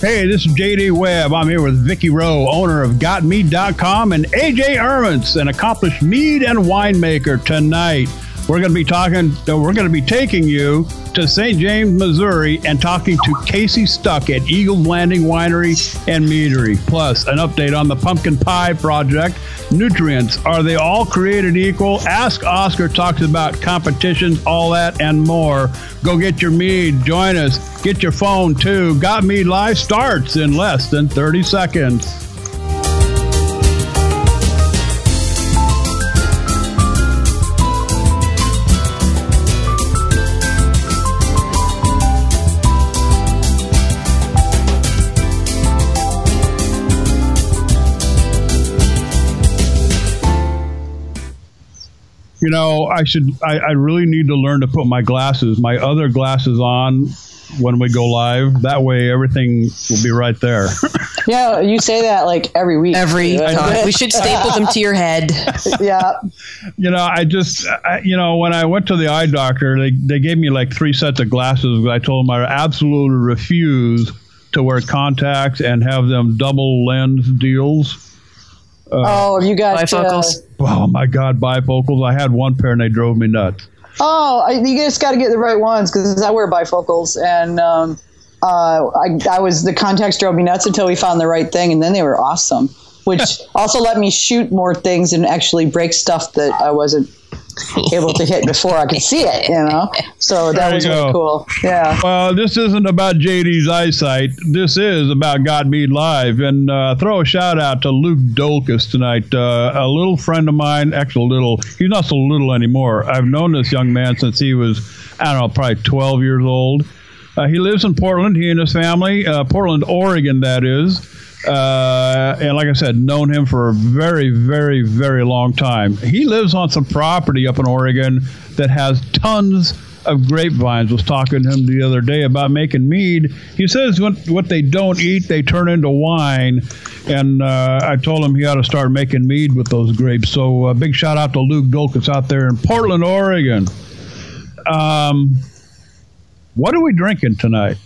Hey, this is JD Webb. I'm here with Vicki Rowe, owner of GotMead.com, and AJ Ermans, an accomplished mead and winemaker tonight. We're going to be talking, we're going to be taking you to St. James, Missouri, and talking to Casey Stuck at Eagles Landing Winery and Meadery. Plus, an update on the pumpkin pie project. Nutrients, are they all created equal? Ask Oscar talks about competitions, all that, and more. Go get your mead. Join us. Get your phone too. Got Mead Live starts in less than 30 seconds. You know, I should, I, I really need to learn to put my glasses, my other glasses on when we go live. That way, everything will be right there. yeah, you say that like every week. Every time. we should staple them to your head. yeah. You know, I just, I, you know, when I went to the eye doctor, they, they gave me like three sets of glasses. I told them I absolutely refuse to wear contacts and have them double lens deals. Uh, oh, you got bifocals. Uh, oh my God, bifocals! I had one pair and they drove me nuts. Oh, I, you just got to get the right ones because I wear bifocals, and um, uh, I, I was the contacts drove me nuts until we found the right thing, and then they were awesome. Which also let me shoot more things and actually break stuff that I wasn't able to hit before I could see it, you know? So that was really cool. Yeah. Well, this isn't about JD's eyesight. This is about Got Mead Live. And uh, throw a shout out to Luke Dolkus tonight. Uh, a little friend of mine, actually, a little, he's not so little anymore. I've known this young man since he was, I don't know, probably 12 years old. Uh, he lives in Portland, he and his family, uh, Portland, Oregon, that is. Uh, and like I said, known him for a very, very, very long time. He lives on some property up in Oregon that has tons of grapevines. Was talking to him the other day about making mead. He says what what they don't eat, they turn into wine. And uh, I told him he ought to start making mead with those grapes. So uh, big shout out to Luke Dolkus out there in Portland, Oregon. Um, what are we drinking tonight?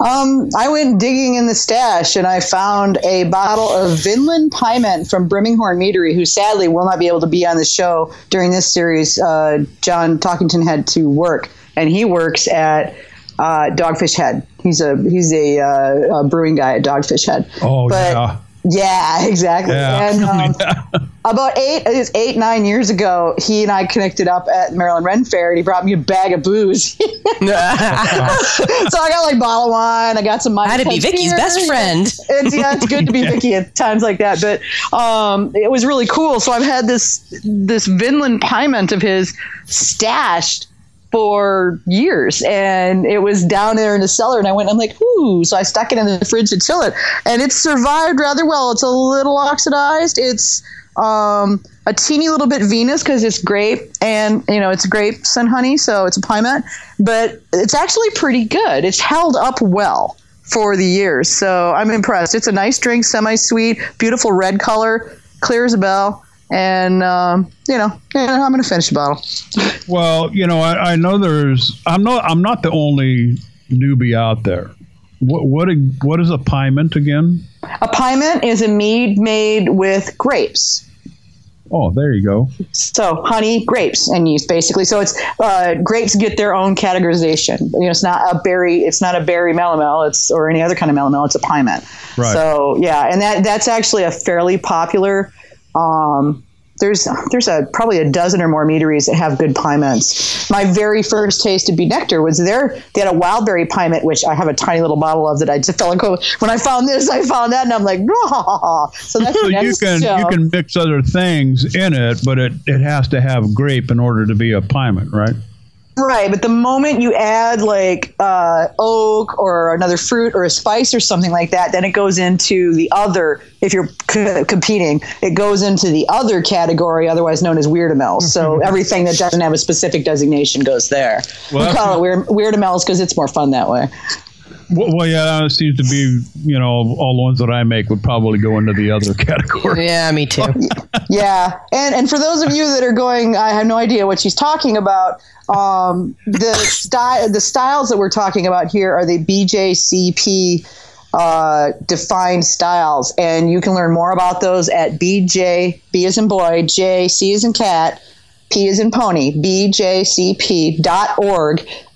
Um, I went digging in the stash and I found a bottle of Vinland Pyment from Brimming Horn Meadery, who sadly will not be able to be on the show during this series. Uh, John Talkington had to work, and he works at uh, Dogfish Head. He's a he's a, uh, a, brewing guy at Dogfish Head. Oh but, yeah. Yeah, exactly. Yeah. And um, about eight, it was eight, nine years ago, he and I connected up at Maryland Ren Fair, and he brought me a bag of booze. so I got like bottle of wine. I got some. How to be Vicky's best friend. It's, yeah, it's good to be Vicky at times like that. But um, it was really cool. So I've had this this Vinland Pyment of his stashed for years. And it was down there in the cellar and I went I'm like ooh so I stuck it in the fridge to chill it. And it survived rather well. It's a little oxidized. It's um, a teeny little bit vinous because it's grape and you know it's grapes and honey so it's a Pyment but it's actually pretty good. It's held up well for the years so I'm impressed. It's a nice drink semi sweet beautiful red color clear as a bell and um, you know, yeah, I'm going to finish the bottle. well, you know, I, I, know there's. I'm not. I'm not the only newbie out there. What what what is a pyment again? A pyment is a mead made with grapes. Oh, there you go. So honey, grapes, and yeast basically. So it's uh, grapes get their own categorization. You know, it's not a berry. It's not a berry melomel. It's or any other kind of melomel. It's a pyment. Right. So yeah, and that that's actually a fairly popular um, there's there's a probably a dozen or more meaderies that have good pyments. My very first taste of B. Nektar was there. They had a wildberry pyment, which I have a tiny little bottle of that I just fell in love. When I found this, I found that, and I'm like, oh. so that's so you can show. you can mix other things in it, but it it has to have grape in order to be a pyment, right? Right, but the moment you add like uh, oak or another fruit or a spice or something like that, then it goes into the other. If you're c- competing, it goes into the other category, otherwise known as weirdamels. So everything that doesn't have a specific designation goes there. Well, we call it weird, weirdamels because it's more fun that way. Well, yeah, it seems to be, you know, all the ones that I make would probably go into the other category. Yeah, me too. yeah, and and for those of you that are going, I have no idea what she's talking about. Um, the style, the styles that we're talking about here are the BJCP uh, defined styles. And you can learn more about those at BJ, B as in boy, J, C as in cat, P is in pony, bjcp.org.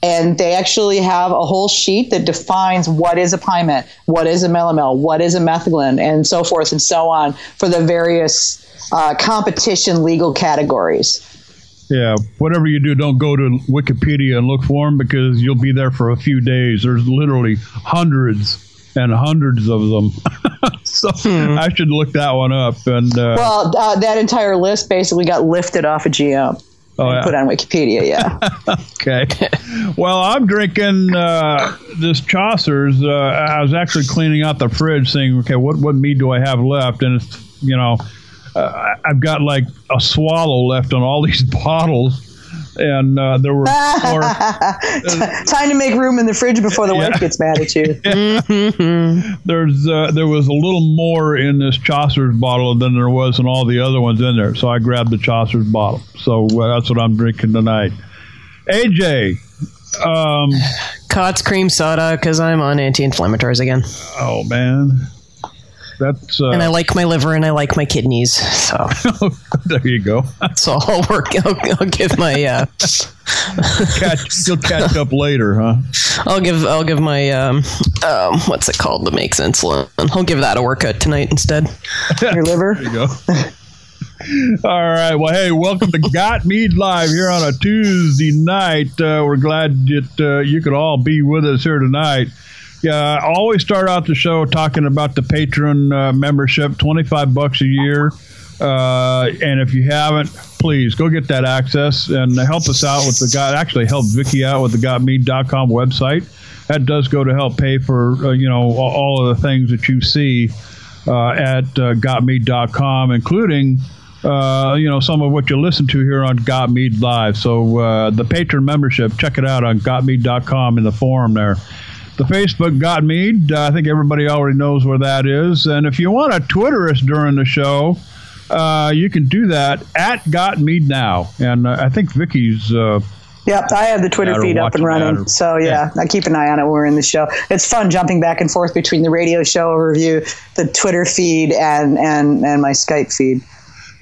And they actually have a whole sheet that defines what is a pyment, what is a melomel, what is a metheglin, and so forth and so on for the various uh, competition legal categories. Yeah, whatever you do, don't go to Wikipedia and look for them because you'll be there for a few days. There's literally hundreds and hundreds of them. so hmm. I should look that one up. And uh, well, uh, that entire list basically got lifted off of GM. Oh, yeah. Put on Wikipedia, yeah. okay. Well, I'm drinking uh, this Chaucer's. Uh, I was actually cleaning out the fridge, saying, "Okay, what what mead do I have left?" And it's you know, uh, I've got like a swallow left on all these bottles and uh, there were more. Time to make room in the fridge before the yeah. wife gets mad at you. There's uh, there was a little more in this Chaucer's bottle than there was in all the other ones in there, so I grabbed the Chaucer's bottle. So uh, that's what I'm drinking tonight. AJ. Um, Cots cream soda because I'm on anti-inflammatories again. Oh man, that's uh, and I like my liver and I like my kidneys. So there you go. so I'll work. I'll, I'll give my. Uh, catch, you'll catch up later, huh? I'll give. I'll give my. Um, um, what's it called that makes insulin? I'll give that a workout tonight instead. Your liver. There you go. All right. Well, hey, welcome to Got Mead Live here on a Tuesday night. Uh, we're glad that uh, you could all be with us here tonight. Yeah, I always start out the show talking about the patron uh, membership, 25 bucks a year. Uh, and if you haven't, please go get that access and help us out with the guy. Actually, help Vicky out with the GotMead.com website. That does go to help pay for uh, you know all of the things that you see uh, at uh, GotMead.com, including uh, you know some of what you listen to here on Got Live. So uh, the patron membership, check it out on GotMead.com in the forum there the Facebook Got Mead. Uh, I think everybody already knows where that is. And if you want to Twitter us during the show, uh, you can do that at Got Mead Now. And uh, I think Vicky's. Uh, Yep, I have the Twitter feed up and running. Or, so yeah, yeah, I keep an eye on it when we're in the show. It's fun jumping back and forth between the radio show overview, the Twitter feed, and and and my Skype feed.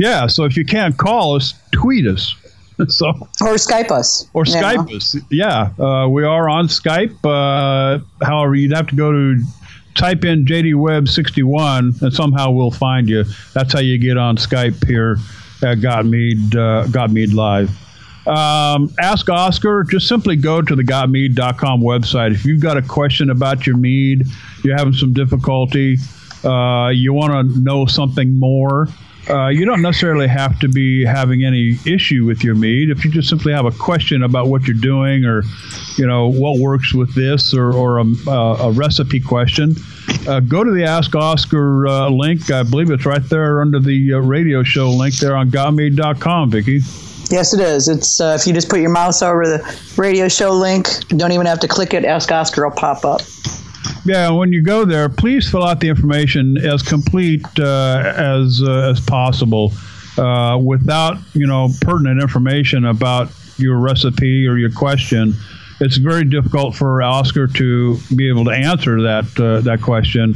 Yeah, so if you can't call us, tweet us. so or Skype us or Skype know. us. Yeah, uh, we are on Skype. Uh, however, you'd have to go to type in JD Webb 61 and somehow we'll find you. That's how you get on Skype here at Gotmead uh, Gotmead Live. Um, ask Oscar. Just simply go to the gotmead.com website. If you've got a question about your mead, you're having some difficulty, uh, you want to know something more, uh, you don't necessarily have to be having any issue with your mead. If you just simply have a question about what you're doing, or you know what works with this, or, or a, uh, a recipe question, uh, go to the Ask Oscar uh, link. I believe it's right there under the uh, radio show link there on gotmead.com, Vicki. Yes, it is. It's if you just put your mouse over the radio show link, don't even have to click it. Ask Oscar will pop up. Yeah, when you go there, please fill out the information as complete uh, as uh, as possible, uh, without you know pertinent information about your recipe or your question. It's very difficult for Oscar to be able to answer that uh, that question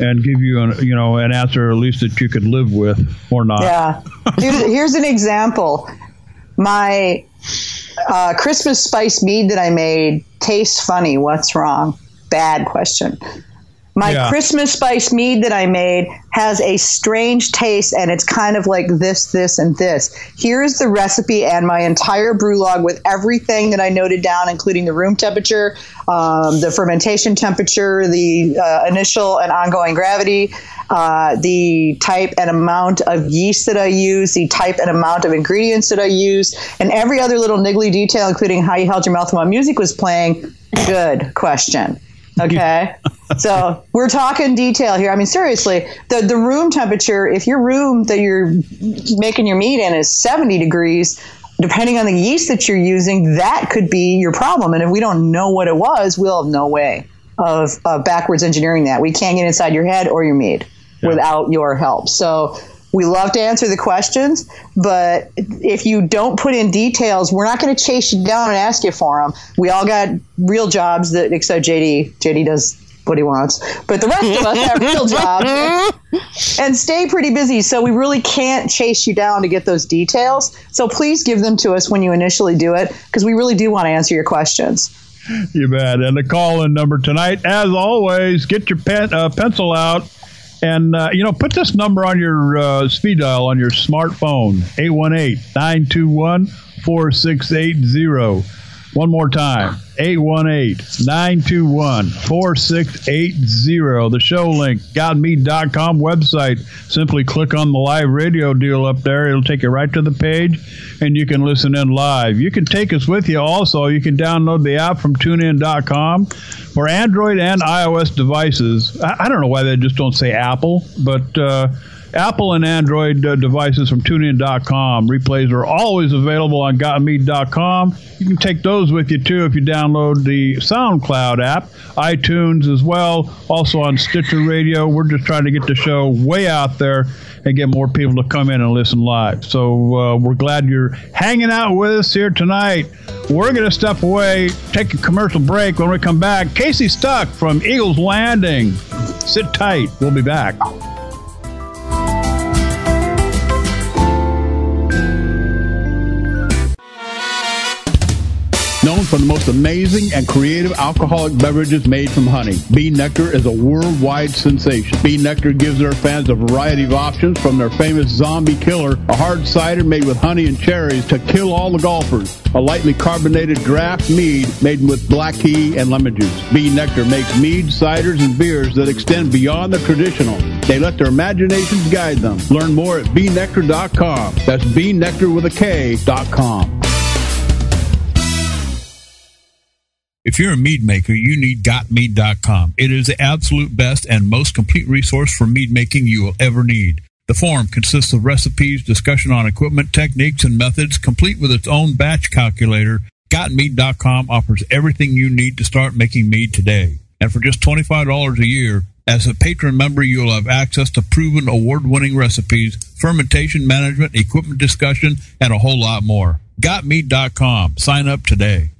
and give you an you know an answer at least that you could live with or not. Yeah. Here's, here's an example. My uh, Christmas spice mead that I made tastes funny. What's wrong? Bad question. My yeah. Christmas spice mead that I made has a strange taste and it's kind of like this, this, and this. Here's the recipe and my entire brew log with everything that I noted down, including the room temperature, um, the fermentation temperature, the uh, initial and ongoing gravity, uh, the type and amount of yeast that I use, the type and amount of ingredients that I use, and every other little niggly detail, including how you held your mouth while music was playing. Good question. Okay. so we're talking detail here. I mean, seriously, the, the room temperature, if your room that you're making your meat in is 70 degrees, depending on the yeast that you're using, that could be your problem. And if we don't know what it was, we'll have no way of, of backwards engineering that. We can't get inside your head or your meat yeah. without your help. So we love to answer the questions, but if you don't put in details, we're not going to chase you down and ask you for them. We all got real jobs that, except JD. JD does what he wants. But the rest of us have real jobs and stay pretty busy. So we really can't chase you down to get those details. So please give them to us when you initially do it because we really do want to answer your questions. You bet. And the call in number tonight, as always, get your pen, uh, pencil out and, uh, you know, put this number on your uh, speed dial on your smartphone 818 921 4680. One more time 818 921 4680. The show link, gotmead.com website. Simply click on the live radio deal up there. It'll take you right to the page and you can listen in live. You can take us with you also. You can download the app from tunein.com for Android and iOS devices. I, I don't know why they just don't say Apple, but. Uh, Apple and Android uh, devices from TuneIn.com. Replays are always available on GotMead.com. You can take those with you too if you download the SoundCloud app, iTunes as well, also on Stitcher Radio. We're just trying to get the show way out there and get more people to come in and listen live. So uh, we're glad you're hanging out with us here tonight. We're going to step away, take a commercial break. When we come back, Casey Stuck from Eagles Landing. Sit tight. We'll be back. For the most amazing and creative alcoholic beverages made from honey, B. Nektar is a worldwide sensation. B. Nektar gives their fans a variety of options from their famous Zombie Killer, a hard cider made with honey and cherries to kill all the golfers, a lightly carbonated draft mead made with black tea and lemon juice. B. Nektar makes mead, ciders, and beers that extend beyond the traditional. They let their imaginations guide them. Learn more at bnektar.com. That's beenectar with a K.com. If you're a mead maker, you need gotmead.com. It is the absolute best and most complete resource for mead making you will ever need. The forum consists of recipes, discussion on equipment, techniques, and methods, complete with its own batch calculator. Gotmead.com offers everything you need to start making mead today. And for just $25 a year, as a patron member, you'll have access to proven award winning recipes, fermentation management, equipment discussion, and a whole lot more. Gotmead.com. Sign up today.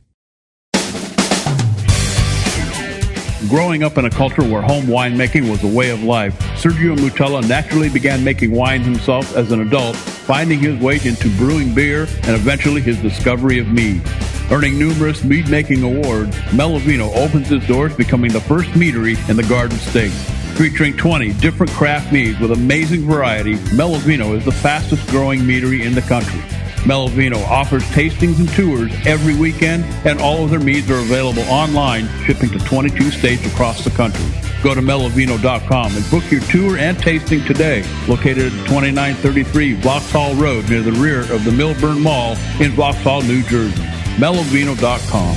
Growing up in a culture where home winemaking was a way of life, Sergio Moutela naturally began making wine himself as an adult, finding his way into brewing beer and eventually his discovery of mead. Earning numerous mead making awards, Melovino opens its doors, becoming the first meadery in the Garden State. Featuring 20 different craft meads with amazing variety, Melovino is the fastest growing meadery in the country. Melovino offers tastings and tours every weekend, and all of their meads are available online, shipping to 22 states across the country. Go to melovino.com and book your tour and tasting today. Located at 2933 Vauxhall Road near the rear of the Millburn Mall in Vauxhall, New Jersey. melovino.com.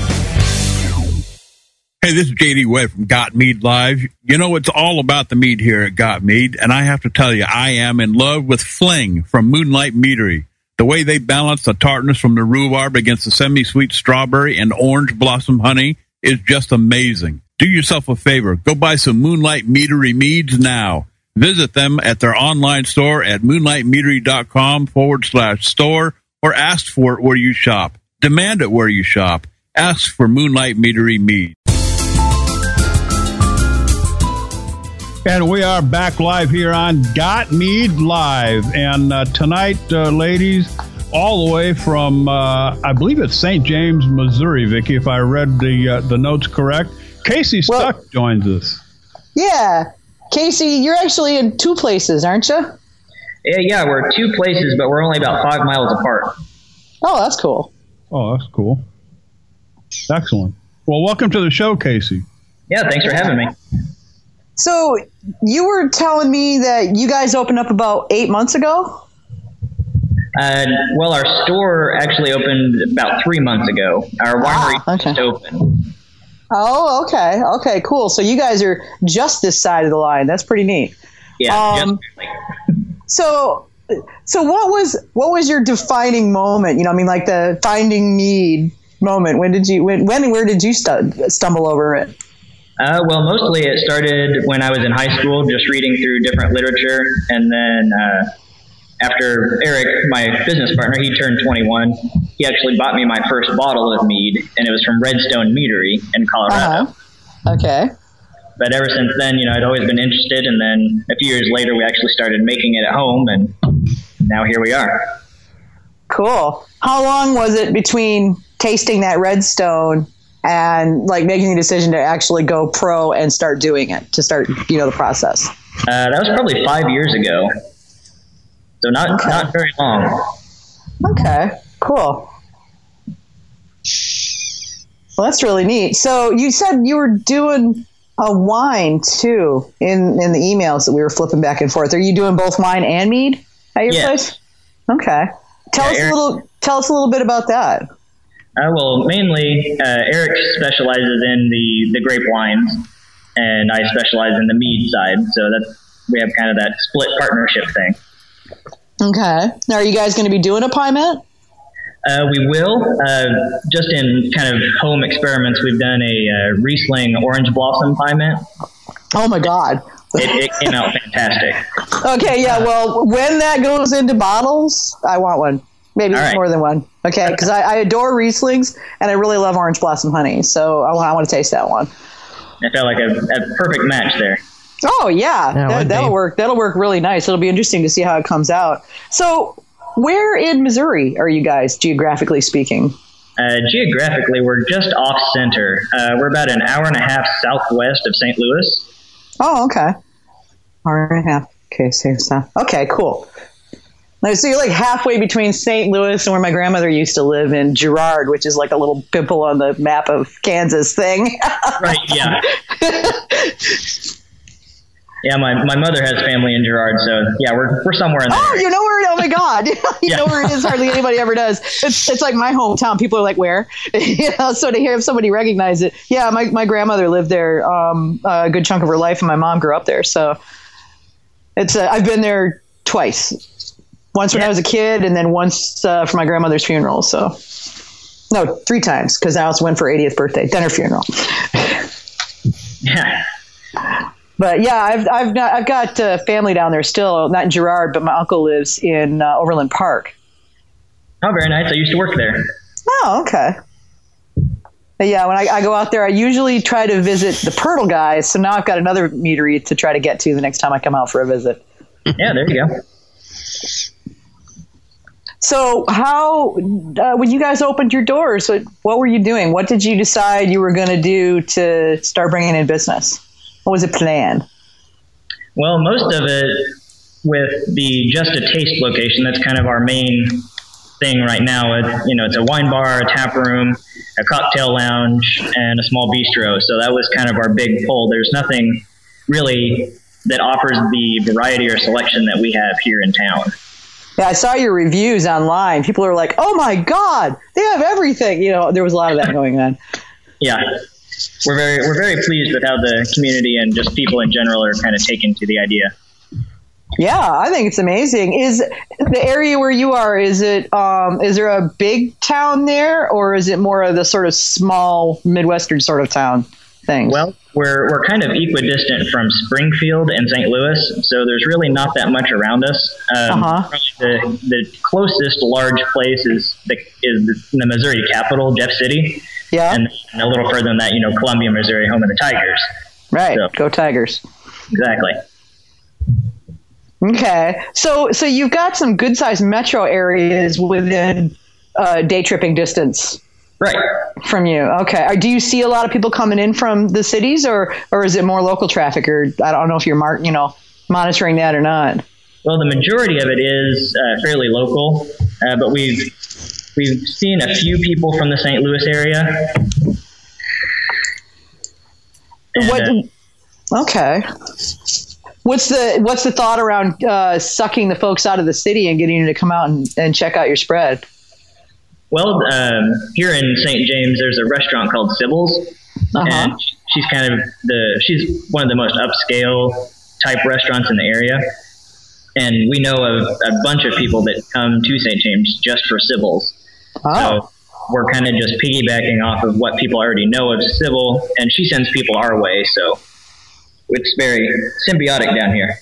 Hey, this is JD Webb from Got Mead Live. You know, it's all about the mead here at Got Mead, and I have to tell you, I am in love with Fling from Moonlight Meadery. The way they balance the tartness from the rhubarb against the semi-sweet strawberry and orange blossom honey is just amazing. Do yourself a favor. Go buy some Moonlight Meadery meads now. Visit them at their online store at moonlightmeadery.com forward slash store or ask for it where you shop. Demand it where you shop. Ask for Moonlight Meadery mead. And we are back live here on Got Mead Live. And uh, tonight, uh, ladies, all the way from, uh, I believe it's St. James, Missouri, Vicki, if I read the uh, the notes correct. Casey Stuck well, joins us. Yeah. Casey, you're actually in two places, aren't you? Yeah, yeah, we're two places, but we're only about five miles apart. Oh, that's cool. Oh, that's cool. Excellent. Well, welcome to the show, Casey. Yeah, thanks for having me. So you were telling me that you guys opened up about eight months ago. Uh, well, our store actually opened about three months ago. Our winery ah, okay. just opened. Oh, okay, okay, cool. So you guys are just this side of the line. That's pretty neat. Yeah. Um, so, so what was what was your defining moment? You know, I mean, like the finding mead moment. When did you when when and where did you st- stumble over it? Uh, well, mostly it started when I was in high school, just reading through different literature. And then uh, after Eric, my business partner, he turned 21, he actually bought me my first bottle of mead, and it was from Redstone Meadery in Colorado. Uh-huh. Okay. but ever since then, you know, I'd always been interested. And then a few years later, we actually started making it at home, and now here we are. Cool. How long was it between tasting that redstone and like making the decision to actually go pro and start doing it to start you know the process? Uh, that was probably five years ago, so not Okay. not very long. Okay, cool. Well, that's really neat. So you said you were doing a wine too in in the emails that we were flipping back and forth. Are you doing both wine and mead at your Yes. place? Okay. Tell Yeah, us Eric- a little. Tell us a little bit about that. Uh, well, mainly uh, Eric specializes in the the grape wines, and I specialize in the mead side. So that's we have kind of that split partnership thing. Okay. Now, are you guys going to be doing a pyment? Uh, we will. Uh, just in kind of home experiments, we've done a uh, Riesling orange blossom pyment. Oh my God. It, it came out fantastic. Okay, yeah. Well, when that goes into bottles, I want one. Maybe All right. more than one. Okay, because I, I adore Rieslings and I really love orange blossom honey. So I want, I want to taste that one. I felt like a, a perfect match there. Oh yeah, Yeah, that, that'll be. work. That'll work really nice. It'll be interesting to see how it comes out. So, where in Missouri are you guys geographically speaking? Uh, geographically, we're just off center. Uh, we're about an hour and a half southwest of St. Louis. Oh, okay. Hour and a half. Okay, same stuff. Okay, cool. So you're like halfway between St. Louis and where my grandmother used to live in Girard, which is like a little pimple on the map of Kansas thing. Right, yeah. yeah, my, my mother has family in Girard, so yeah, we're, we're somewhere in there. Oh, you know where? Oh my God, you Yeah. know where it is. Hardly anybody ever does. It's it's like my hometown. People are like, where? you know, so to hear if somebody recognize it, yeah, my my grandmother lived there um, a good chunk of her life, and my mom grew up there. So it's uh, I've been there twice. Once when Yeah. I was a kid, and then once uh, for my grandmother's funeral. So no, three times because I also went for 80th birthday, then her funeral. Yeah. But yeah, I've I've not, I've got uh, family down there still, not in Girard, but my uncle lives in uh, Overland Park. Oh, very nice. I used to work there. Oh, okay. But yeah, when I, I go out there, I usually try to visit the Pirtle guys. So now I've got another meadery to try to get to the next time I come out for a visit. Yeah, there you go. So how, uh, when you guys opened your doors, what, were you doing? What did you decide you were going to do to start bringing in business? What was the plan? Well, most of it with the Just a Taste location, that's kind of our main thing right now. It, you know, it's a wine bar, a tap room, a cocktail lounge, and a small bistro. So that was kind of our big pull. There's nothing really that offers the variety or selection that we have here in town. Yeah, I saw your reviews online. People are like, "Oh my god, they have everything!" You know, there was a lot of that going on. Yeah, we're very we're very pleased with how the community and just people in general are kind of taken to the idea. Yeah, I think it's amazing. Is the area where you are? Is it? Um, is there a big town there, or is it more of the sort of small midwestern sort of town thing? Well, we're we're kind of equidistant from Springfield and St. Louis, so there's really not that much around us. Um, Uh-huh. The the closest large place is the is the Missouri capital, Jeff City, yeah, and, and a little further than that, you know, Columbia, Missouri, home of the Tigers. right. so- Go Tigers. Exactly. Okay, so so you've got some good sized metro areas within uh, day tripping distance Right. from you. Okay, do you see a lot of people coming in from the cities, or or is it more local traffic? Or I don't know if you're mark, you know, monitoring that or not. Well, the majority of it is uh, fairly local, uh, but we've we've seen a few people from the St. Louis area. And, What? uh, Okay. What's the what's the thought around uh, sucking the folks out of the city and getting them to come out and, and check out your spread? Well, um, here in St. James, there's a restaurant called Sybil's, Uh-huh. and she's kind of the she's one of the most upscale type restaurants in the area. And we know of a bunch of people that come to St. James just for Sybil's. Oh, So we're kind of just piggybacking off of what people already know of Sybil, and she sends people our way. So it's very symbiotic down here.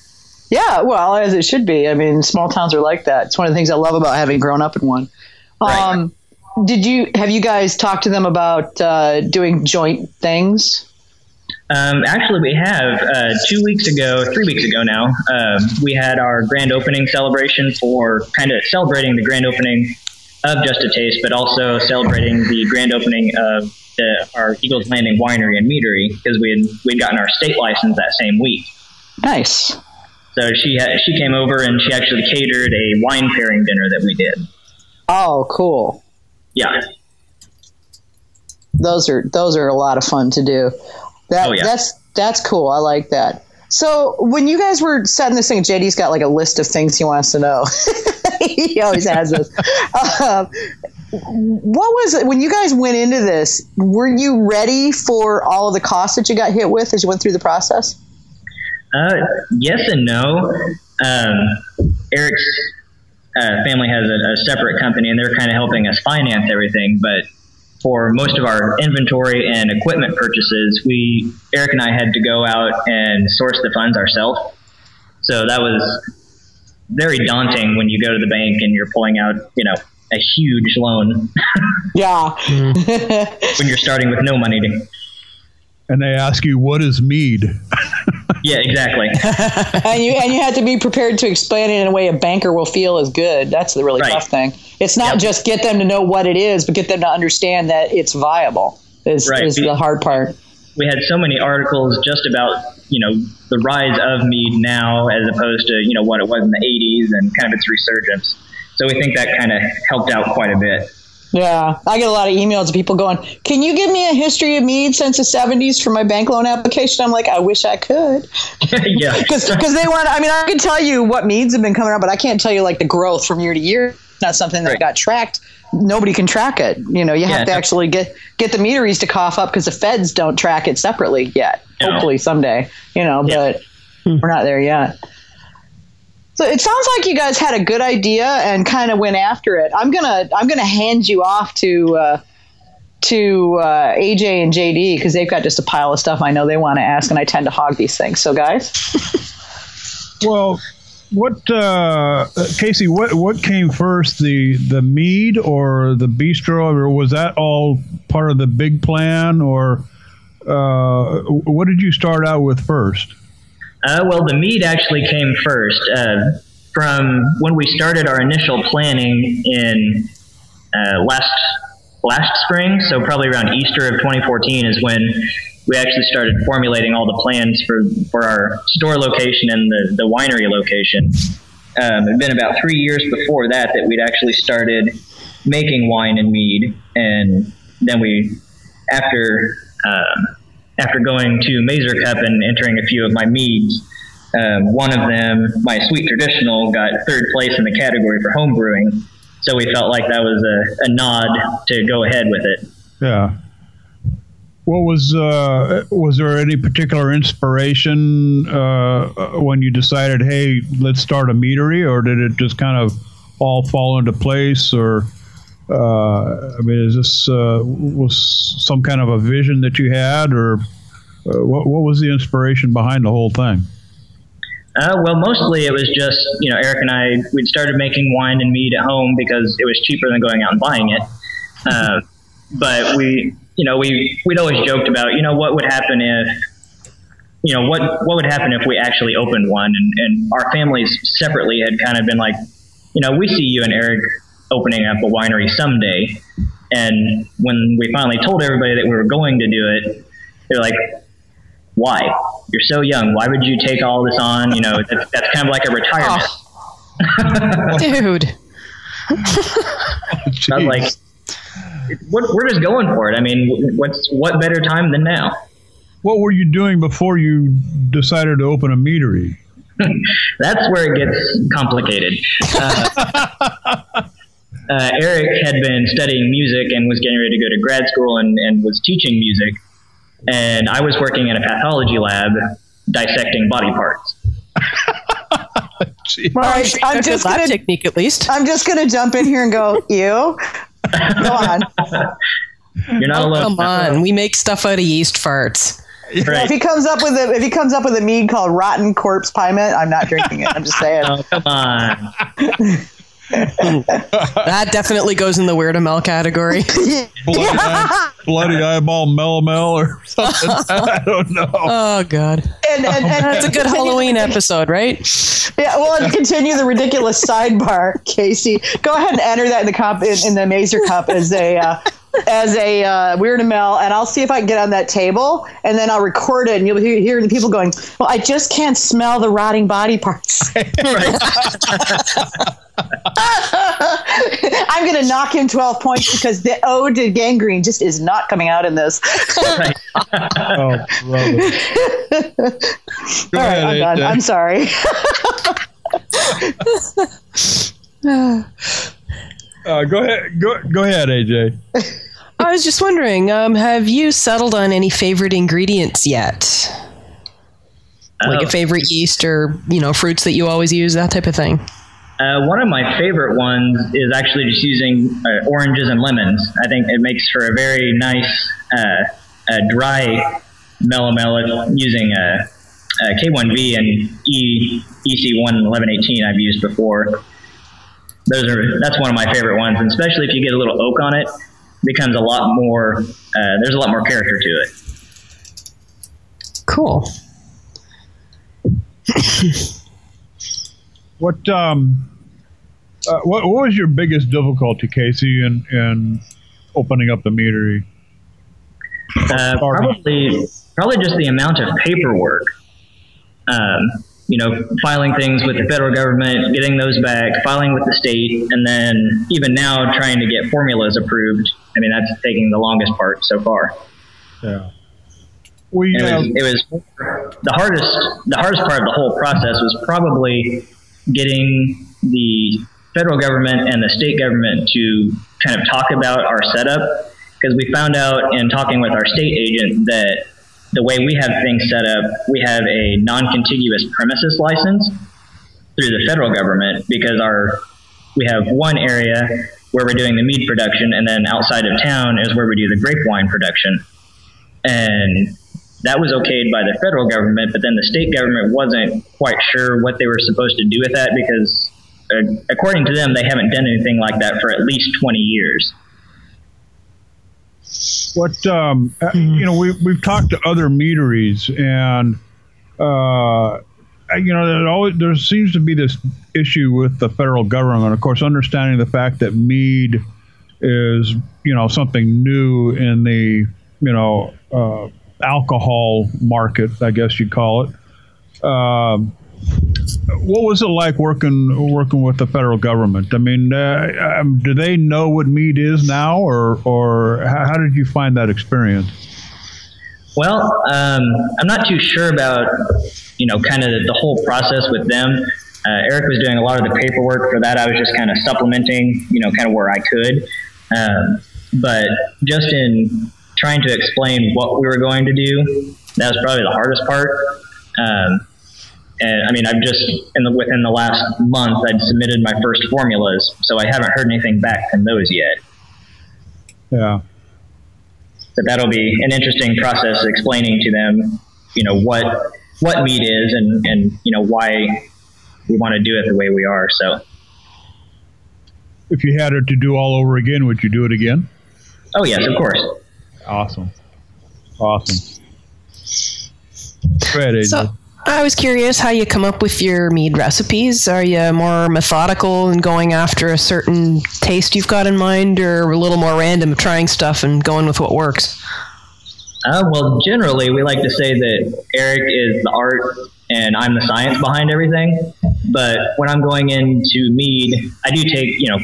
yeah. Well, as it should be. I mean, small towns are like that. It's one of the things I love about having grown up in one. Right. Um, did you have you guys talked to them about uh, doing joint things? Um, actually, we have. Uh, two weeks ago, three weeks ago now, um, we had our grand opening celebration for kind of celebrating the grand opening of Just a Taste, but also celebrating the grand opening of the, our Eagles Landing Winery and Meadery because we had we'd gotten our state license that same week. Nice. So she had, she came over and she actually catered a wine pairing dinner that we did. Oh, cool. Yeah. Those are those are a lot of fun to do. That Oh, yeah. that's that's cool. I like that. So when you guys were setting this thing, JD's got like a list of things he wants to know. he always has this. Um, what was it when you guys went into this? Were you ready for all of the costs that you got hit with as you went through the process? Uh, yes and no. Um, Eric's uh, family has a, a separate company, and they're kind of helping us finance everything. But for most of our inventory and equipment purchases, we Eric and I had to go out and source the funds ourselves. So that was very daunting when you go to the bank and you're pulling out, you know, a huge loan Yeah. when you're starting with no money. To, And they ask you, what is mead? yeah, exactly. and you and you have to be prepared to explain it in a way a banker will feel is good. That's the really Right. tough thing. It's not Yep. just get them to know what it is, but get them to understand that it's viable. Is, Right. is the hard part. we had so many articles just about you know the rise of mead now as opposed to you know what it was in the 80s and kind of its resurgence so we think that kind of helped out quite a bit Yeah, I get a lot of emails of people going, "Can you give me a history of mead since the '70s for my bank loan application?" I'm like, "I wish I could," yeah because they want. I mean, I can tell you what meads have been coming out, but I can't tell you like the growth from year to year. It's not something that Right. got tracked. Nobody can track it. You know, you have to actually get get the meaderies to cough up because the feds don't track it separately yet. No. Hopefully someday, you know, Yeah. but we're not there yet. So it sounds like you guys had a good idea and kind of went after it. I'm gonna I'm gonna hand you off to uh, to uh, AJ and JD because they've got just a pile of stuff I know they want to ask, and I tend to hog these things. So guys, Well, what uh, Casey? What what came first, the the mead or the bistro, or was that all part of the big plan, or uh, what did you start out with first? Uh, well the mead actually came first uh, from when we started our initial planning in uh, last last spring so probably around easter of 2014 is when we actually started formulating all the plans for, for our store location and the, the winery location. Um, it had been about three years before that that we'd actually started making wine and mead, and then we, after um, after going to Mazer Cup and entering a few of my meads, um, one of them, my sweet traditional, got third place in the category for home brewing. So we felt like that was a, a nod to go ahead with it. Yeah. What was uh, was there any particular inspiration uh, when you decided, hey, let's start a meadery, or did it just kind of all fall into place? Or uh, I mean, is this uh, was some kind of a vision that you had, or uh, what, what was the inspiration behind the whole thing? Uh, well, mostly it was just, you know, Eric and I, we'd started making wine and mead at home because it was cheaper than going out and buying it. Uh, but we, you know, we, we'd always joked about, you know, what would happen if, you know, what, what would happen if we actually opened one? And, and our families separately had kind of been like, you know, we see you and Eric opening up a winery someday. And when we finally told everybody that we were going to do it, they're like, why? You're so young. Why would you take all this on? You know, that's, that's kind of like a retirement. Dude. I was Jeez. like, we're, we're just going for it. I mean, what's what better time than now? what were you doing before you decided to open a meadery? That's where it gets complicated. Uh, uh, Eric had been studying music and was getting ready to go to grad school and, and was teaching music. And I was working in a pathology lab dissecting body parts. Gee. all right, I'm That's just gonna technique at least. I'm just gonna jump in here and go, you. Go on. You're not Oh, alone. come on. We make stuff out of yeast farts. Right. If he comes up with a if he comes up with a mead called Rotten Corpse Pyment, I'm not drinking it. I'm just saying. Oh, come on. that definitely goes in the Weird-A-Mel category. bloody, eye, bloody eyeball melomel or something. I don't know. Oh god, And, and, and that's a good Halloween episode, right? Yeah, well, and continue the ridiculous sidebar, Casey. Go ahead and enter that in the comp in, in the Mazer Cup as a uh, as a uh, Weird Mel, and I'll see if I can get on that table, and then I'll record it, and you'll hear, hear the people going, "Well, I just can't smell the rotting body parts." I'm going to knock him 12 points because the ode to gangrene just is not coming out in this. Right. Oh, All right, ahead, I'm done. I'm sorry. Uh, go ahead. Go, go ahead, AJ. I was just wondering, um, have you settled on any favorite ingredients yet? Like Oh. a favorite yeast or you know fruits that you always use, that type of thing. Uh, one of my favorite ones is actually just using uh, oranges and lemons. I think it makes for a very nice uh, uh, dry melomel using uh, uh, K1V and e, EC1 1118 I've used before. Those are that's one of my favorite ones, and especially if you get a little oak on it, becomes a lot more. Uh, there's a lot more character to it. Cool. What um, uh, what what was your biggest difficulty, Casey, in in opening up the meadery? Uh, probably, probably just the amount of paperwork. Um, you know, filing things with the federal government, getting those back, filing with the state, and then even now trying to get formulas approved. I mean, that's taking the longest part so far. Yeah. We It was, um, it was the hardest. The hardest part of the whole process was probably getting the federal government and the state government to kind of talk about our setup because we found out in talking with our state agent that the way we have things set up, we have a non-contiguous premises license through the federal government because our we have one area where we're doing the mead production, and then outside of town is where we do the grape wine production, and that was okayed by the federal government, but then the state government wasn't quite sure what they were supposed to do with that because, uh, according to them, they haven't done anything like that for at least 20 years. What um, uh, you know, we we've talked to other meaderies, and uh, you know, there always there seems to be this issue with the federal government. Of course, understanding the fact that mead is you know something new in the you know uh, alcohol market, I guess you'd call it. Um, what was it like working working with the federal government? I mean, uh, um, do they know what meat is now, or or how, did you find that experience? Well, um, I'm not too sure about, you know, kind of the whole process with them. Uh, Eric was doing a lot of the paperwork for that. I was just kind of supplementing, you know, kind of where I could. Um, but just in trying to explain what we were going to do, that was probably the hardest part. Um, and I mean, I've just in the, within the last month, I'd submitted my first formulas, so I haven't heard anything back from those yet. Yeah, but that'll be an interesting process explaining to them, you know, what what meat is and and you know why we want to do it the way we are. So, if you had it to do all over again, would you do it again? oh yes, of course. Awesome, awesome. Go ahead, AJ. So I was curious how you come up with your mead recipes. Are you more methodical and going after a certain taste you've got in mind, or a little more random, trying stuff and going with what works? Uh, well, generally, we like to say that Eric is the art and I'm the science behind everything. But when I'm going into mead, I do take you know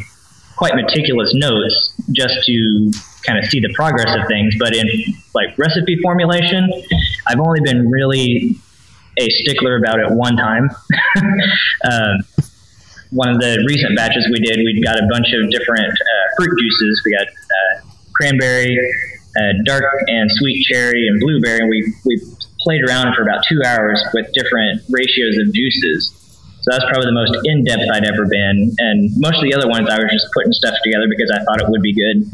quite meticulous notes just to kind of see the progress of things. But in like recipe formulation, I've only been really a stickler about it one time. um, one of the recent batches we did, we got a bunch of different uh, fruit juices. We got uh, cranberry, uh, dark and sweet cherry, and blueberry. And we we played around for about two hours with different ratios of juices. So that's probably the most in depth I'd ever been. And most of the other ones, I was just putting stuff together because I thought it would be good.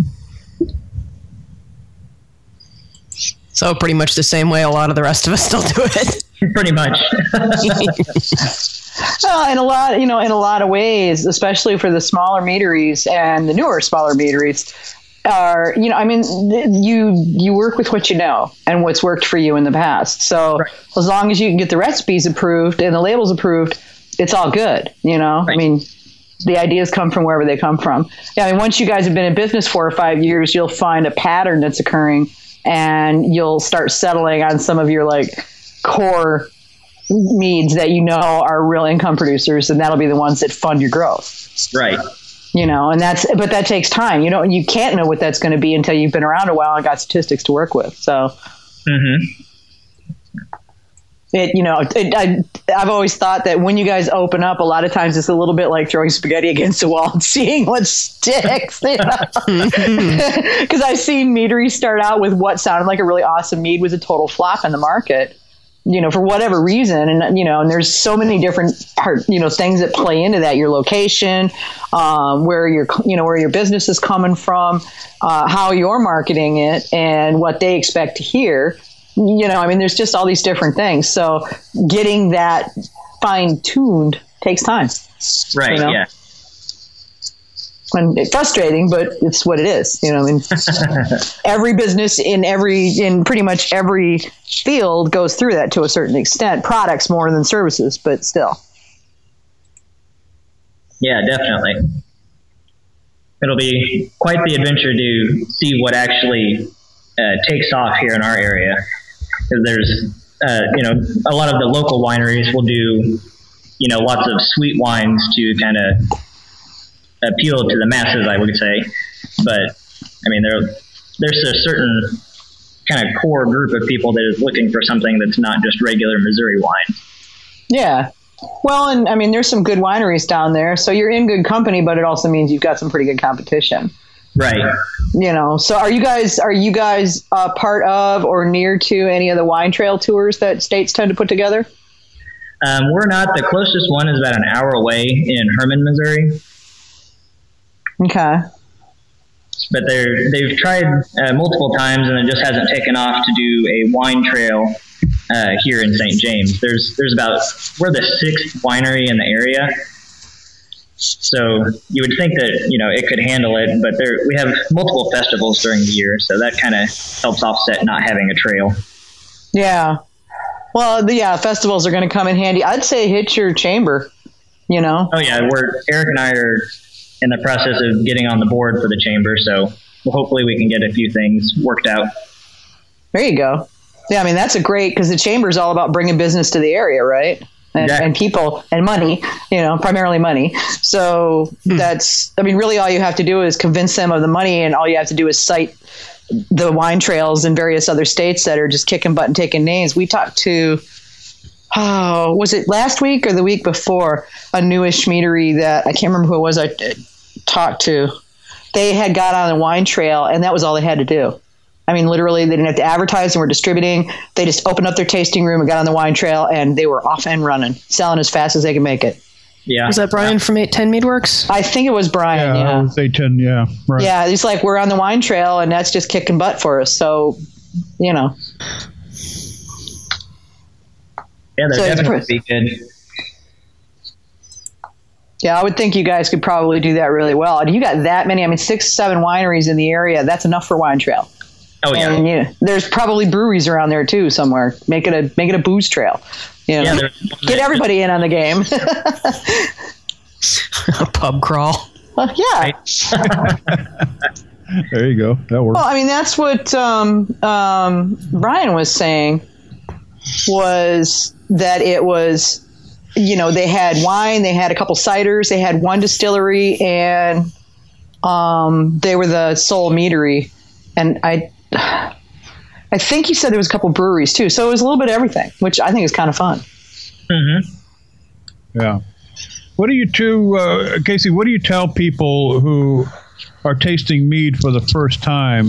So pretty much the same way a lot of the rest of us still do it. Pretty much. Well, in a lot, you know, in a lot of ways, especially for the smaller meaderies and the newer smaller meaderies, are you know, I mean, th- you you work with what you know and what's worked for you in the past. So Right. as long as you can get the recipes approved and the labels approved, it's all good. You know, I mean. The ideas come from wherever they come from. Yeah, I mean, once you guys have been in business four or five years, you'll find a pattern that's occurring, and you'll start settling on some of your like core needs that you know are real income producers and that'll be the ones that fund your growth. Right. you know and that's but that takes time. You know you can't know what that's going to be until you've been around a while and got statistics to work with so. Hmm it you know it, I, i've always thought that when you guys open up a lot of times it's a little bit like throwing spaghetti against the wall and seeing what sticks because i've seen meaderies start out with what sounded like a really awesome mead was a total flop in the market you know for whatever reason. And you know and there's so many different you know things that play into that. Your location um, where your you know where your business is coming from uh, how you're marketing it and what they expect to hear you know i mean there's just all these different things so getting that fine tuned takes time Right. You know? Yeah. and it's frustrating but it's what it is you know I mean, every business in every in pretty much every field goes through that to a certain extent products more than services but still Yeah, definitely. It'll be quite the adventure to see what actually uh, takes off here in our area. Because there's, uh, you know, a lot of the local wineries will do, you know, lots of sweet wines to kind of appeal to the masses, I would say. But I mean, there there's a certain kind of core group of people that is looking for something that's not just regular Missouri wine. yeah well and i mean there's some good wineries down there so you're in good company but it also means you've got some pretty good competition Right. you know so are you guys are you guys uh, part of or near to any of the wine trail tours that states tend to put together Um, we're not. The closest one is about an hour away in Hermann, Missouri. okay But they're they've tried uh, multiple times and it just hasn't taken off to do a wine trail uh, here in St. James. There's there's about we're the sixth winery in the area. So you would think that you know it could handle it, but there we have multiple festivals during the year, so that kind of helps offset not having a trail. Yeah. Well, the, yeah, festivals are going to come in handy. I'd say hit your chamber. You know, Oh yeah, we're Eric and I are in the process of getting on the board for the chamber, so hopefully we can get a few things worked out. there you go. Yeah, I mean that's a great because the chamber is all about bringing business to the area, right? And, Yeah. and people and money, you know, primarily money. So that's, I mean, really all you have to do is convince them of the money, and all you have to do is cite the wine trails in various other states that are just kicking butt and taking names. We talked to, oh, was it last week or the week before? A newish meadery that I can't remember who it was I uh, talked to. They had got on the wine trail, and that was all they had to do. I mean, literally, they didn't have to advertise and were distributing. They just opened up their tasting room and got on the wine trail, and they were off and running, selling as fast as they could make it. Yeah, Was that Brian from 810 Meadworks? I think it was Brian. Yeah, Yeah. I would say 10, yeah. Right. Yeah, it's like we're on the wine trail, and that's just kicking butt for us. So, you know, yeah, they're So it's definitely be good. yeah, I would think you guys could probably do that really well. And you got that many, I mean, six, seven wineries in the area. That's enough for wine trail. Oh yeah, And you there's probably breweries around there too somewhere. Make it a make it a booze trail. You know, yeah. there's- get everybody in on the game. A pub crawl. Well, yeah. There you go. That works. Well, I mean, that's what um, um, Brian was saying was that it was, you know, they had wine, they had a couple ciders, they had one distillery, and um, they were the sole meadery. And I, I think he said there was a couple breweries too. So it was a little bit of everything, which I think is kind of fun. Mhm. Yeah. What do you two, uh, Casey? What do you tell people who are tasting mead for the first time?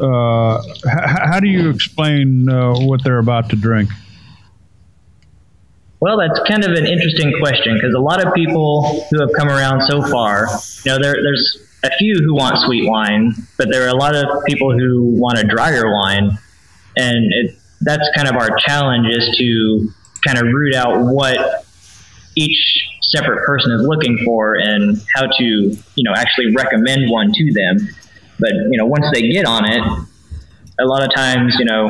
Uh, h- how do you explain uh, what they're about to drink? Well, that's kind of an interesting question because a lot of people who have come around so far, you know, there, there's a few who want sweet wine, but there are a lot of people who want a drier wine. and it, that's kind of our challenge is to kind of root out what each separate person is looking for and how to you know actually recommend one to them but you know once they get on it a lot of times you know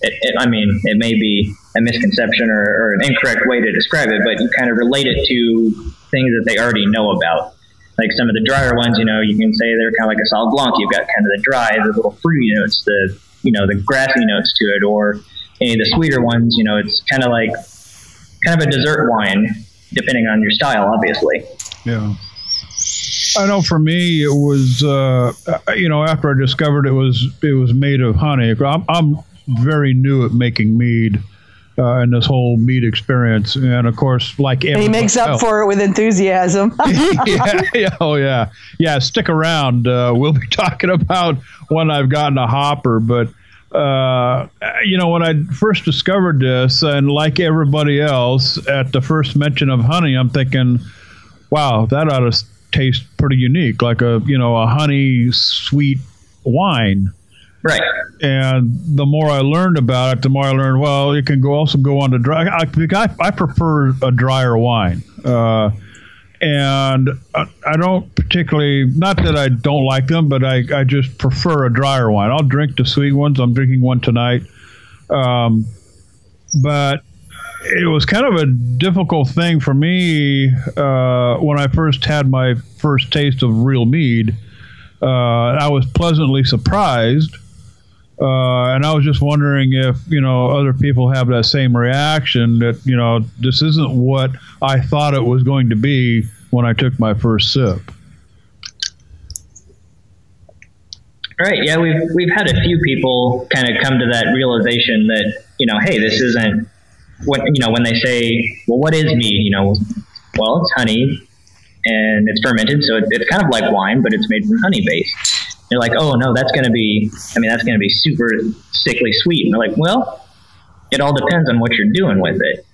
it, it, i mean it may be a misconception or, or, an incorrect way to describe it but you kind of relate it to things that they already know about like some of the drier ones you know you can say they're kind of like a Sauv Blanc you've got kind of the dry the little fruity notes the you know the grassy notes to it or any of the sweeter ones you know it's kind of like kind of a dessert wine depending on your style, obviously. Yeah. I know for me it was uh, you know after I discovered it was it was made of honey. I'm, I'm very new at making mead uh, in this whole meat experience, and of course, like he makes up else. for it with enthusiasm. yeah, yeah, oh yeah, yeah. Stick around. Uh, we'll be talking about when I've gotten a hopper, but uh, you know, when I first discovered this, and like everybody else, at the first mention of honey, I'm thinking, wow, that ought to taste pretty unique, like a you know a honey sweet wine. Right. And the more I learned about it, the more I learned. Well, it can go also go on to dry. I, I, I prefer a drier wine. Uh, and I don't particularly not that I don't like them, but I, I just prefer a drier wine. I'll drink the sweet ones. I'm drinking one tonight, um, but it was kind of a difficult thing for me uh, when I first had my first taste of real mead. Uh, I was pleasantly surprised uh, and I was just wondering if you know other people have that same reaction that you know this isn't what I thought it was going to be when I took my first sip. Right. Yeah, we've we've had a few people kind of come to that realization that you know, hey, this isn't what you know when they say, well, what is mead? You know, well, it's honey and it's fermented, so it, it's kind of like wine, but it's made from honey base they're like, oh no, that's going to be, I mean, that's going to be super sickly sweet. And they're like, well, it all depends on what you're doing with it.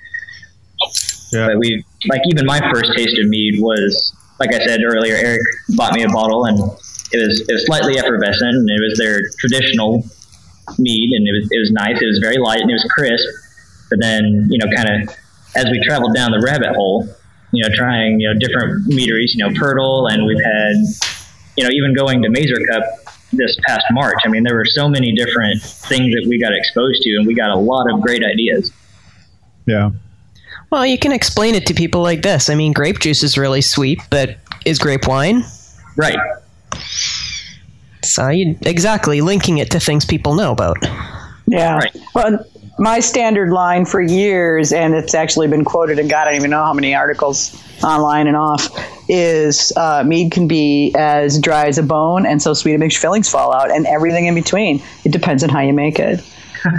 Yeah. But we, like, even my first taste of mead was, like I said earlier, Eric bought me a bottle and it was, it was slightly effervescent and it was their traditional mead and it was, it was nice. It was very light and it was crisp. But then, you know, kind of as we traveled down the rabbit hole, you know, trying, you know, different meaderies, you know, Pirtle and we've had you know, even going to Mazer Cup this past March, I mean, there were so many different things that we got exposed to, and we got a lot of great ideas. Yeah. Well, you can explain it to people like this. I mean, grape juice is really sweet, but is grape wine? Right. So you exactly linking it to things people know about. Yeah. Right. Well, my standard line for years, and it's actually been quoted in God, I don't even know how many articles online and off, is uh, mead can be as dry as a bone and so sweet it makes your fillings fall out, and everything in between. It depends on how you make it.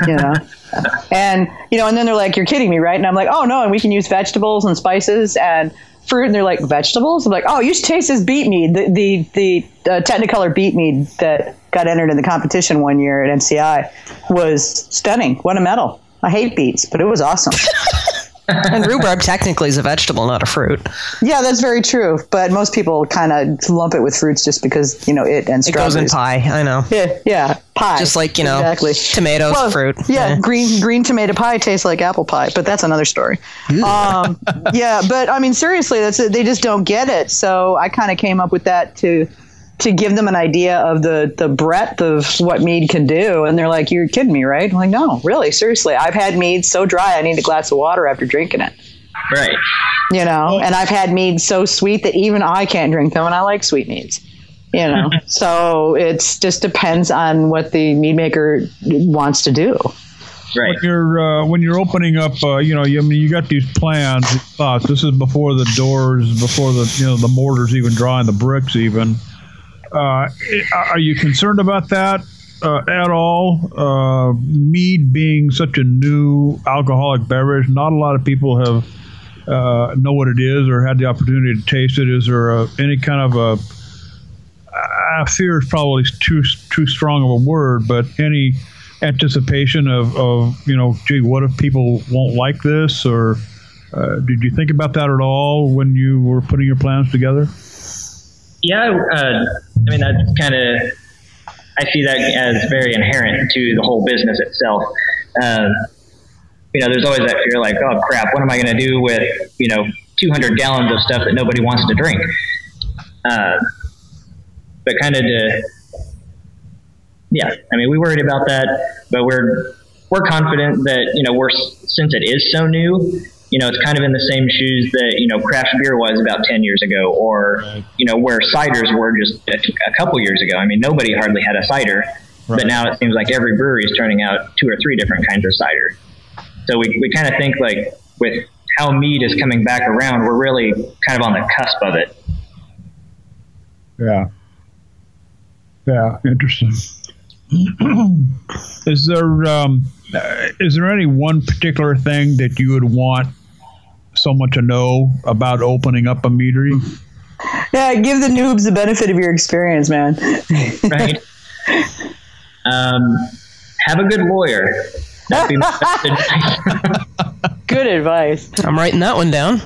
You know. and you know, and then they're like, "You're kidding me, right?" And I'm like, "Oh no!" And we can use vegetables and spices and fruit, and they're like, "Vegetables?" I'm like, "Oh, you should taste this beet mead, the the, the uh, Technicolor beet mead that got entered in the competition one year at MCI was stunning. Won a medal! I hate beets, but it was awesome. and rhubarb technically is a vegetable, not a fruit. Yeah, that's very true. But most people kind of lump it with fruits just because you know it and strawberries. It goes in pie. I know. Yeah, yeah, pie. Just like you know, exactly. Tomatoes, well, fruit. Yeah, yeah, green green tomato pie tastes like apple pie, but that's another story. um, yeah, but I mean, seriously, that's it. They just don't get it. So I kind of came up with that to to give them an idea of the the breadth of what mead can do. And they're like you're kidding me right? I'm like no really seriously. I've had mead so dry i need a glass of water after drinking it. Right. You know? And i've had mead so sweet that even i can't drink them and i like sweet meads. You know? So it just depends on what the mead maker wants to do. Right. When you're uh, when you're opening up, uh, you know, you, I mean, you got these plans, thoughts. This is before the doors, before the you know the mortars even drawing the bricks even. Uh, are you concerned about that uh, at all? Uh, mead being such a new alcoholic beverage, not a lot of people have uh, know what it is or had the opportunity to taste it. Is there a, any kind of a I fear is probably too too strong of a word, but any anticipation of, of you know, gee, what if people won't like this? Or uh, did you think about that at all when you were putting your plans together? Yeah, uh, I mean that's kind of. I see that as very inherent to the whole business itself. Um, you know, there's always that fear, like, oh crap, what am I going to do with you know 200 gallons of stuff that nobody wants to drink? Uh, but kind of to, yeah, I mean, we worried about that, but we're we're confident that you know we're since it is so new, you know, it's kind of in the same shoes that, you know, craft beer was about 10 years ago or, right. you know, where ciders were just a, a, couple years ago. I mean, nobody hardly had a cider, right. but now it seems like every brewery is turning out two or three different kinds of cider. So we, we kind of think like with how mead is coming back around, we're really kind of on the cusp of it. Yeah. Yeah, interesting. is there um, is there any one particular thing that you would want someone to know about opening up a meadery? Yeah, give the noobs the benefit of your experience, man. right. Um, have a good lawyer. good advice. I'm writing that one down.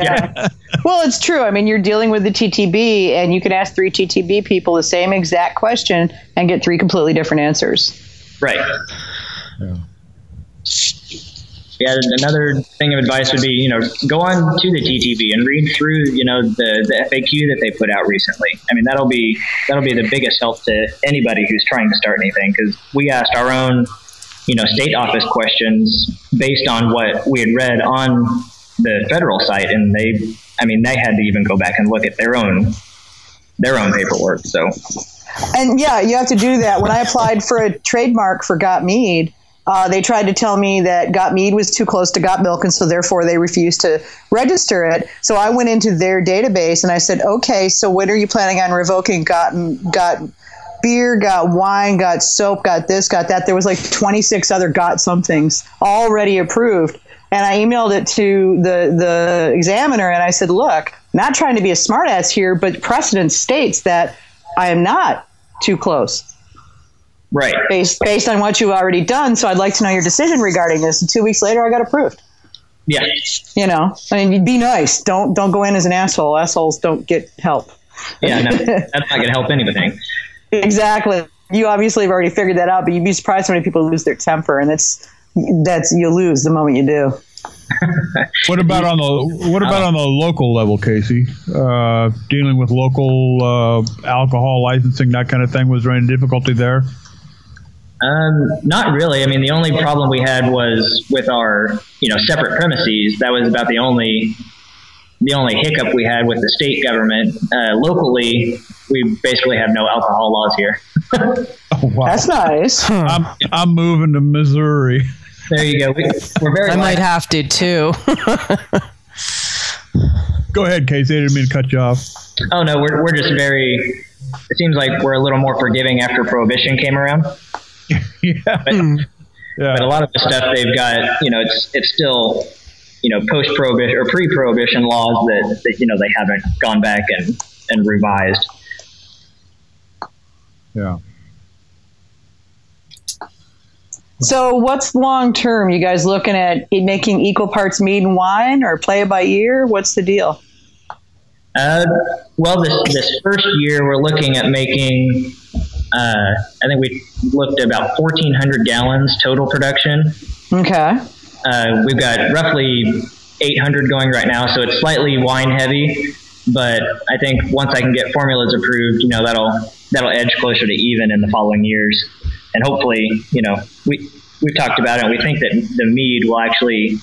Yeah. well, it's true. I mean, you're dealing with the TTB, and you can ask three TTB people the same exact question and get three completely different answers. Right. Yeah yeah, another thing of advice would be, you know, go on to the TTB and read through, you know, the, the FAQ that they put out recently. I mean, that'll be that'll be the biggest help to anybody who's trying to start anything because we asked our own, you know, state office questions based on what we had read on the federal site, and they, I mean, they had to even go back and look at their own their own paperwork. So, and yeah, you have to do that. When I applied for a trademark for Got Mead uh, they tried to tell me that Got Mead was too close to Got Milk, and so therefore they refused to register it. So I went into their database and I said, okay, so when are you planning on revoking Got Got beer, got wine, got soap, got this, got that. There was like 26 other got somethings already approved. And I emailed it to the, the examiner and I said, look, not trying to be a smartass here, but precedent states that I am not too close right? Based based on what you've already done. So I'd like to know your decision regarding this. And two weeks later, I got approved. Yeah. You know, I mean, be nice. Don't don't go in as an asshole. Assholes don't get help. Yeah, no, that's not going to help anything. Exactly. You obviously have already figured that out, but you'd be surprised how many people lose their temper, and that's that's you lose the moment you do. what about on the what about on the local level, Casey? Uh, dealing with local uh, alcohol licensing, that kind of thing. Was there any difficulty there? Um, not really. I mean, the only problem we had was with our, you know, separate premises. That was about the only, the only hiccup we had with the state government. Uh, locally, we basically have no alcohol laws here. oh, wow. That's nice. I'm, I'm moving to Missouri. There you go. We, are very. I might have to too. go ahead, Casey. I didn't mean to cut you off. Oh no, we're we're just very. It seems like we're a little more forgiving after prohibition came around. Yeah. But, yeah. but a lot of the stuff they've got, you know, it's it's still, you know, post prohibition or pre prohibition laws that, that you know they haven't gone back and and revised. Yeah. So, what's long term? You guys looking at making equal parts mead and wine, or play by ear? What's the deal? Uh, well, this this first year we're looking at making uh, I think we looked at about 1,400 gallons total production. Okay. Uh, we've got roughly 800 going right now, so it's slightly wine heavy. But I think once I can get formulas approved, you know that'll that'll edge closer to even in the following years, and hopefully, you know, we we've talked about it. We think that the mead will actually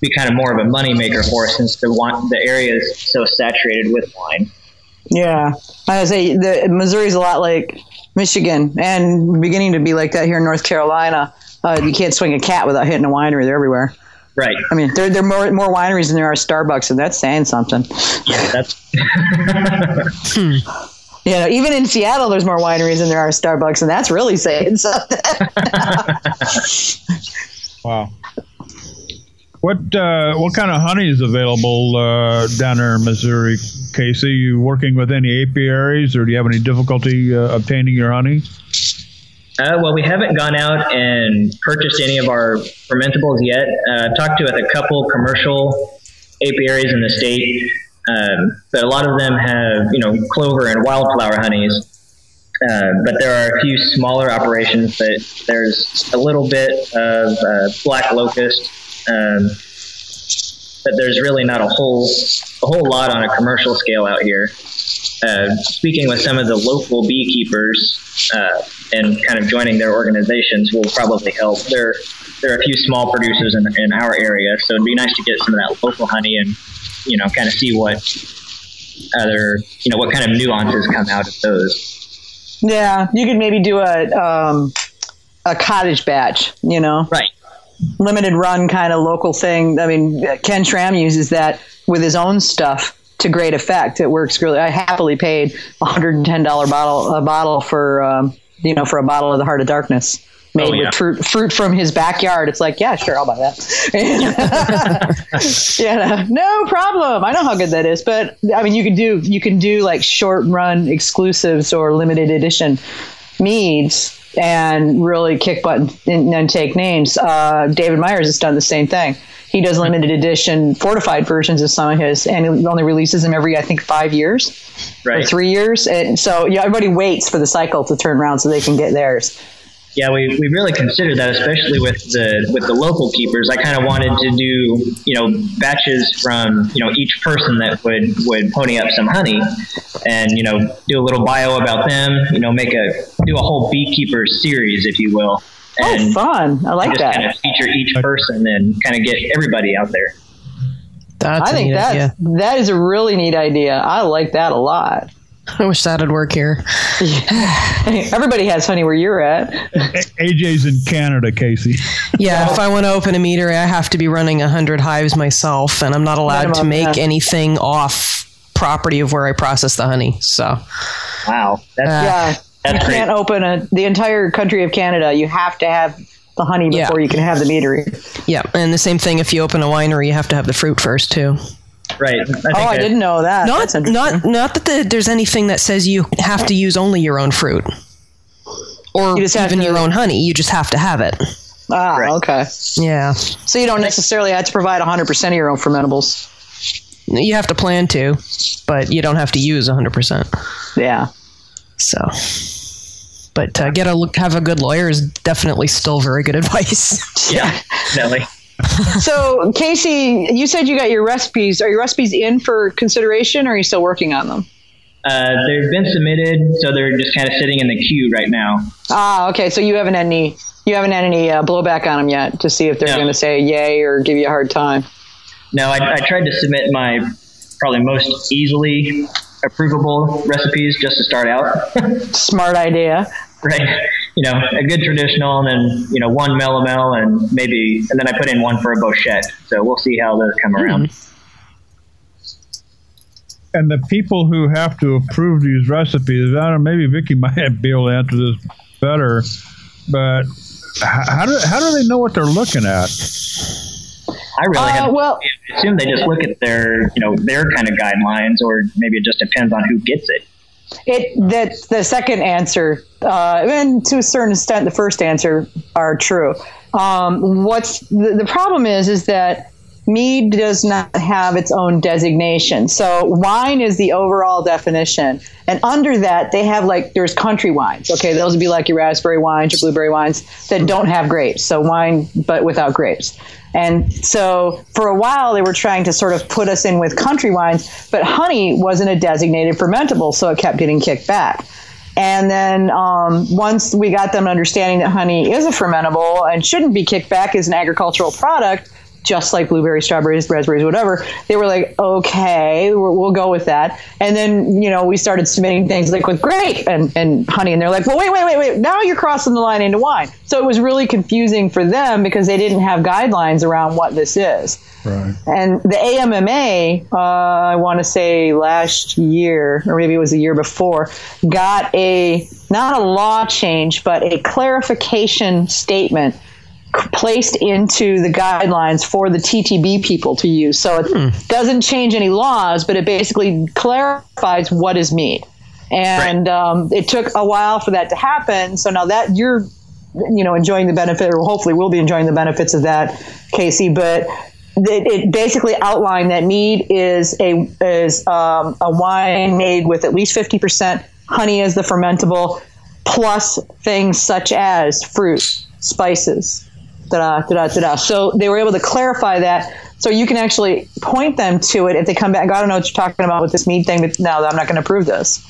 be kind of more of a moneymaker for us since the wine, the area is so saturated with wine. Yeah, I say the Missouri's a lot like Michigan, and beginning to be like that here in North Carolina. Uh, you can't swing a cat without hitting a winery. They're everywhere. Right. I mean, there, there are more, more wineries than there are Starbucks, and that's saying something. Yeah, that's. hmm. You know, even in Seattle, there's more wineries than there are Starbucks, and that's really saying something. wow. What uh, what kind of honey is available uh, down there in Missouri, Casey? You working with any apiaries, or do you have any difficulty uh, obtaining your honey? Uh, well, we haven't gone out and purchased any of our fermentables yet. Uh, I've talked to a couple commercial apiaries in the state, um, but a lot of them have you know clover and wildflower honeys. Uh, but there are a few smaller operations that there's a little bit of black locust, um, but there's really not a whole a whole lot on a commercial scale out here. Uh, speaking with some of the local beekeepers uh, and kind of joining their organizations will probably help. There, there are a few small producers in, in our area, so it'd be nice to get some of that local honey and you know kind of see what other you know what kind of nuances come out of those. Yeah, you could maybe do a um, a cottage batch, you know, Right. Limited run kind of local thing. I mean, Ken Schramm uses that with his own stuff to great effect. It works really. I happily paid a hundred and ten dollar bottle a bottle for um, you know for a bottle of the Heart of Darkness. Made Oh, yeah. with fruit, fruit from his backyard. It's like, yeah, sure, I'll buy that. yeah, no problem. I know how good that is. But I mean, you can do you can do like short run exclusives or limited edition meads and really kick butt and, and take names. Uh, David Myers has done the same thing. He does limited edition fortified versions of some of his, and he only releases them every I think five years or three years. And so yeah, everybody waits for the cycle to turn around so they can get theirs. Yeah, we, we really considered that, especially with the with the local keepers. I kind of wanted to do you know batches from you know each person that would would pony up some honey, and you know do a little bio about them. You know, make a do a whole beekeeper series, if you will, Oh, and fun! I like just kind that. of feature each person and kind of get everybody out there. That's I a think that that is a really neat idea. I like that a lot. I wish that'd work here. Everybody has honey where you're at. AJ's in Canada, Casey. Yeah, if I want to open a meadery, I have to be running 100 hives myself, and I'm not allowed to make yeah. anything off property of where I process the honey. So, Wow, that's Uh, Yeah, That's you great. can't open a, the entire country of Canada. You have to have the honey Yeah. before you can have the meadery. yeah, and the same thing if you open a winery, you have to have the fruit first too. Right. I think Oh, I that- didn't know that. Not That's not not that the, there's anything that says you have to use only your own fruit or You even to- your own honey. You just have to have it. ah, Right. okay. Yeah, So you don't necessarily have to provide 100% of your own fermentables. you have to plan to, but you don't have to use 100. percent Yeah. So, but uh, get a look, have a good lawyer is definitely still very good advice. Yeah, definitely. So, Casey, you said you got your recipes. Are your recipes in for consideration or are you still working on them? Uh, they've been submitted, so they're just kind of sitting in the queue right now. Ah, okay. So you haven't had any you haven't had any uh, blowback on them yet to see if they're No. going to say yay or give you a hard time. No, I, I tried to submit my probably most easily approvable recipes just to start out. Smart idea. right? You know, a good traditional, and then you know one melomel, and maybe, and then I put in one for a bochette. So we'll see how those come around. And the people who have to approve these recipes, I don't know, maybe Vicky might be able to answer this better, but how do, how do they know what they're looking at? I really Uh, have. well- I assume they just look at their, you know, their kind of guidelines, or maybe it just depends on who gets it. It that the second answer, uh, and to a certain extent, the first answer are true. Um, what's the, the problem is is that mead does not have its own designation. So wine is the overall definition, and under that they have like there's country wines. Okay, those would be like your raspberry wines, your blueberry wines that don't have grapes. So wine, but without grapes. And so for a while they were trying to sort of put us in with country wines, but honey wasn't a designated fermentable, so it kept getting kicked back. And then um, once we got them understanding that honey is a fermentable and shouldn't be kicked back as an agricultural product, just like blueberries, strawberries, raspberries, whatever, they were like, okay, we'll, we'll go with that. And then, you know, we started submitting things like with grape and, and honey, and they're like, well, wait, wait, wait, wait, now you're crossing the line into wine. So it was really confusing for them because they didn't have guidelines around what this is. Right. And the AMMA, uh, I want to say last year, or maybe it was the year before, got a not a law change, but a clarification statement placed into the guidelines for the TTB people to use. So it doesn't change any laws, but it basically clarifies what is mead. And um, it took a while for that to happen. So now that you're, you know, enjoying the benefit, or hopefully will be enjoying the benefits of that, Casey. But it, it basically outlined that mead is a is um, a wine made with at least fifty percent honey as the fermentable, plus things such as fruit, spices, da da da da. So they were able to clarify that. So you can actually point them to it if they come back. I don't know what you're talking about with this mead thing, but now I'm not going to approve this.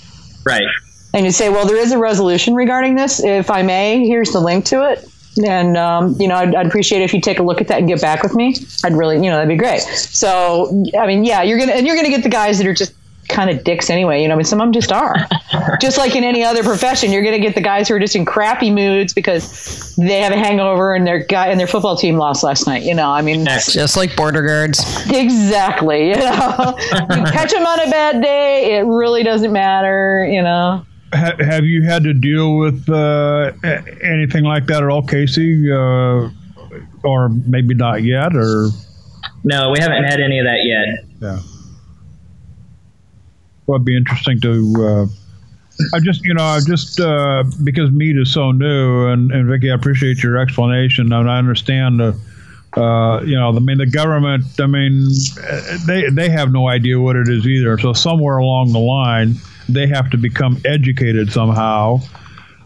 Right. And you say, well, there is a resolution regarding this. If I may, here's the link to it. And um, you know, I'd, I'd, appreciate if you take a look at that and get back with me. I'd really, you know, that'd be great. So, I mean, yeah, you're gonna and you're gonna get the guys that are just kind of dicks anyway. You know, I mean, some of them just are. just like in any other profession, you're going to get the guys who are just in crappy moods because they have a hangover and their guy and their football team lost last night. You know, I mean, just like border guards. Exactly. You know, you catch them on a bad day, it really doesn't matter. You know. have you had to deal with uh, anything like that at all, Casey? Uh, or maybe not yet, or no, we haven't had any of that yet. Yeah well, it'd be interesting to. Uh, I just, you know, I just uh, because meat is so new, and, and Vicky, I appreciate your explanation, and I understand the, uh, you know, I mean, the government, I mean, they they have no idea what it is either. So somewhere along the line, they have to become educated somehow,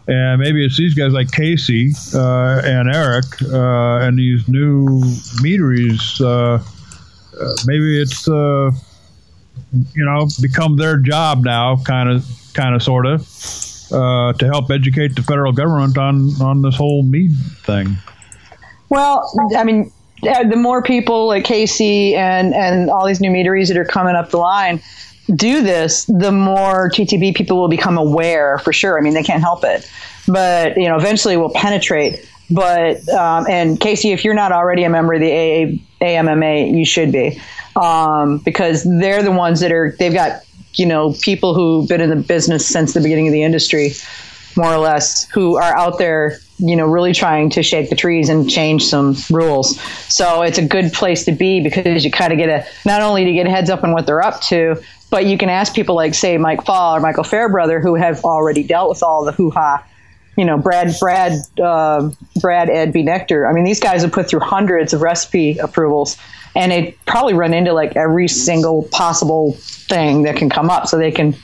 and maybe it's these guys like Casey uh, and Eric uh, and these new meaderies. Uh, uh maybe it's uh, you know, become their job now, kind of, kind of, sort of, uh, to help educate the federal government on on this whole mead thing. Well, I mean, the more people like Casey and and all these new meaderies that are coming up the line do this, the more TTB people will become aware for sure. I mean, they can't help it, but you know, eventually will penetrate. But um, and Casey, if you're not already a member of the AA, AMMA, you should be um, because they're the ones that are they've got you know people who've been in the business since the beginning of the industry more or less who are out there you know really trying to shake the trees and change some rules. So it's a good place to be because you kind of get a not only to get a heads up on what they're up to but you can ask people like say mike faul or michael fairbrother who have already dealt with all the hoo-ha you know brad brad uh, brad ed b. Nektar. I mean these guys have put through hundreds of recipe approvals and it probably run into like every single possible thing that can come up so they can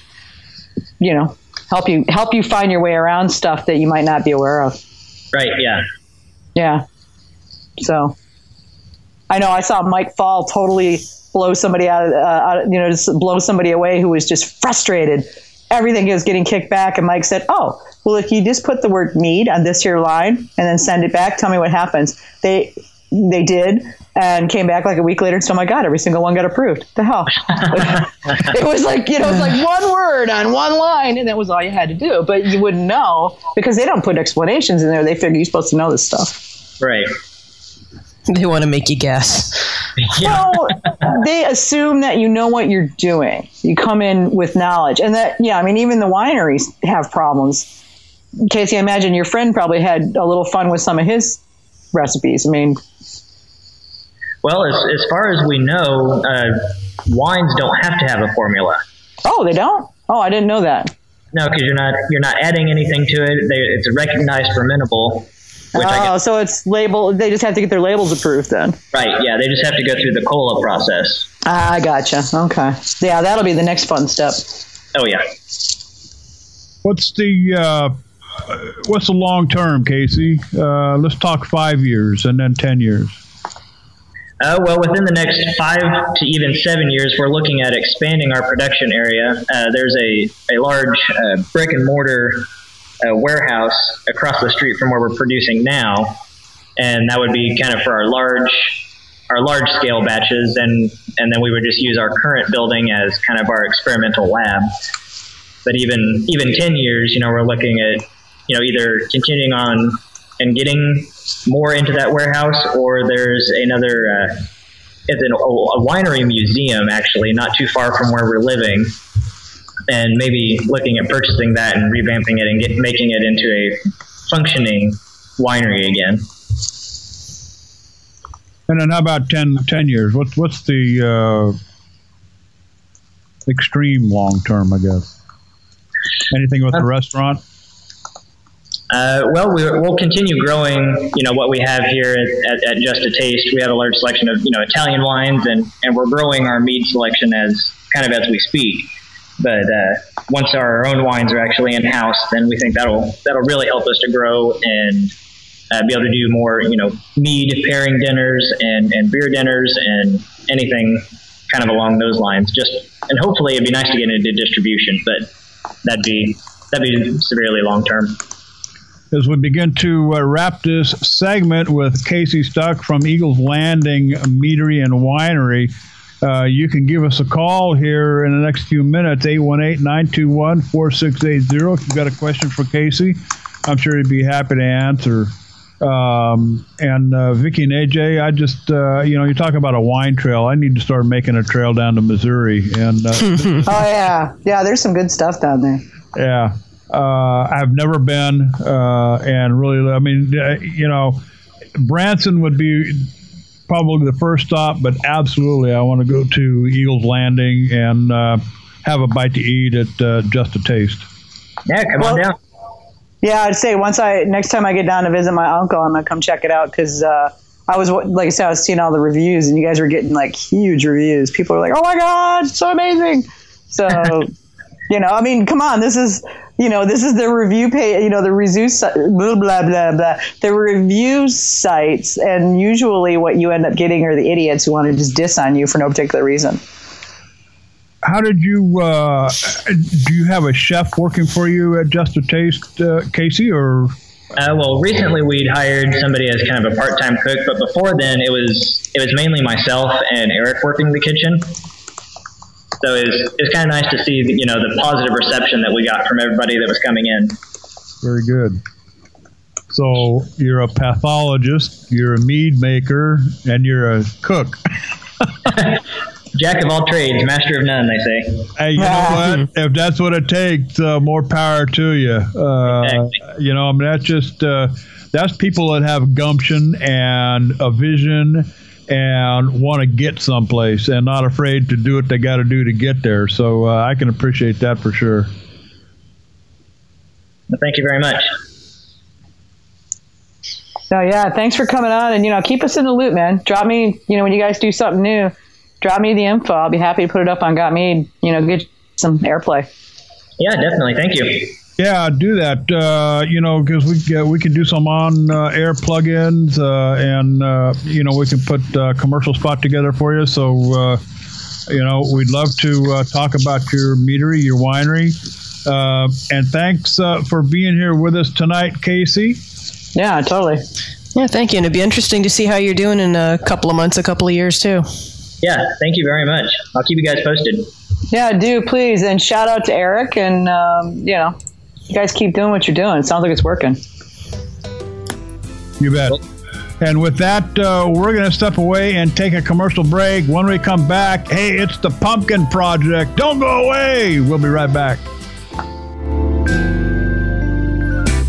you know help you help you find your way around stuff that you might not be aware of. Right yeah. Yeah. So i know i saw mike faul totally blow somebody out of uh, out, you know just blow somebody away who was just frustrated. Everything is getting kicked back and mike said oh well if you just put the word mead on this here line and then send it back tell me what happens. They they did and came back like a week later and said, oh my God, every single one got approved. The hell? it was like, you know, it was like one word on one line and that was all you had to do. But you wouldn't know because they don't put explanations in there. They figure you're supposed to know this stuff. Right. They want to make you guess. Yeah. Well, they assume that you know what you're doing. You come in with knowledge. And that, yeah, I mean, even the wineries have problems. Casey, I imagine your friend probably had a little fun with some of his recipes. I mean, well, as, as far as we know, uh, wines don't have to have a formula. Oh, they don't. Oh, I didn't know that. No, because you're not you're not adding anything to it. They, it's a recognized fermentable. Which oh, so it's labeled. They just have to get their labels approved then. Right. Yeah, they just have to go through the COLA process. Ah, I gotcha. Okay. Yeah, that'll be the next fun step. Oh yeah. What's the uh, what's the long term, Casey? Uh, let's talk five years and then ten years. Uh, well, within the next five to even seven years, we're looking at expanding our production area. Uh, there's a, a large uh, brick and mortar uh, warehouse across the street from where we're producing now, and that would be kind of for our large our large scale batches, and and then we would just use our current building as kind of our experimental lab. But even even ten years, you know, we're looking at you know either continuing on and getting more into that warehouse, or there's another. Uh, it's an, a winery museum actually, not too far from where we're living, and maybe looking at purchasing that and revamping it and get, making it into a functioning winery again. And then how about 10, 10 years? What's what's the uh, extreme long term? I guess anything with the uh, restaurant. Uh, well, we, will continue growing. You know what we have here at, at, at, Just a Taste. We have a large selection of you know Italian wines, and and we're growing our mead selection as kind of as we speak. But uh, once our own wines are actually in house, then we think that'll that'll really help us to grow and uh, be able to do more, you know, mead pairing dinners and, and beer dinners and anything kind of along those lines. Just and hopefully it'd be nice to get into distribution, but that'd be that'd be severely long term. As we begin to uh, wrap this segment with Casey Stuck from Eagles Landing Meadery and Winery, uh, you can give us a call here in the next few minutes, 818 921 4680. If you've got a question for Casey, I'm sure he'd be happy to answer. Um, and uh, Vicky and AJ, I just, uh, you know, you talk about a wine trail. I need to start making a trail down to Missouri. And uh, oh yeah, yeah, there's some good stuff down there. Yeah, uh, I've never been, uh, and really, I mean, uh, you know, Branson would be probably the first stop, but absolutely, I want to go to Eagles Landing and have a bite to eat at Just a Taste. Yeah, come well, on down. Yeah, I'd say once I next time I get down to visit my uncle, I'm gonna come check it out because uh, I was like I said, I was seeing all the reviews, and you guys were getting like huge reviews. People are like, "Oh my god, so amazing!" So, you know, I mean, come on, this is you know, this is the review page, you know, the review blah blah blah blah, the review sites, and usually what you end up getting are the idiots who want to just diss on you for no particular reason. How did you uh, do you have a chef working for you at just a taste uh, casey or? Uh, well recently we'd hired somebody as kind of a part-time cook but before then it was it was mainly myself and eric working the kitchen so it was, it was kind of nice to see you know the positive reception that we got from everybody that was coming in very good so you're a pathologist you're a mead maker and you're a cook Jack of all trades, master of none, they say. Hey, you know what? If that's what it takes, uh, more power to you. Uh, exactly. You know, I mean, that's just uh, that's people that have gumption and a vision and want to get someplace and not afraid to do what they got to do to get there. So uh, I can appreciate that for sure. Well, thank you very much. So yeah, thanks for coming on, and you know, keep us in the loop, man. Drop me, you know, when you guys do something new drop me the info. I'll be happy to put it up on Got Mead. You know, get some airplay. Yeah, definitely. Thank you. Yeah, do that. Uh, you know, because we uh, we can do some on uh, air plugins, uh, and uh, you know we can put a commercial spot together for you. So uh, you know we'd love to talk about your meadery, your winery, and thanks for being here with us tonight, Casey. Yeah, totally. Yeah, thank you. And it'd be interesting to see how you're doing in a couple of months, a couple of years too. Yeah, thank you very much. I'll keep you guys posted. Yeah, do please, and shout out to Eric, and um, you know, you guys keep doing what you're doing. It sounds like it's working. You bet. And with that, uh, we're going to step away and take a commercial break. When we come back, hey, it's the Pumpkin Project. Don't go away. We'll be right back.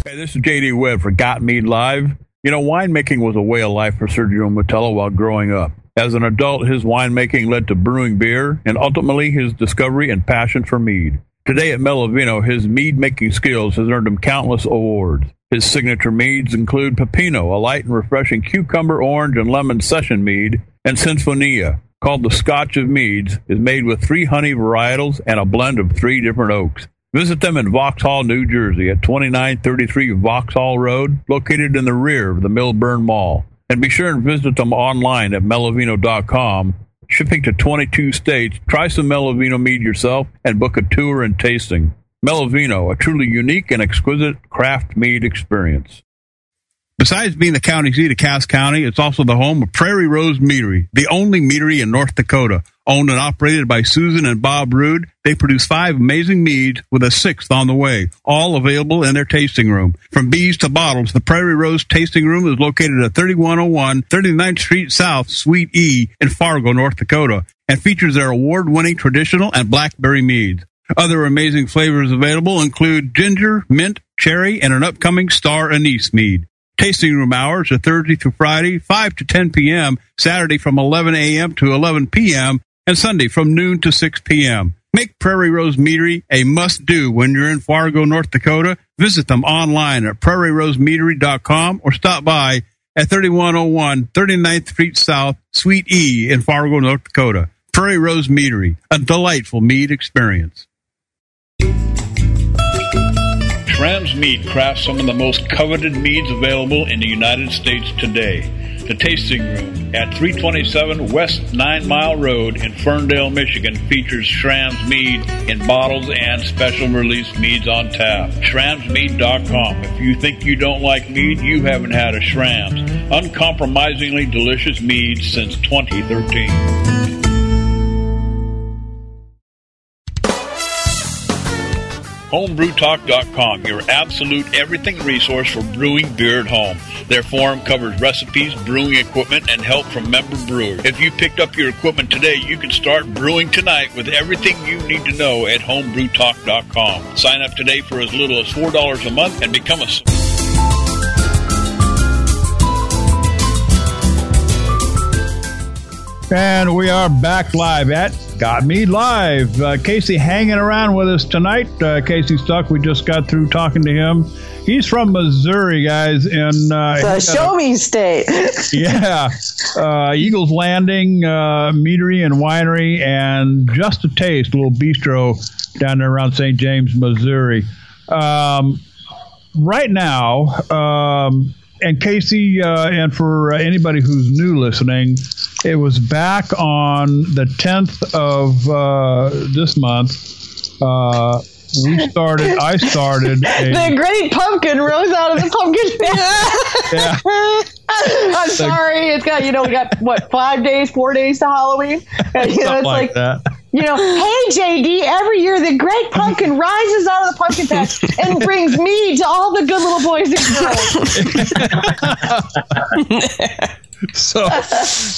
Hey, this is JD Webb for Got Mead Live. You know, winemaking was a way of life for Sergio Moutela while growing up. As an adult, his winemaking led to brewing beer and ultimately his discovery and passion for mead. Today at Melovino, his mead making skills has earned him countless awards. His signature meads include Pepino, a light and refreshing cucumber, orange, and lemon session mead, and Sinfonia, called the Scotch of Meads, is made with three honey varietals and a blend of three different oaks. Visit them in Vauxhall, New Jersey at 2933 Vauxhall Road, located in the rear of the Millburn Mall. And be sure and visit them online at melovino.com. Shipping to 22 states, try some Melovino mead yourself and book a tour and tasting. Melovino, a truly unique and exquisite craft mead experience. Besides being the county seat of Cass County, it's also the home of Prairie Rose Meadery, the only meadery in North Dakota. Owned and operated by Susan and Bob Rude, they produce five amazing meads with a sixth on the way, all available in their tasting room. From bees to bottles, the Prairie Rose Tasting Room is located at 3101 39th Street South, Suite E in Fargo, North Dakota, and features their award-winning traditional and blackberry meads. Other amazing flavors available include ginger, mint, cherry, and an upcoming star anise mead. Tasting room hours are Thursday through Friday, 5 to 10 p.m., Saturday from 11 a.m. to 11 p.m., and Sunday from noon to 6 p.m. Make Prairie Rose Meadery a must do when you're in Fargo, North Dakota. Visit them online at prairierosemeadery.com or stop by at 3101 39th Street South, Suite E in Fargo, North Dakota. Prairie Rose Meadery, a delightful mead experience. Schramm's Mead crafts some of the most coveted meads available in the United States today. The Tasting Room at 327 West Nine Mile Road in Ferndale, Michigan features Schramm's Mead in bottles and special release meads on tap. SchrammsMead.com. If you think you don't like mead, you haven't had a Schramm's. Uncompromisingly delicious mead since 2013. homebrewtalk.com, your absolute everything resource for brewing beer at home. Their forum covers recipes, brewing equipment, and help from member brewers. If you picked up your equipment today, you can start brewing tonight with everything you need to know at homebrewtalk.com. Sign up today for as little as $4 a month and become a And we are back live at Got Mead Live. Uh, Casey hanging around with us tonight. Uh, Casey Stuck, we just got through talking to him. He's from Missouri, guys, in uh, the show me state. yeah, uh, Eagles Landing uh, Meadery and Winery, and Just a Taste, a little bistro down there around St. James, Missouri. Um, right now, um, and Casey, uh, and for anybody who's new listening, it was back on the 10th of uh, this month. Uh, we started. I started. A, the Great Pumpkin rose out of the pumpkin. yeah. I'm sorry. It's got you know we got what five days, four days to Halloween. And, you know, it's like, like that. You know, hey JD, every year the Great Pumpkin rises out of the pumpkin patch and brings me to all the good little boys and girls. so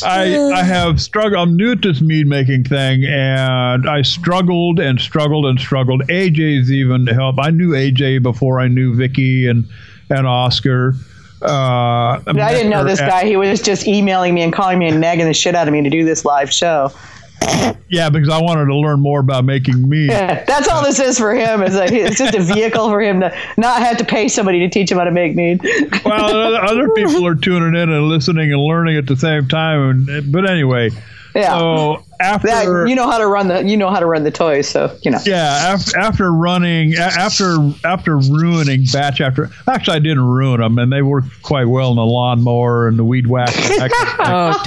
I I have struggled. I'm new to this mead making thing, and I struggled and struggled and struggled. AJ's even to help. I knew AJ before I knew Vicky and and Oscar. Uh, I didn't know this at, guy. He was just emailing me and calling me and nagging the shit out of me to do this live show. Yeah, because I wanted to learn more about making mead. Yeah, that's all this is for him. Is it's just a vehicle for him to not have to pay somebody to teach him how to make mead. well, other people are tuning in and listening and learning at the same time. But anyway, yeah. So after that, you know how to run the you know how to run the toys, so you know. Yeah, after, after running after after ruining batch after actually I didn't ruin them, and they worked quite well in the lawnmower and the weed whacker. oh,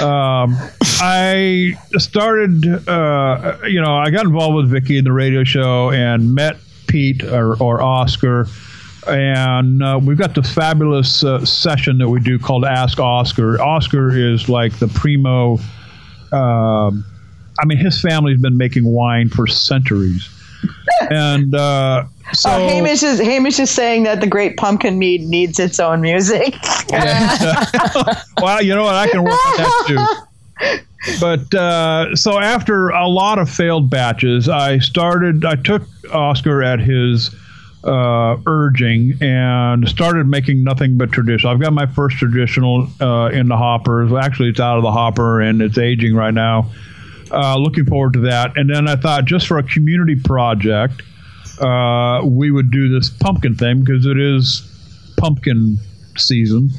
um, I started, uh, you know, I got involved with Vicky in the radio show and met Pete or, or Oscar. And uh, we've got the fabulous uh, session that we do called Ask Oscar. Oscar is like the primo. Um, I mean, his family's been making wine for centuries. and uh, so uh, Hamish is Hamish is saying that the Great Pumpkin Mead needs its own music. well, you know what? I can work with that too. But uh, so after a lot of failed batches, I started. I took Oscar at his uh, urging and started making nothing but traditional. I've got my first traditional uh, in the hoppers. Actually, it's out of the hopper and it's aging right now. Uh, looking forward to that. And then I thought, just for a community project, uh, we would do this pumpkin thing because it is pumpkin season.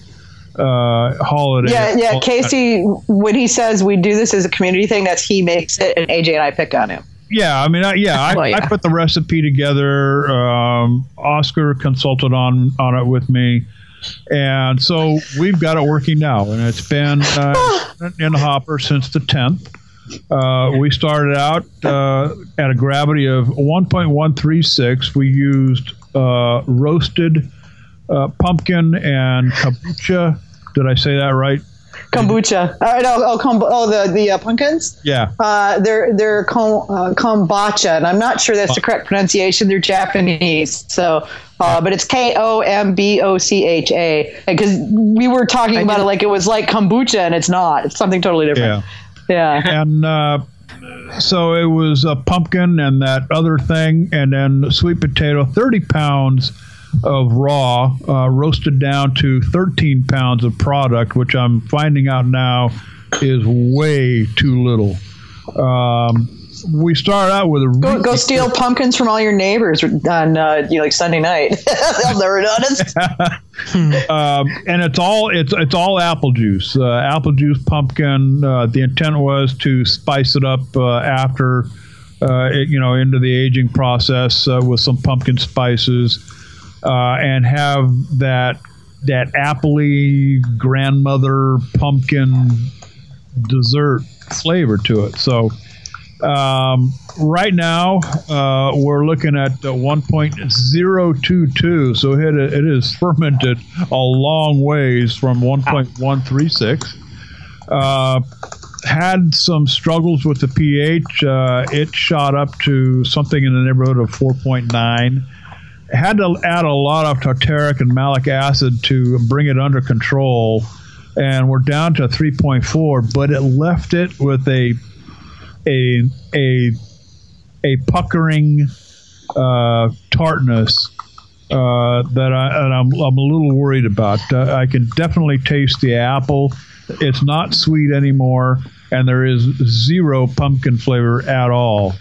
Uh, holiday. Yeah, yeah. Casey, when he says we do this as a community thing, that's he makes it, and AJ and I picked on him. Yeah, I mean, I, yeah, I, well, yeah, I, put the recipe together. Um, Oscar consulted on on it with me, and so we've got it working now, and it's been uh, in the hopper since the tenth. Uh, we started out uh, at a gravity of 1.136. We used uh, roasted uh, pumpkin and kombucha. Did I say that right? Kombucha. Uh, no, oh, kombu- oh, the the uh, pumpkins. Yeah. they're they're kom- kombucha, and I'm not sure that's the correct pronunciation. They're Japanese, so. but it's K O M B O C H A because we were talking about it like it was like kombucha and it's not. It's something totally different. Yeah. Yeah. And uh, so it was a pumpkin and that other thing, and then sweet potato, 30 pounds of raw, uh, roasted down to 13 pounds of product, which I'm finding out now is way too little. Um, we start out with a go, go steal pumpkins from all your neighbors on uh, you know, like Sunday night. They'll never notice. um, and it's all it's it's all apple juice, uh, apple juice pumpkin. Uh, the intent was to spice it up uh, after uh, it, you know, into the aging process uh, with some pumpkin spices, uh, and have that that appley grandmother pumpkin dessert flavor to it. So um, right now uh, we're looking at uh, 1.022. So it, it is fermented a long ways from 1.136. Uh, had some struggles with the pH. Uh, it shot up to something in the neighborhood of 4.9 had to add a lot of tartaric and malic acid to bring it under control, and we're down to 3.4. But it left it with a a a a puckering uh, tartness uh, that I, and I'm, I'm a little worried about. Uh, I can definitely taste the apple. It's not sweet anymore, and there is zero pumpkin flavor at all.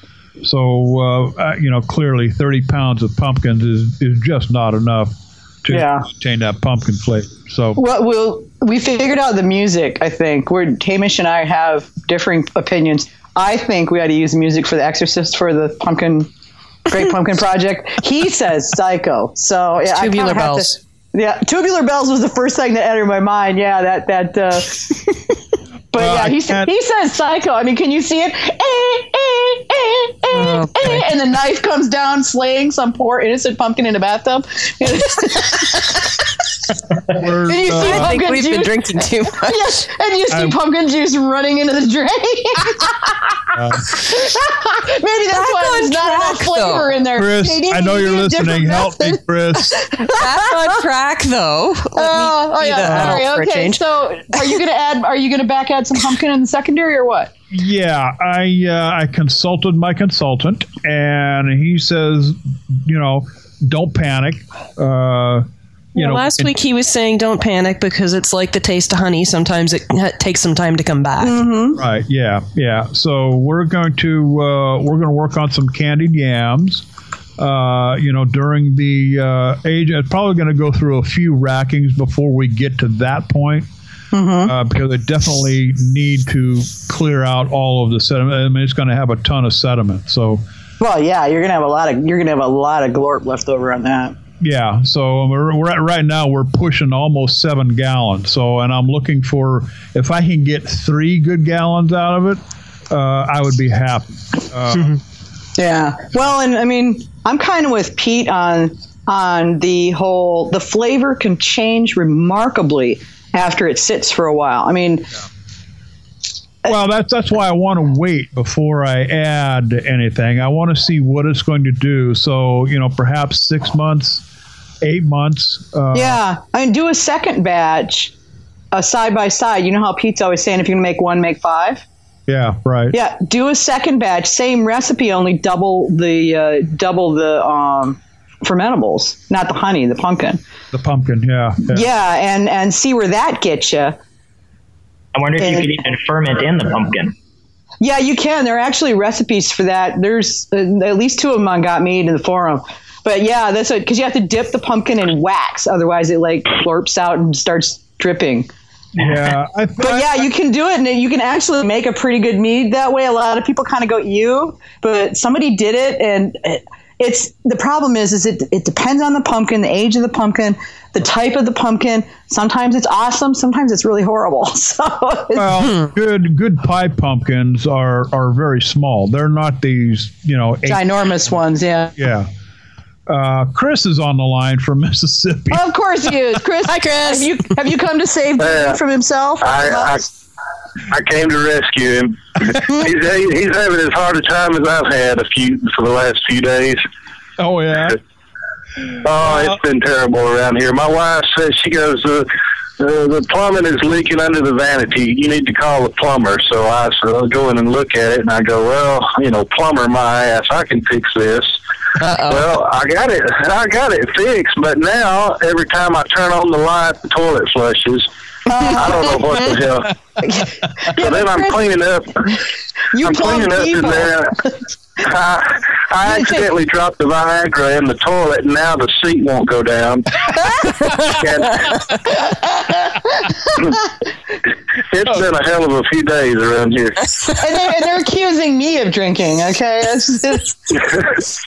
So, uh, you know, clearly 30 pounds of pumpkins is, is just not enough to Yeah. maintain that pumpkin flavor. So, Well, we'll we figured out the music. I think where Hamish and I have differing opinions. I think we ought to use music for The Exorcist for the pumpkin, Great Pumpkin Project. He says Psycho. So yeah, Tubular have to- bells. yeah, tubular bells was the first thing that entered my mind. Yeah, that that. Uh, but Uh, yeah, he he says Psycho. I mean, can you see it? Eh, eh, eh, eh, Okay. and the knife comes down, slaying some poor innocent pumpkin in a bathtub. we're, Did you see uh, I think we've juice? been drinking too much. Yes, and you see I'm- pumpkin juice running into the drain. Maybe that's why on there's not enough flavor though. in there. Chris, I know you're listening. Help me. Chris. Back on track though. Let me Oh, oh be the yeah. adult Sorry. Okay. So, are you gonna add? Are you gonna back add some pumpkin in the secondary or what? Yeah, I uh, I consulted my consultant, and he says, you know, don't panic. Uh, you Yeah, know, last it- week he was saying don't panic because it's like the taste of honey. Sometimes it takes some time to come back. Right. Yeah. Yeah. So we're going to uh, we're going to work on some candied yams. Uh, you know, during the uh, age, it's probably going to go through a few rackings before we get to that point. Uh, because they definitely need to clear out all of the sediment. I mean, it's going to have a ton of sediment. So, Well, yeah, you're gonna have a lot of you're gonna have a lot of glorp left over on that. Yeah, so we're, we're right now we're pushing almost seven gallons. So, and I'm looking for if I can get three good gallons out of it, uh, I would be happy. Uh, Yeah. Well, and I mean, I'm kind of with Pete on on the whole. The flavor can change remarkably after it sits for a while. I mean, well, that's that's why I want to wait before I add anything. I want to see what it's going to do. So, you know, perhaps six months, eight months. Uh, yeah. I mean, do a second batch, uh, side by side. You know how Pete's always saying, if you're gonna make one, make five. Yeah. Right. Yeah. Do a second batch, same recipe, only double the uh, double the um, fermentables, not the honey, the pumpkin. The pumpkin. Yeah. yeah. Yeah, and and see where that gets you. I wonder if you And- could even ferment in the pumpkin. Yeah, you can. There are actually recipes for that. There's uh, at least two of them on Got Mead in the forum. But yeah, that's it. because you have to dip the pumpkin in wax, otherwise it like florps out and starts dripping. Yeah. I, But yeah, you can do it, and you can actually make a pretty good mead that way. A lot of people kind of go you, but somebody did it, and it, it's the problem is is it it depends on the pumpkin, the age of the pumpkin, the type of the pumpkin. Sometimes it's awesome, sometimes it's really horrible. So Well, hmm. good good pie pumpkins are are very small. They're not these, you know, eight, ginormous ones, yeah. yeah. Uh, Chris is on the line from Mississippi. Of course he is, Chris. Hi, Chris. Have you have you come to save Yeah. David from himself? I, I I came to rescue him. he's he's having as hard a time as I've had a few for the last few days. Oh yeah. Oh, it's been terrible around here. My wife says she goes, uh, uh, the plumbing is leaking under the vanity. You need to call the plumber. So I said, I'll go in and look at it, and I go, well, you know, plumber my ass, I can fix this. Well, I got it. I got it fixed, but now every time I turn on the light, the toilet flushes. I don't know what the hell. So then I'm cleaning up. you I'm cleaning up in there. I, I accidentally dropped the Viagra in the toilet, and now the seat won't go down. it's been a hell of a few days around here. and, they're, and they're accusing me of drinking. Okay, that's that's,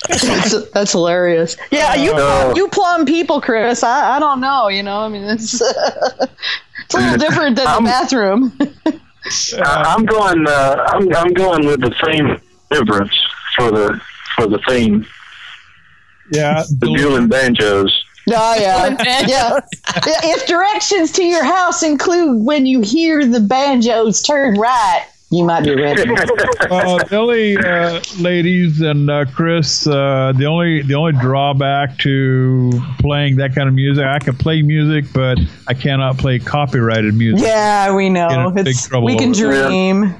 that's, that's hilarious. Yeah, you Oh. you plum people, Chris. I, I don't know. You know, I mean, it's it's a little different than the I'm- bathroom. I- I'm going. Uh, I'm I'm going with the same deliverance for the for the theme. Yeah. The dueling banjos. Oh yeah, yeah. Yeah, If directions to your house include when you hear the banjos turn right, you might be ready. uh, the uh, ladies and uh, Chris, uh, the only the only drawback to playing that kind of music, I can play music, but I cannot play copyrighted music. Yeah, we know. in big It's, trouble we can dream. it.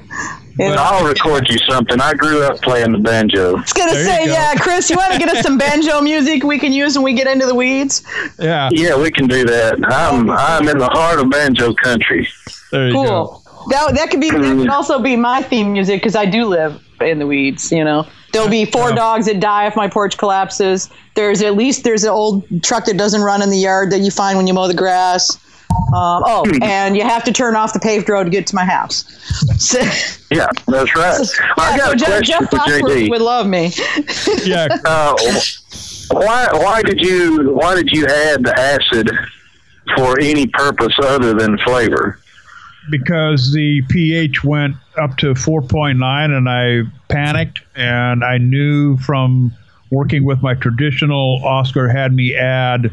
Dream. It's, I'll record you something. I grew up playing the banjo. I was gonna There say, go. yeah, Chris, you want to get us some banjo music we can use when we get into the weeds? Yeah, Yeah, we can do that. I'm I'm in the heart of banjo country. there you go. Cool. That that could be that could also be my theme music because I do live in the weeds. You know, there'll be four Yeah. dogs that die if my porch collapses. There's at least there's an old truck that doesn't run in the yard that you find when you mow the grass. Um, oh, and you have to turn off the paved road to get to my house. So, Yeah, that's right. I yeah, got so a Jeff, question Jeff for Foxworthy JD. would love me. Yeah, Uh, why why did you why did you add the acid for any purpose other than flavor? because the pH went up to 4.9 and I panicked and I knew from working with my traditional Oscar had me add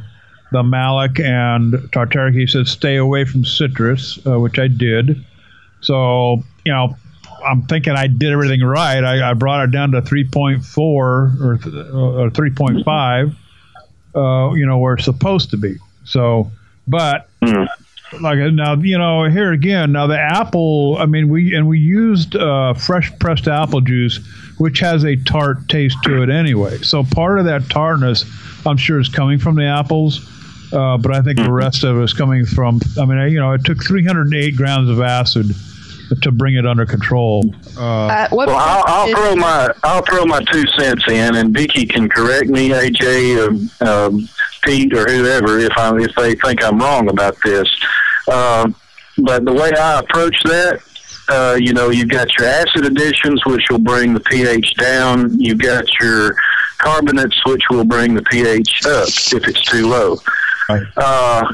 the malic and tartaric. He said stay away from citrus, uh, which I did. So, you know, I'm thinking I did everything right. I, I brought it down to 3.4 or, th- or 3.5, uh, you know, where it's supposed to be. So, but Hmm. like uh, now you know here again now the apple i mean we and we used uh, fresh pressed apple juice which has a tart taste to it anyway so part of that tartness i'm sure is coming from the apples uh, but i think the rest of it is coming from i mean you know it took 308 grams of acid to bring it under control uh, Uh, Well, I'll, I'll throw my I'll throw my two cents in, and Vicky can correct me, AJ, or um, Pete, or whoever if I if they think I'm wrong about this. Um, but the way I approach that, uh, you know, you've got your acid additions, which will bring the pH down. You've got your carbonates, which will bring the pH up if it's too low. Right. Uh,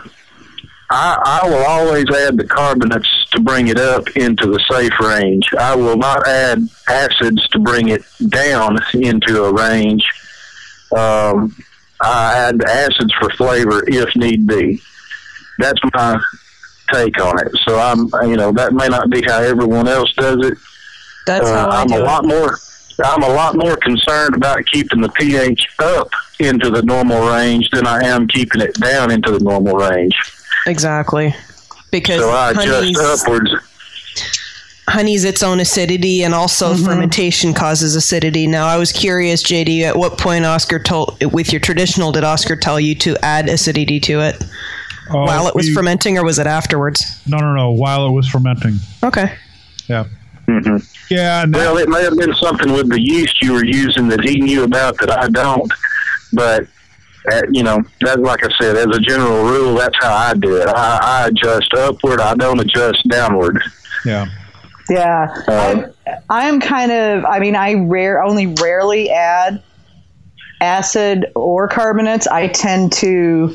I, I will always add the carbonates to bring it up into the safe range. I will not add acids to bring it down into a range. Um, I add acids for flavor if need be. That's my take on it. So I'm, you know, that may not be how everyone else does it. That's Uh, how I I'm do a it. lot more. I'm a lot more concerned about keeping the pH up into the normal range than I am keeping it down into the normal range. Exactly. Because So I honey's, adjust upwards. honey's its own acidity and also Mm-hmm. fermentation causes acidity. Now, I was curious, JD, at what point Oscar told, with your traditional, did Oscar tell you to add acidity to it uh, while it was we- fermenting or was it afterwards? no no no while it was fermenting Okay. yeah hmm yeah and that- Well, it may have been something with the yeast you were using that he knew about that I don't. But uh, you know, that's like I said, as a general rule, that's how I do it. I, I adjust upward. I don't adjust downward. yeah Yeah, Um, I'm, I'm kind of. I mean, I rare only rarely add acid or carbonates. I tend to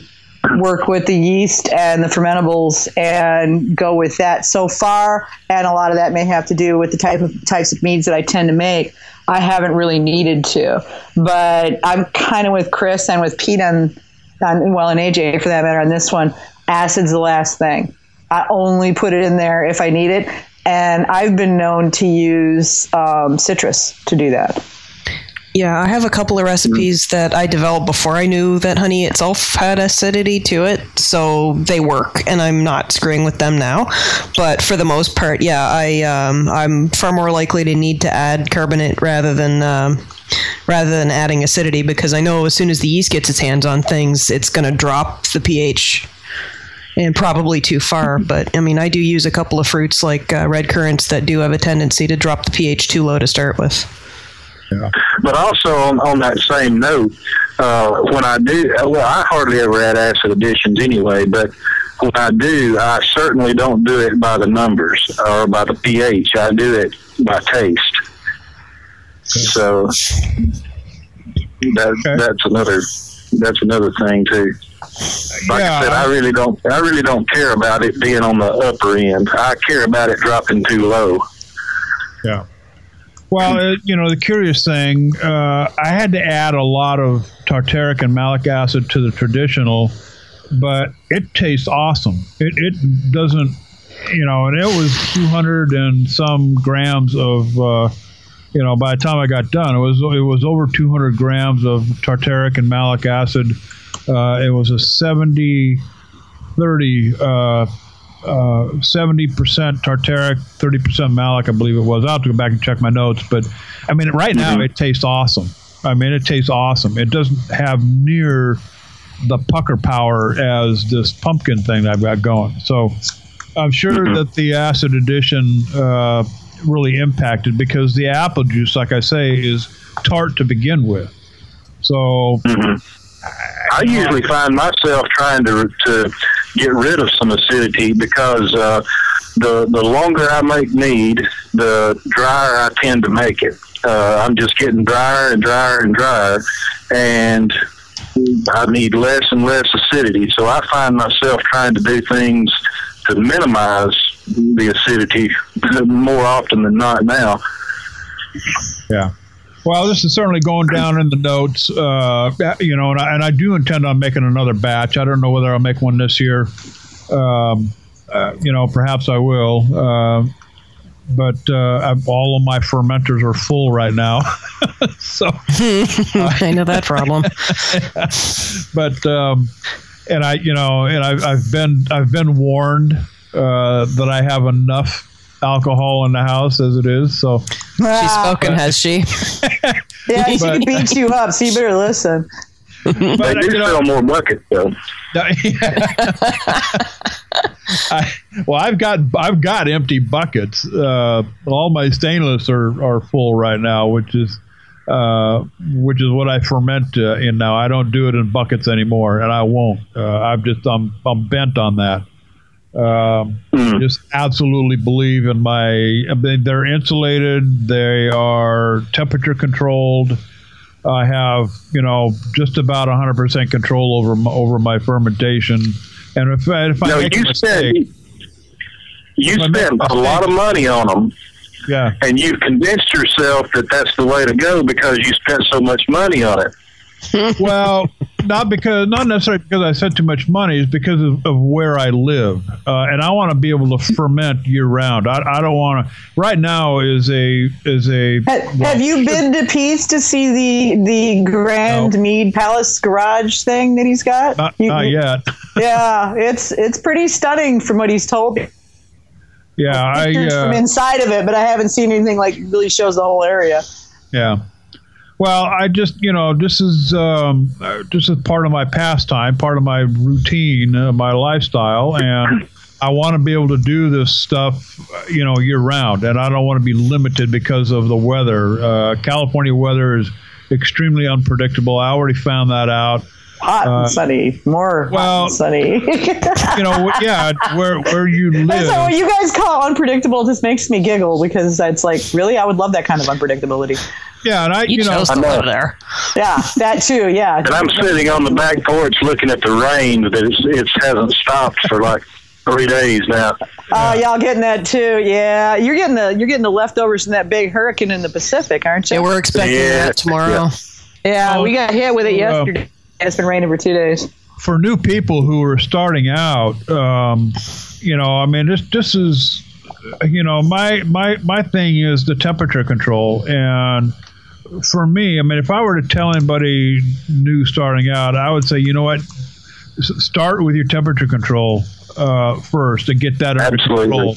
work with the yeast and the fermentables and go with that so far. And a lot of that may have to do with the type of types of meads that I tend to make. I haven't really needed to, but I'm kind of with Chris and with Pete on well, and AJ for that matter on this one. Acid's the last thing. I only put it in there if I need it. And I've been known to use um, citrus to do that. Yeah, I have a couple of recipes that I developed before I knew that honey itself had acidity to it, so they work, and I'm not screwing with them now. But for the most part, yeah, I um, I'm far more likely to need to add carbonate rather than um, rather than adding acidity because I know as soon as the yeast gets its hands on things, it's going to drop the pH. And probably too far, but I mean, I do use a couple of fruits like uh, red currants that do have a tendency to drop the pH too low to start with. But also on, on that same note, uh, when I do, well, I hardly ever add acid additions anyway. But when I do, I certainly don't do it by the numbers or by the pH. I do it by taste. So that Okay. that's another that's another thing too. Like Yeah, I said, I really don't I really don't care about it being on the upper end. I care about it dropping too low. Yeah. Well, uh, you know, the curious thing, uh, I had to add a lot of tartaric and malic acid to the traditional, but it tastes awesome. It, it doesn't, you know, and it was 200 and some grams of, uh, you know, by the time I got done, it was it was over 200 grams of tartaric and malic acid. Uh, it was a 70 30 uh, uh, seventy percent tartaric, thirty percent malic, I believe it was. I'll have to go back and check my notes, but I mean, right now it tastes awesome. I mean, it tastes awesome. It doesn't have near the pucker power as this pumpkin thing I've got going. So I'm sure that the acid addition uh, really impacted because the apple juice, like I say, is tart to begin with. So I usually find myself trying to to get rid of some acidity because uh, the the longer I make mead, the drier I tend to make it. Uh, I'm just getting drier and drier and drier, and I need less and less acidity. So I find myself trying to do things to minimize the acidity more often than not now. Yeah. Well, this is certainly going down in the notes, uh, you know, and I, and I do intend on making another batch. I don't know whether I'll make one this year. Um, uh, you know, perhaps I will. Uh, but uh, all of my fermenters are full right now. so, I know that problem. but um, and I, you know, and I've, I've been I've been warned uh, that I have enough alcohol in the house as it is. So, She's Ah, spoken, has she? yeah, she but- beat you up, so you better listen. but They do you know, sell more buckets though. I, well, I've got I've got empty buckets. Uh, all my stainless are, are full right now, which is uh, which is what I ferment uh, in now. I don't do it in buckets anymore, and I won't. Uh, I'm just I'm I'm bent on that. Um, Just absolutely believe in my. They're insulated. They are temperature controlled. I have, you know, just about 100% control over my, over my fermentation. And if, I- if I No, make you spent mistake, you If spent a a lot of money on them, yeah, and you've convinced yourself that that's the way to go because you spent so much money on it. well, not because not necessarily because I spent too much money, it's because of, of where I live, uh, and I want to be able to ferment year round. I, I don't want to. Right now is a is a. Ha- Have you been to Pete's to see the the Grand No. Mead Palace garage thing that he's got? Not, You- not yet. Yeah, it's it's pretty stunning from what he's told me. Yeah, I. From Uh, inside of it, but I haven't seen anything like really shows the whole area. Yeah. Well, I just you know this is um, this is part of my pastime, part of my routine, uh, my lifestyle, and I want to be able to do this stuff, uh, you know, year round, and I don't want to be limited because of the weather. Uh, California weather is extremely unpredictable. I already found that out. Hot Uh, and sunny, more well- hot and sunny. You know, yeah, where where you live. So what you guys call unpredictable. Just makes me giggle because it's like, really, I would love that kind of unpredictability. Yeah, and I, You, you know, chose to I know. live there. Yeah, that too. Yeah, And I'm sitting on the back porch looking at the rain that it's, it hasn't stopped for like three days now. Oh, y'all getting that too? Yeah, you're getting the you're getting the leftovers from that big hurricane in the Pacific, aren't you? Yeah, we're expecting Yeah, that tomorrow. Yeah, Oh, we got hit with it well- yesterday. It's been raining for two days. for new people who are starting out, um, you know, I mean, this this is, you know, my my my thing is the temperature control, and for me, I mean, if I were to tell anybody new starting out, I would say, you know what, S- start with your temperature control uh, first and get that under Absolutely. control.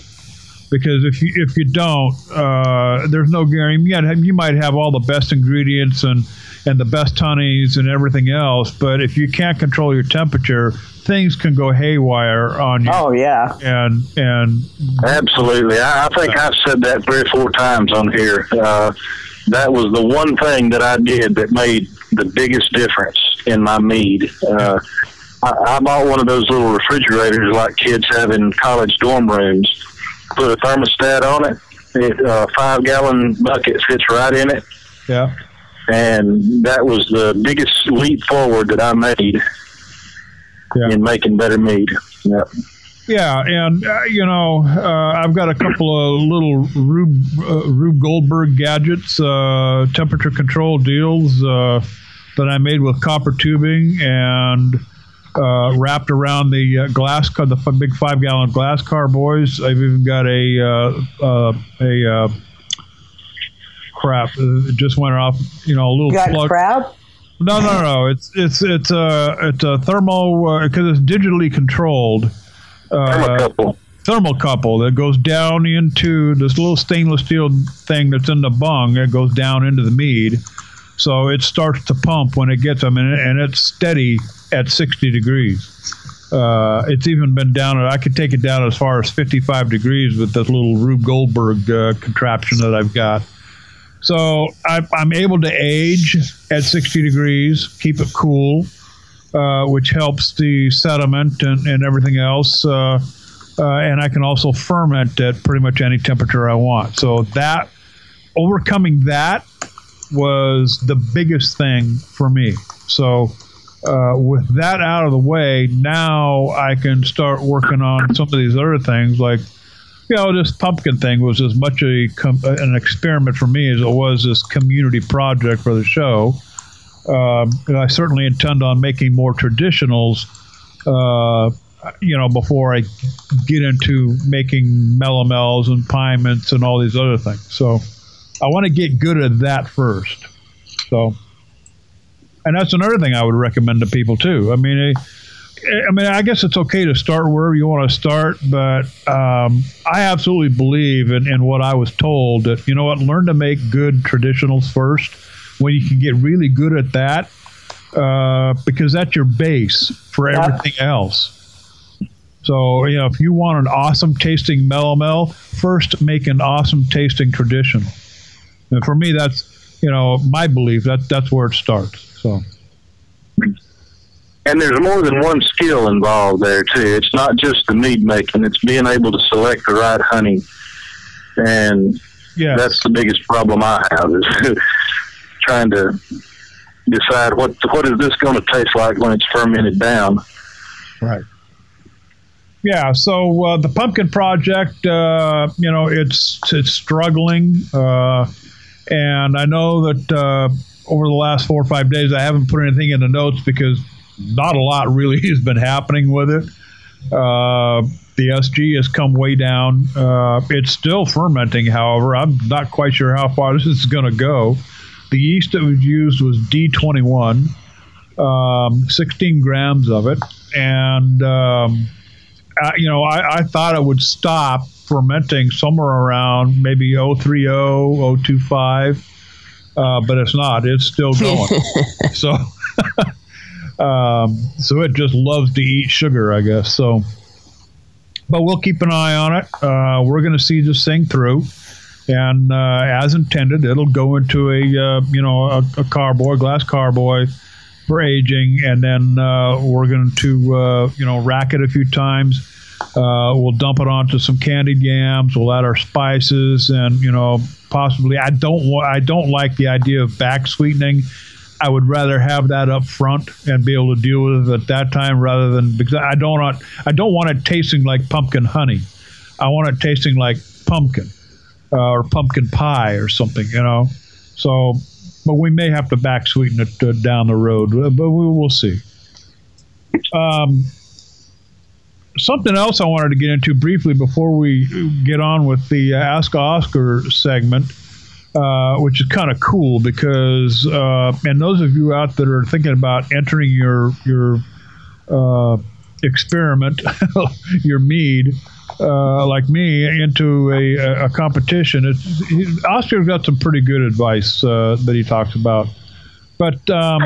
Because if you if you don't, uh, there's no guarantee. You, you might have all the best ingredients and and the best honeys and everything else, but if you can't control your temperature, things can go haywire on you. Oh yeah, And and Absolutely. I, I think I've said that three or four times on here. Uh, that was the one thing that I did that made the biggest difference in my mead. Uh, I, I bought one of those little refrigerators like kids have in college dorm rooms. Put a thermostat on it. It uh, five gallon bucket fits right in it, Yeah. And that was the biggest leap forward that I made Yeah. in making better mead. Yep. Yeah, and uh, you know, uh, I've got a couple of little Rube, uh, Rube Goldberg gadgets, uh, temperature control deals uh, that I made with copper tubing and uh, wrapped around the uh, glass car, the big five gallon glass carboys. I've even got a uh, uh, a uh, crap. uh, It just went off. You know, a little You got plug. crab? No, no, no. It's it's it's a it's a thermo because it's digitally controlled. Uh, Thermocouple. thermocouple that goes down into this little stainless steel thing that's in the bung. It goes down into the mead, so it starts to pump when it gets them, and, it, and it's steady at 60 degrees. Uh, it's even been down. I could take it down as far as 55 degrees with this little Rube Goldberg uh, contraption that I've got. So I, I'm able to age at 60 degrees, keep it cool, uh, which helps the sediment and, and everything else. Uh, uh, and I can also ferment at pretty much any temperature I want. So that overcoming that was the biggest thing for me. So uh, with that out of the way, now I can start working on some of these other things like. You know, this pumpkin thing was as much a com- an experiment for me as it was this community project for the show. Um, and I certainly intend on making more traditionals uh, you know, before I get into making melomels and pyments and all these other things. So I want to get good at that first. So, and that's another thing I would recommend to people too. I mean, eh, I mean, I guess it's okay to start wherever you want to start, but um, I absolutely believe in, in what I was told that you know what, learn to make good traditionals first. When you can get really good at that, uh, because that's your base for Yeah. everything else. So, you know, if you want an awesome tasting melomel, first make an awesome tasting tradition. And for me, that's, you know, my belief. That, that's where it starts. So, And there's more than one skill involved there too. It's not just the mead making; it's being able to select the right honey. And yeah. that's the biggest problem I have is trying to decide what what is this going to taste like when it's fermented down. Right. Yeah. So uh, the pumpkin project, uh, you know, it's it's struggling, uh, and I know that uh, over the last four or five days, I haven't put anything in the notes because not a lot really has been happening with it. Uh, the SG has come way down. Uh, it's still fermenting, however. I'm not quite sure how far this is going to go. The yeast that was used was D21, um, 16 grams of it, and um, I, you know I, I thought it would stop fermenting somewhere around maybe 030, 025, uh, but it's not. It's still going. so, um, so it just loves to eat sugar, I guess. So, but we'll keep an eye on it. Uh, we're going to see this thing through and uh, as intended, it'll go into a uh, you know a, a carboy, glass carboy for aging, and then uh, we're going to uh, you know rack it a few times. Uh, we'll dump it onto some candied yams. We'll add our spices, and you know possibly I don't wa- I don't like the idea of back sweetening. I would rather have that up front and be able to deal with it at that time rather than because I don't want I don't want it tasting like pumpkin honey. I want it tasting like pumpkin uh, or pumpkin pie or something, you know. So, but we may have to back sweeten it uh, down the road, but we will see. Um, something else I wanted to get into briefly before we get on with the uh, Ask Oscar segment, uh, which is kind of cool because, uh, and those of you out that are thinking about entering your your uh, experiment, your mead, uh, like me, into a, a competition, he, Oscar's got some pretty good advice uh, that he talks about. But um,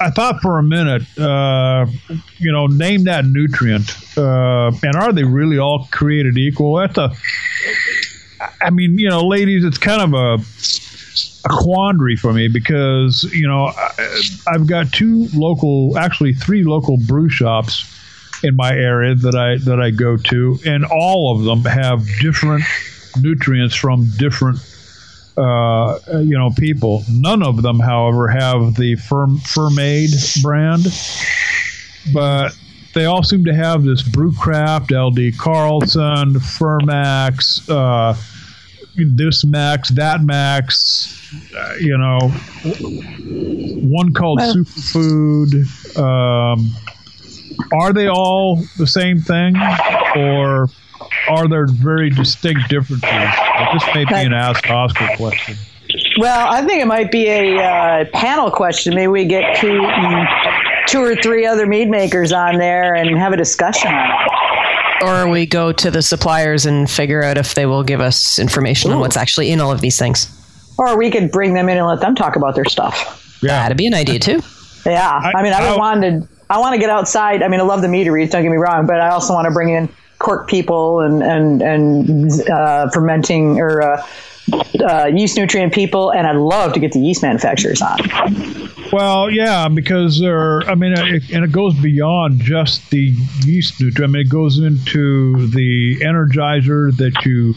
I thought for a minute, you know, name that nutrient, and are they really all created equal? That's a, I mean, you know, ladies, it's kind of a, a quandary for me because you know I, I've got two local, actually three local brew shops in my area that I that I go to, and all of them have different nutrients from different uh, you know people. None of them, however, have the Firm Fermaid brand, but they all seem to have this Brewcraft, LD Carlson, Fermax. Uh, this max, that max, uh, you know, one called well, Superfood. Um, are they all the same thing, or are there very distinct differences? This may be an Ask Oscar question. Well, I think it might be a uh, panel question. Maybe we get two, two or three other mead makers on there and have a discussion on it or we go to the suppliers and figure out if they will give us information Ooh. on what's actually in all of these things. Or we could bring them in and let them talk about their stuff. Yeah. That'd be an idea too. Yeah. I, I mean, I, I wanted, I want to get outside. I mean, I love the meaderies, don't get me wrong, but I also want to bring in cork people and, and, and uh, fermenting or uh, uh, yeast nutrient people, and I'd love to get the yeast manufacturers on. Well, yeah, because there. I mean, it, and it goes beyond just the yeast nutrient. I mean, it goes into the energizer that you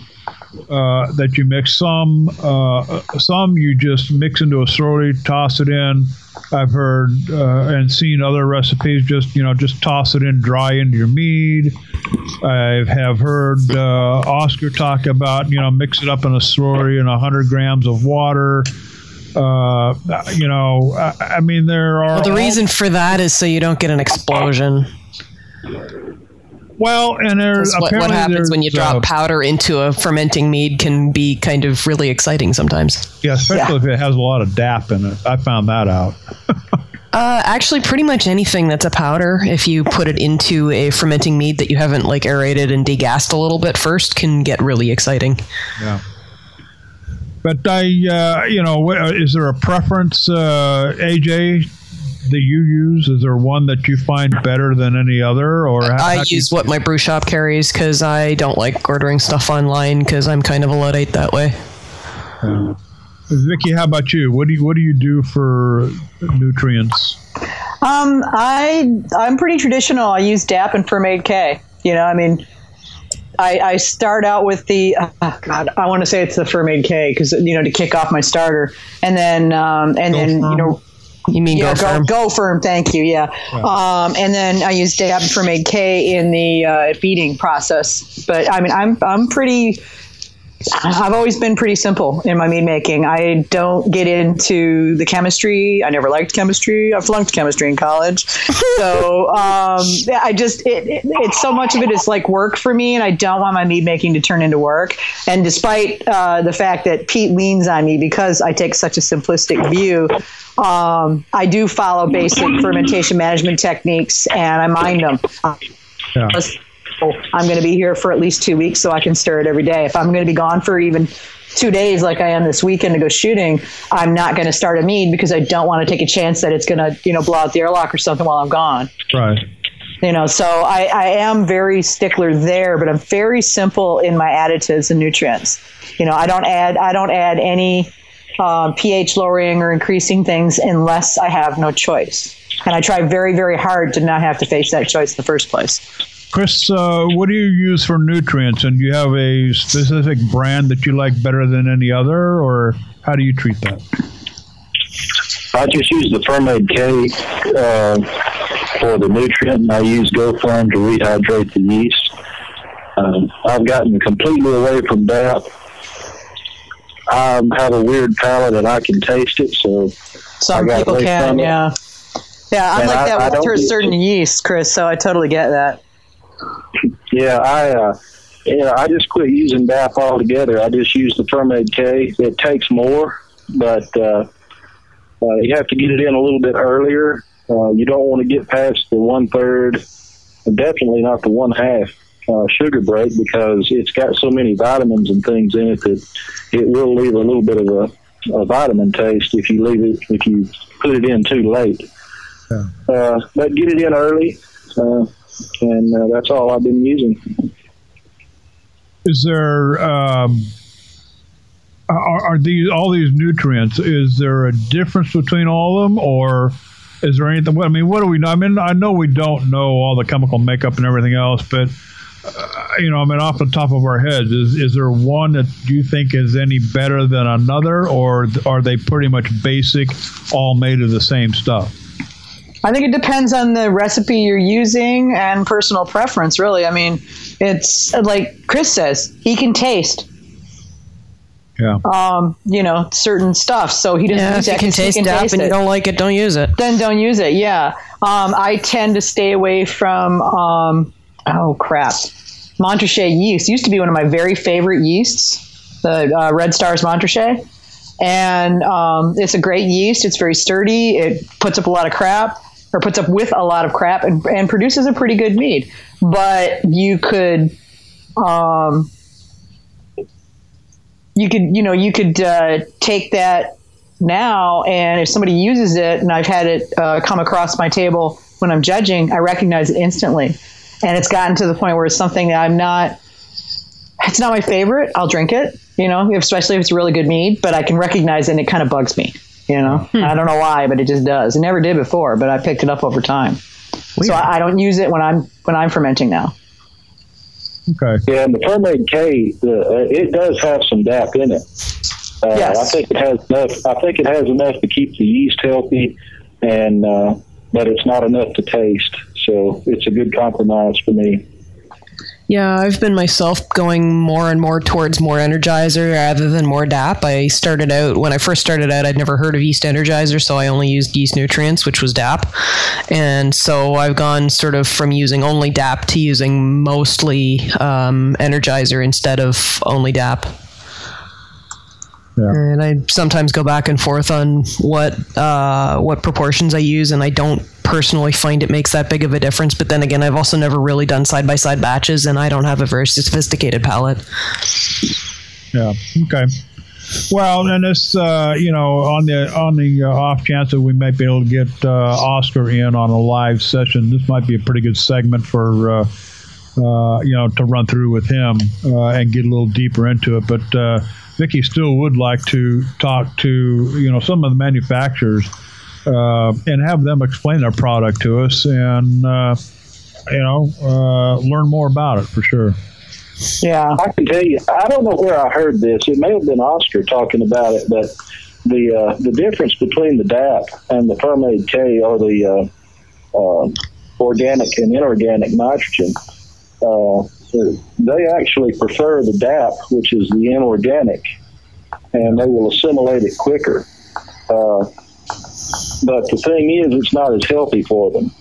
uh, that you mix. Some uh, some you just mix into a slowly, toss it in. I've heard uh, and seen other recipes just you know just toss it in dry into your mead. I have heard uh, Oscar talk about you know mix it up in a slurry and hundred grams of water. Uh, you know, I, I, mean there are. Well, the reason for that is so you don't get an explosion. Well, and there's what, what, happens when you drop uh, powder into a fermenting mead can be kind of really exciting sometimes. Yeah, especially yeah. if it has a lot of DAP in it. I found that out. uh, actually, pretty much anything that's a powder, if you put it into a fermenting mead that you haven't like aerated and degassed a little bit first, can get really exciting. Yeah. But I, uh, you know, is there a preference, uh, AJ, that you use? Is there one that you find better than any other, or how, I how use what my brew shop carries because I don't like ordering stuff online because I'm kind of a luddite that way. Yeah. Vicky, how about you? What do you what do you do for nutrients? Um, I I'm pretty traditional. I use DAP and Fermaid K. You know, I mean, I, I start out with the oh God. I want to say it's the Fermaid K because you know to kick off my starter, and then um, and Go then firm. you know you mean yeah, go, firm? Go, firm. Thank you. Yeah. yeah. Um, and then I use DAP Fermaid K in the uh, beating process. But I mean, I'm I'm pretty I've always been pretty simple in my mead making. I don't get into the chemistry. I never liked chemistry. I flunked chemistry in college. so um, I just, it, it, it's so much of it is like work for me, and I don't want my mead making to turn into work. And despite uh, the fact that Pete leans on me because I take such a simplistic view, um, I do follow basic fermentation management techniques and I mind them. Yeah. I'm going to be here for at least two weeks so I can stir it every day. If I'm going to be gone for even two days like I am this weekend to go shooting, I'm not going to start a mead because I don't want to take a chance that it's going to, you know, blow out the airlock or something while I'm gone. Right. You know, so I, I am very stickler there, but I'm very simple in my additives and nutrients. You know, I don't add I don't add any uh, pH lowering or increasing things unless I have no choice. And I try very, very hard to not have to face that choice in the first place. Chris, uh, what do you use for nutrients? And do you have a specific brand that you like better than any other, or how do you treat that? I just use the Fermaid K uh, for the nutrient. and I use GoFerm to rehydrate the yeast. Um, I've gotten completely away from that. I have a weird palate and I can taste it, so some people can, yeah. Yeah, I'm and like that with certain yeast, Chris. So I totally get that. Yeah, I uh, yeah, I just quit using DAP altogether. I just use the Fermaid K. It takes more, but uh, uh, you have to get it in a little bit earlier. Uh, you don't want to get past the one third, definitely not the one half uh, sugar break because it's got so many vitamins and things in it that it will leave a little bit of a, a vitamin taste if you leave it if you put it in too late. Yeah. Uh, but get it in early. Uh, and uh, that's all I've been using. Is there um, are, are these all these nutrients? Is there a difference between all of them, or is there anything? I mean, what do we know? I mean, I know we don't know all the chemical makeup and everything else, but uh, you know, I mean, off the top of our heads, is is there one that you think is any better than another, or are they pretty much basic, all made of the same stuff? I think it depends on the recipe you're using and personal preference, really. I mean, it's like Chris says, he can taste. Yeah. Um, you know, certain stuff. So he doesn't Yeah, use if you can taste he DAP taste and you don't like it, don't use it. then don't use it. Yeah. Um, I tend to stay away from, um, oh crap, Montrachet yeast. Used to be one of my very favorite yeasts, the uh, Red Stars Montrachet. And um, it's a great yeast. It's very sturdy. It puts up a lot of crap, or puts up with a lot of crap, and, and produces a pretty good mead. But you could, um, you could, you know, you could uh, take that now, and if somebody uses it, and I've had it uh, come across my table when I'm judging, I recognize it instantly. And it's gotten to the point where it's something that I'm not. It's not my favorite. I'll drink it, you know, especially if it's really good mead. But I can recognize it, and it kind of bugs me. You know, I don't know why, but it just does. It never did before, but I picked it up over time. So I, I don't use it when I'm when I'm fermenting now. Okay. Yeah, and the Fermaid K, the, uh, it does have some DAP in it. Uh, Yes. I think it has enough. I think it has enough to keep the yeast healthy, and uh, but it's not enough to taste. So it's a good compromise for me. Yeah, I've been myself going more and more towards more Energizer rather than more DAP. I started out, when I first started out, I'd never heard of yeast Energizer, so I only used yeast nutrients, which was DAP. And so I've gone sort of from using only DAP to using mostly um, Energizer instead of only DAP. Yeah. And I sometimes go back and forth on what uh, what proportions I use, and I don't personally find it makes that big of a difference. But then again, I've also never really done side by side batches, and I don't have a very sophisticated palate. Yeah. Okay. Well, and this, uh, you know, on the on the uh, off chance that we might be able to get uh, Oscar in on a live session, this might be a pretty good segment for, uh, uh, you know, to run through with him uh, and get a little deeper into it. But uh, Vicky still would like to talk to, you know, some of the manufacturers uh, and have them explain their product to us and, uh, you know, uh, learn more about it for sure. Yeah. I can tell you, I don't know where I heard this. It may have been Oscar talking about it, but the uh, the difference between the DAP and the Fermaid K or the uh, uh, organic and inorganic nitrogen, uh, they actually prefer the DAP, which is the inorganic, and they will assimilate it quicker. Uh, but the thing is, it's not as healthy for them.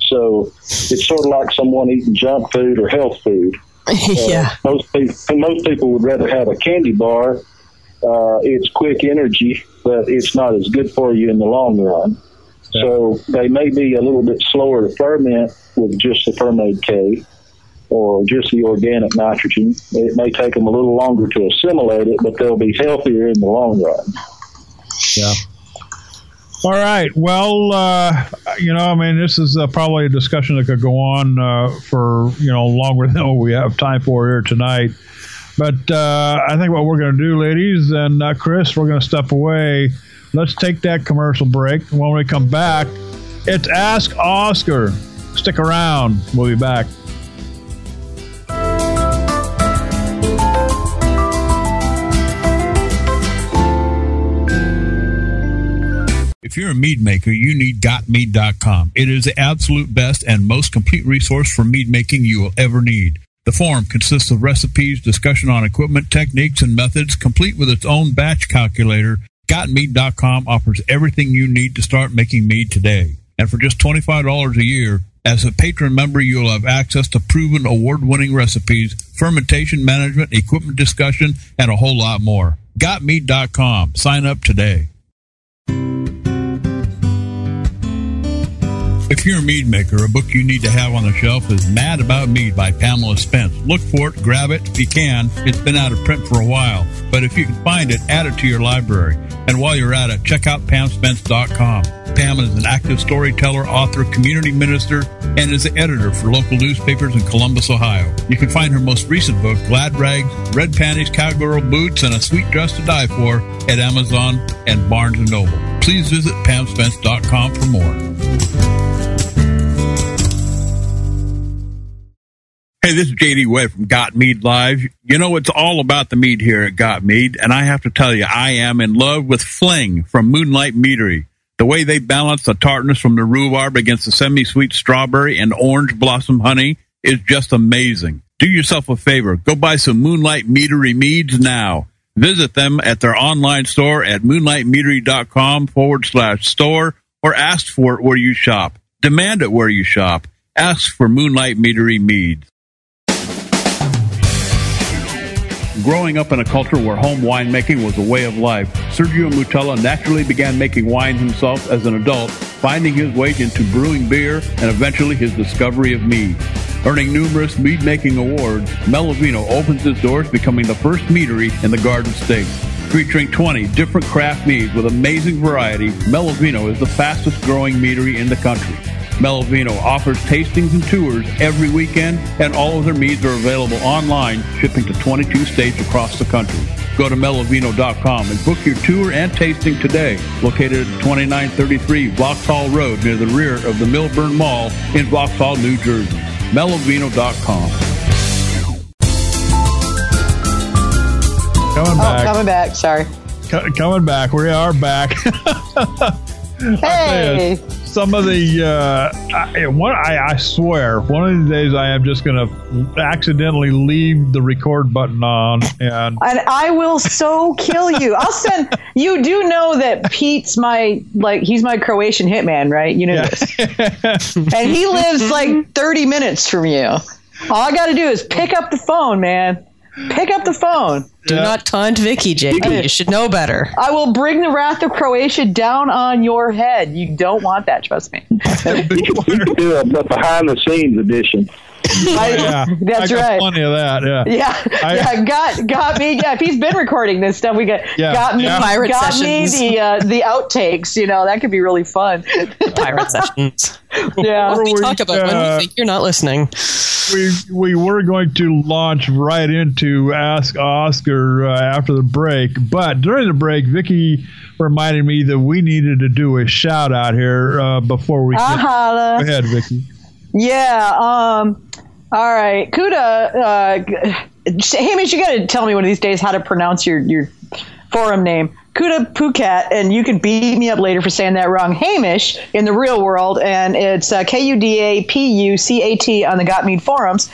So it's sort of like someone eating junk food or health food. yeah. Uh, most people, most people would rather have a candy bar. Uh, it's quick energy, but it's not as good for you in the long run. So they may be a little bit slower to ferment with just the Fermaid K or just the organic nitrogen. It may take them a little longer to assimilate it, but they'll be healthier in the long run. Yeah. All right. Well, uh, you know, I mean, this is uh, probably a discussion that could go on uh, for you know longer than we have time for here tonight. But uh, I think what we're going to do, ladies and uh, Chris, we're going to step away. Let's take that commercial break. When we come back, it's Ask Oscar. Stick around. We'll be back. If you're a mead maker, you need gotmead.com. It is the absolute best and most complete resource for mead making you will ever need. The forum consists of recipes, discussion on equipment, techniques, and methods, complete with its own batch calculator. Gotmead.com offers everything you need to start making mead today. And for just $25 a year, as a patron member, you'll have access to proven award winning recipes, fermentation management, equipment discussion, and a whole lot more. Gotmead.com. Sign up today. If you're a mead maker, a book you need to have on the shelf is Mad About Mead by Pamela Spence. Look for it, grab it if you can. It's been out of print for a while, but if you can find it, add it to your library. And while you're at it, check out PamSpence.com. Pam is an active storyteller, author, community minister, and is the editor for local newspapers in Columbus, Ohio. You can find her most recent book, Glad Rags, Red Panties, Cowgirl Boots, and a Sweet Dress to Die For, at Amazon and Barnes & Noble. Please visit PamSpence.com for more. Hey, this is JD Webb from Got Mead Live. You know, it's all about the mead here at Got Mead, and I have to tell you, I am in love with Fling from Moonlight Meadery. The way they balance the tartness from the rhubarb against the semi-sweet strawberry and orange blossom honey is just amazing. Do yourself a favor. Go buy some Moonlight Meadery meads now. Visit them at their online store at moonlightmeadery.com forward slash store or ask for it where you shop. Demand it where you shop. Ask for Moonlight Meadery meads. Growing up in a culture where home winemaking was a way of life, Sergio Moutela naturally began making wine himself as an adult, finding his way into brewing beer and eventually his discovery of mead. Earning numerous mead making awards, Melovino opens its doors, becoming the first meadery in the Garden State. Featuring 20 different craft meads with amazing variety, Melovino is the fastest growing meadery in the country. Melovino offers tastings and tours every weekend, and all of their meads are available online, shipping to 22 states across the country. Go to melovino.com and book your tour and tasting today. Located at 2933 Vauxhall Road near the rear of the Millburn Mall in Vauxhall, New Jersey. melovino.com. Coming Oh, back. coming back. Sorry. Co- coming back. We are back. Hey. Some of the uh, I, one, I, I swear, one of these days I am just going to accidentally leave the record button on, and And I will so kill you. I'll send. You do know that Pete's my like he's my Croatian hitman, right? You know this, and he lives like thirty minutes from you. All I got to do is pick up the phone, man. Pick up the phone. Do Yeah. not taunt Vicky, JD. You should know better. I will bring the wrath of Croatia down on your head. You don't want that, trust me. You could do a, a behind the scenes edition. I- yeah, that's I got right. Plenty of that. Yeah. Yeah, I- yeah, got got me. Yeah, if he's been recording this stuff, we got Yeah, got me. yeah. Pirate got sessions. me the uh, the outtakes. You know that could be really fun. Pirate sessions. Yeah, What do we we, talk about when uh, we think you're not listening? we we were going to launch right into Ask Oscar uh, after the break, but during the break, Vicky reminded me that we needed to do a shout out here uh, before we. I Get, holla. go ahead, Vicky. Yeah. Um. All right, Kuda. Uh, Hamish, you got to tell me one of these days how to pronounce your your forum name. Kuda Pukat, and you can beat me up later for saying that wrong. Hamish in the real world, and it's uh, K U D A P U C A T on the Got Mead forums,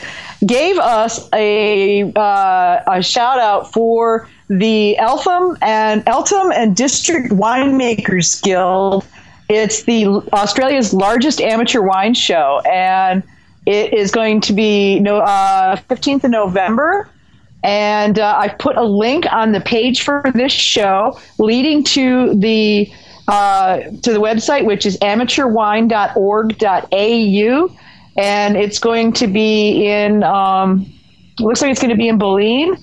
gave us a uh, a shout out for the Eltham and Eltham and District Winemakers Guild. It's the Australia's largest amateur wine show, and it is going to be no uh, 15th of November. And uh, I've put a link on the page for this show leading to the uh, to the website, which is amateurwine.org.au, and it's going to be in. Um, looks like it's going to be in Boleyn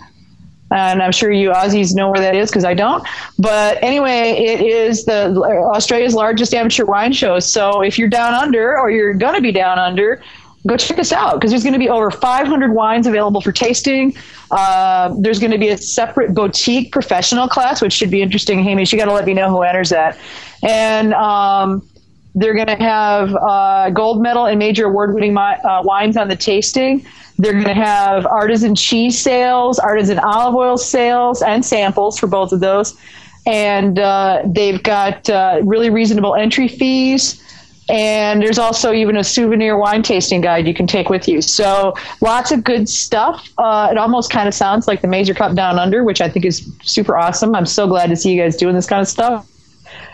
and I'm sure you Aussies know where that is because I don't. But anyway, it is the Australia's largest amateur wine show. So if you're down under or you're going to be down under, go check us out because there's going to be over 500 wines available for tasting. Uh, there's going to be a separate boutique professional class, which should be interesting. Hamish, you got to let me know who enters that. And um, they're going to have uh, gold medal and major award winning uh, wines on the tasting. They're going to have artisan cheese sales, artisan olive oil sales, and samples for both of those. And uh, they've got uh, really reasonable entry fees. And there's also even a souvenir wine tasting guide you can take with you. So lots of good stuff. Uh, it almost kind of sounds like the Mazer Cup Down Under, which I think is super awesome. I'm so glad to see you guys doing this kind of stuff.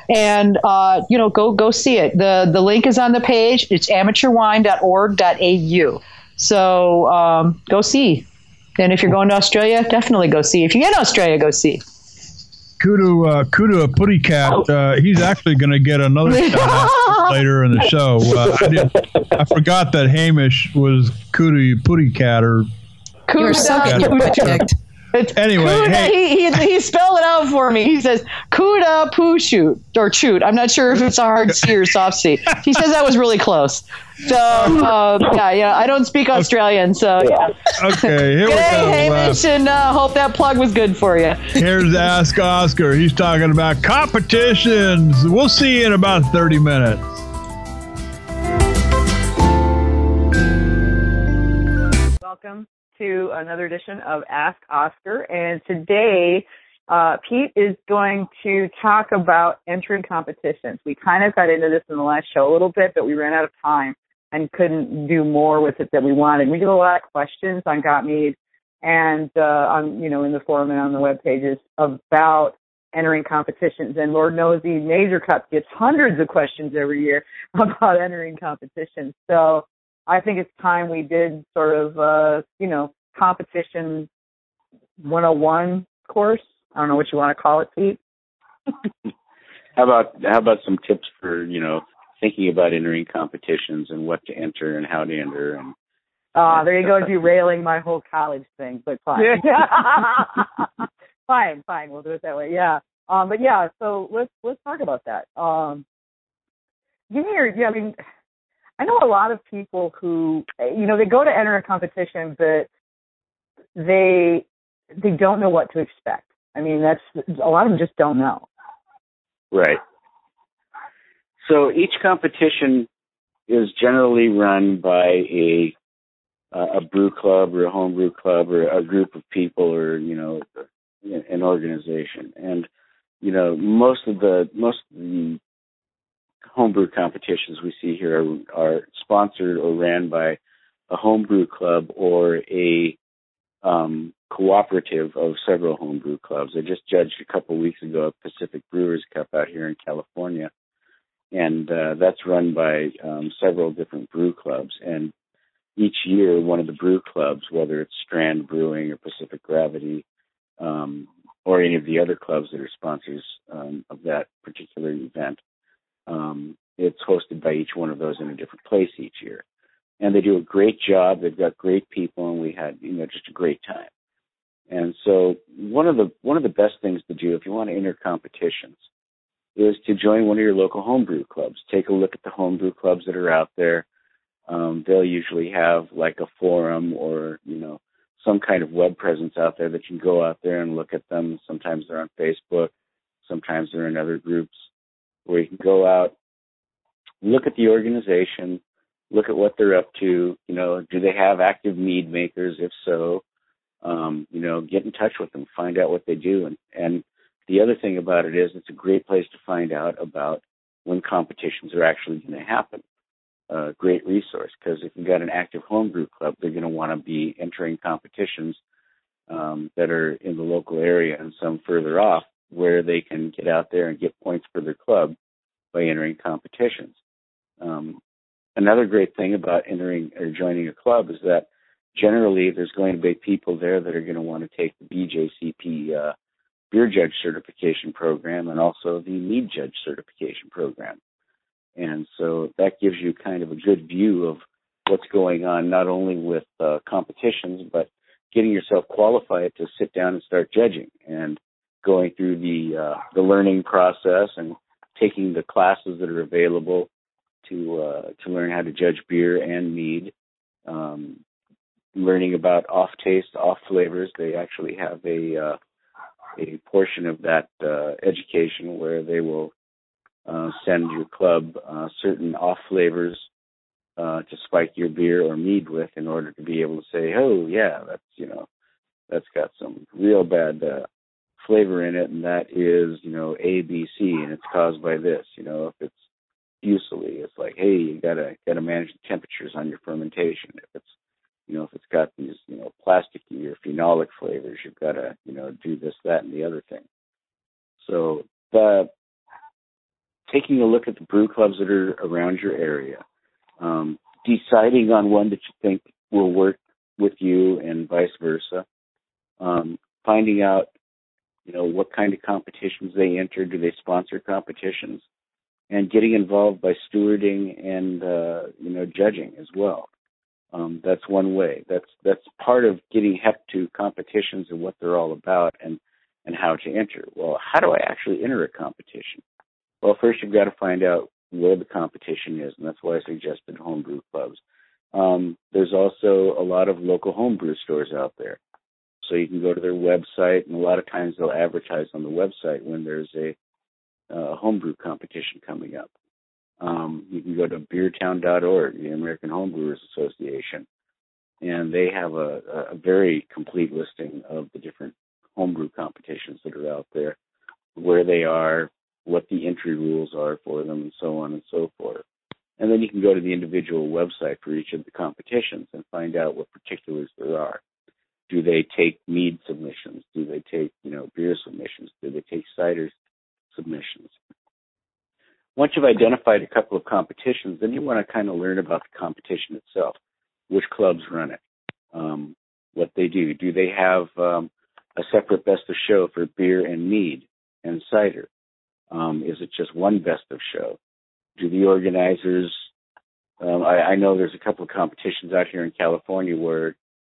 And uh, you know go go see it. The the link is on the page. It's amateurwine.org.au so um, go see. And if you're going to australia definitely go see. If you're in australia go see Kudu uh, Kudu Putty Cat. Uh, he's actually going to get another shout out later in the show. Uh, I, did, I forgot that Hamish was Kudu Putty Cat or You're so Kuda- good. Kuda- Picked. Anyway, Kuda, hey. he, he, he spelled it out for me. He says Kuda poo shoot or shoot. I'm not sure if it's a hard C or soft C. He says that was really close. So uh, yeah, yeah. I don't speak Australian, so yeah. Okay, here we G'day, go. Uh, Hamish, and uh, hope that plug was good for you. here's Ask Oscar. He's talking about competitions. We'll see you in about 30 minutes. Welcome to another edition of Ask Oscar. And today, uh, Pete is going to talk about entering competitions. We kind of got into this in the last show a little bit, but we ran out of time and couldn't do more with it that we wanted. We get a lot of questions on Got Mead and uh, on you know in the forum and on the web pages about entering competitions. And Lord knows the Mazer Cup gets hundreds of questions every year about entering competitions. So I think it's time we did sort of, uh, you know, competition 101 course. I don't know what you want to call it, Pete. How about how about some tips for you know thinking about entering competitions and what to enter and how to enter and Uh, there you go, derailing my whole college thing, but fine. fine, fine. We'll do it that way. Yeah. Um, but yeah, so let's let's talk about that. Um, give me your yeah. I mean, I know a lot of people who you know they go to enter a competition, but they they don't know what to expect. I mean, that's a lot of them just don't know. right. So each competition is generally run by a a brew club or a homebrew club or a group of people or you know an organization and you know most of the most of the homebrew competitions we see here are, are sponsored or ran by a homebrew club or a um, cooperative of several homebrew clubs. I just judged a couple weeks ago a Pacific Brewers Cup out here in California, and uh, that's run by um, several different brew clubs. And each year, one of the brew clubs, whether it's Strand Brewing or Pacific Gravity, um, or any of the other clubs that are sponsors um, of that particular event, um, it's hosted by each one of those in a different place each year. And they do a great job. They've got great people, and we had you know just a great time. And so one of the one of the best things to do if you want to enter competitions is to join one of your local homebrew clubs. Take a look at the homebrew clubs that are out there. Um, they'll usually have like a forum or you know some kind of web presence out there that you can go out there and look at them. Sometimes they're on Facebook, sometimes they're in other groups where you can go out, look at the organization, look at what they're up to. You know, do they have active mead makers? If so, um, you know, get in touch with them, find out what they do. And, and the other thing about it is it's a great place to find out about when competitions are actually going to happen. A great resource because if you've got an active homebrew club, they're going to want to be entering competitions um, that are in the local area and some further off where they can get out there and get points for their club by entering competitions. Um, another great thing about entering or joining a club is that generally there's going to be people there that are going to want to take the BJCP uh, beer judge certification program and also the mead judge certification program. And so that gives you kind of a good view of what's going on, not only with uh, competitions, but getting yourself qualified to sit down and start judging and going through the uh, the learning process and taking the classes that are available to uh, to learn how to judge beer and mead. Um, learning about off taste, off flavors. They actually have a uh, a portion of that uh, education where they will uh, send your club uh, certain off flavors uh, to spike your beer or mead with in order to be able to say, oh yeah, that's you know that's got some real bad uh, flavor in it, and that is you know A B C, and it's caused by this. You know if it's fusily, it's like hey, you gotta gotta manage the temperatures on your fermentation. If it's you know if it's got these you know plasticky or phenolic flavors, you've got to you know do this, that, and the other thing. So the taking a look at the brew clubs that are around your area, um, deciding on one that you think will work with you and vice versa, um, finding out, you know, what kind of competitions they enter, do they sponsor competitions, and getting involved by stewarding and, uh, you know, judging as well. Um, that's one way. That's that's part of getting hep to competitions and what they're all about and and how to enter. Well, how do I actually enter a competition? Well, first you've got to find out where the competition is, and that's why I suggested homebrew clubs. Um, there's also a lot of local homebrew stores out there. So you can go to their website, and a lot of times they'll advertise on the website when there's a uh, homebrew competition coming up. Um, you can go to beertown.org, the American Homebrewers Association, and they have a, a very complete listing of the different homebrew competitions that are out there, where they are, what the entry rules are for them, and so on and so forth. And then you can go to the individual website for each of the competitions and find out what particulars there are. Do they take mead submissions? Do they take, you know, beer submissions? Do they take cider submissions? Once you've identified a couple of competitions, then you want to kind of learn about the competition itself. Which clubs run it? Um, what they do? Do they have um, a separate best of show for beer and mead and cider? Um, is it just one best of show? Do the organizers? Um, I, I know there's a couple of competitions out here in California where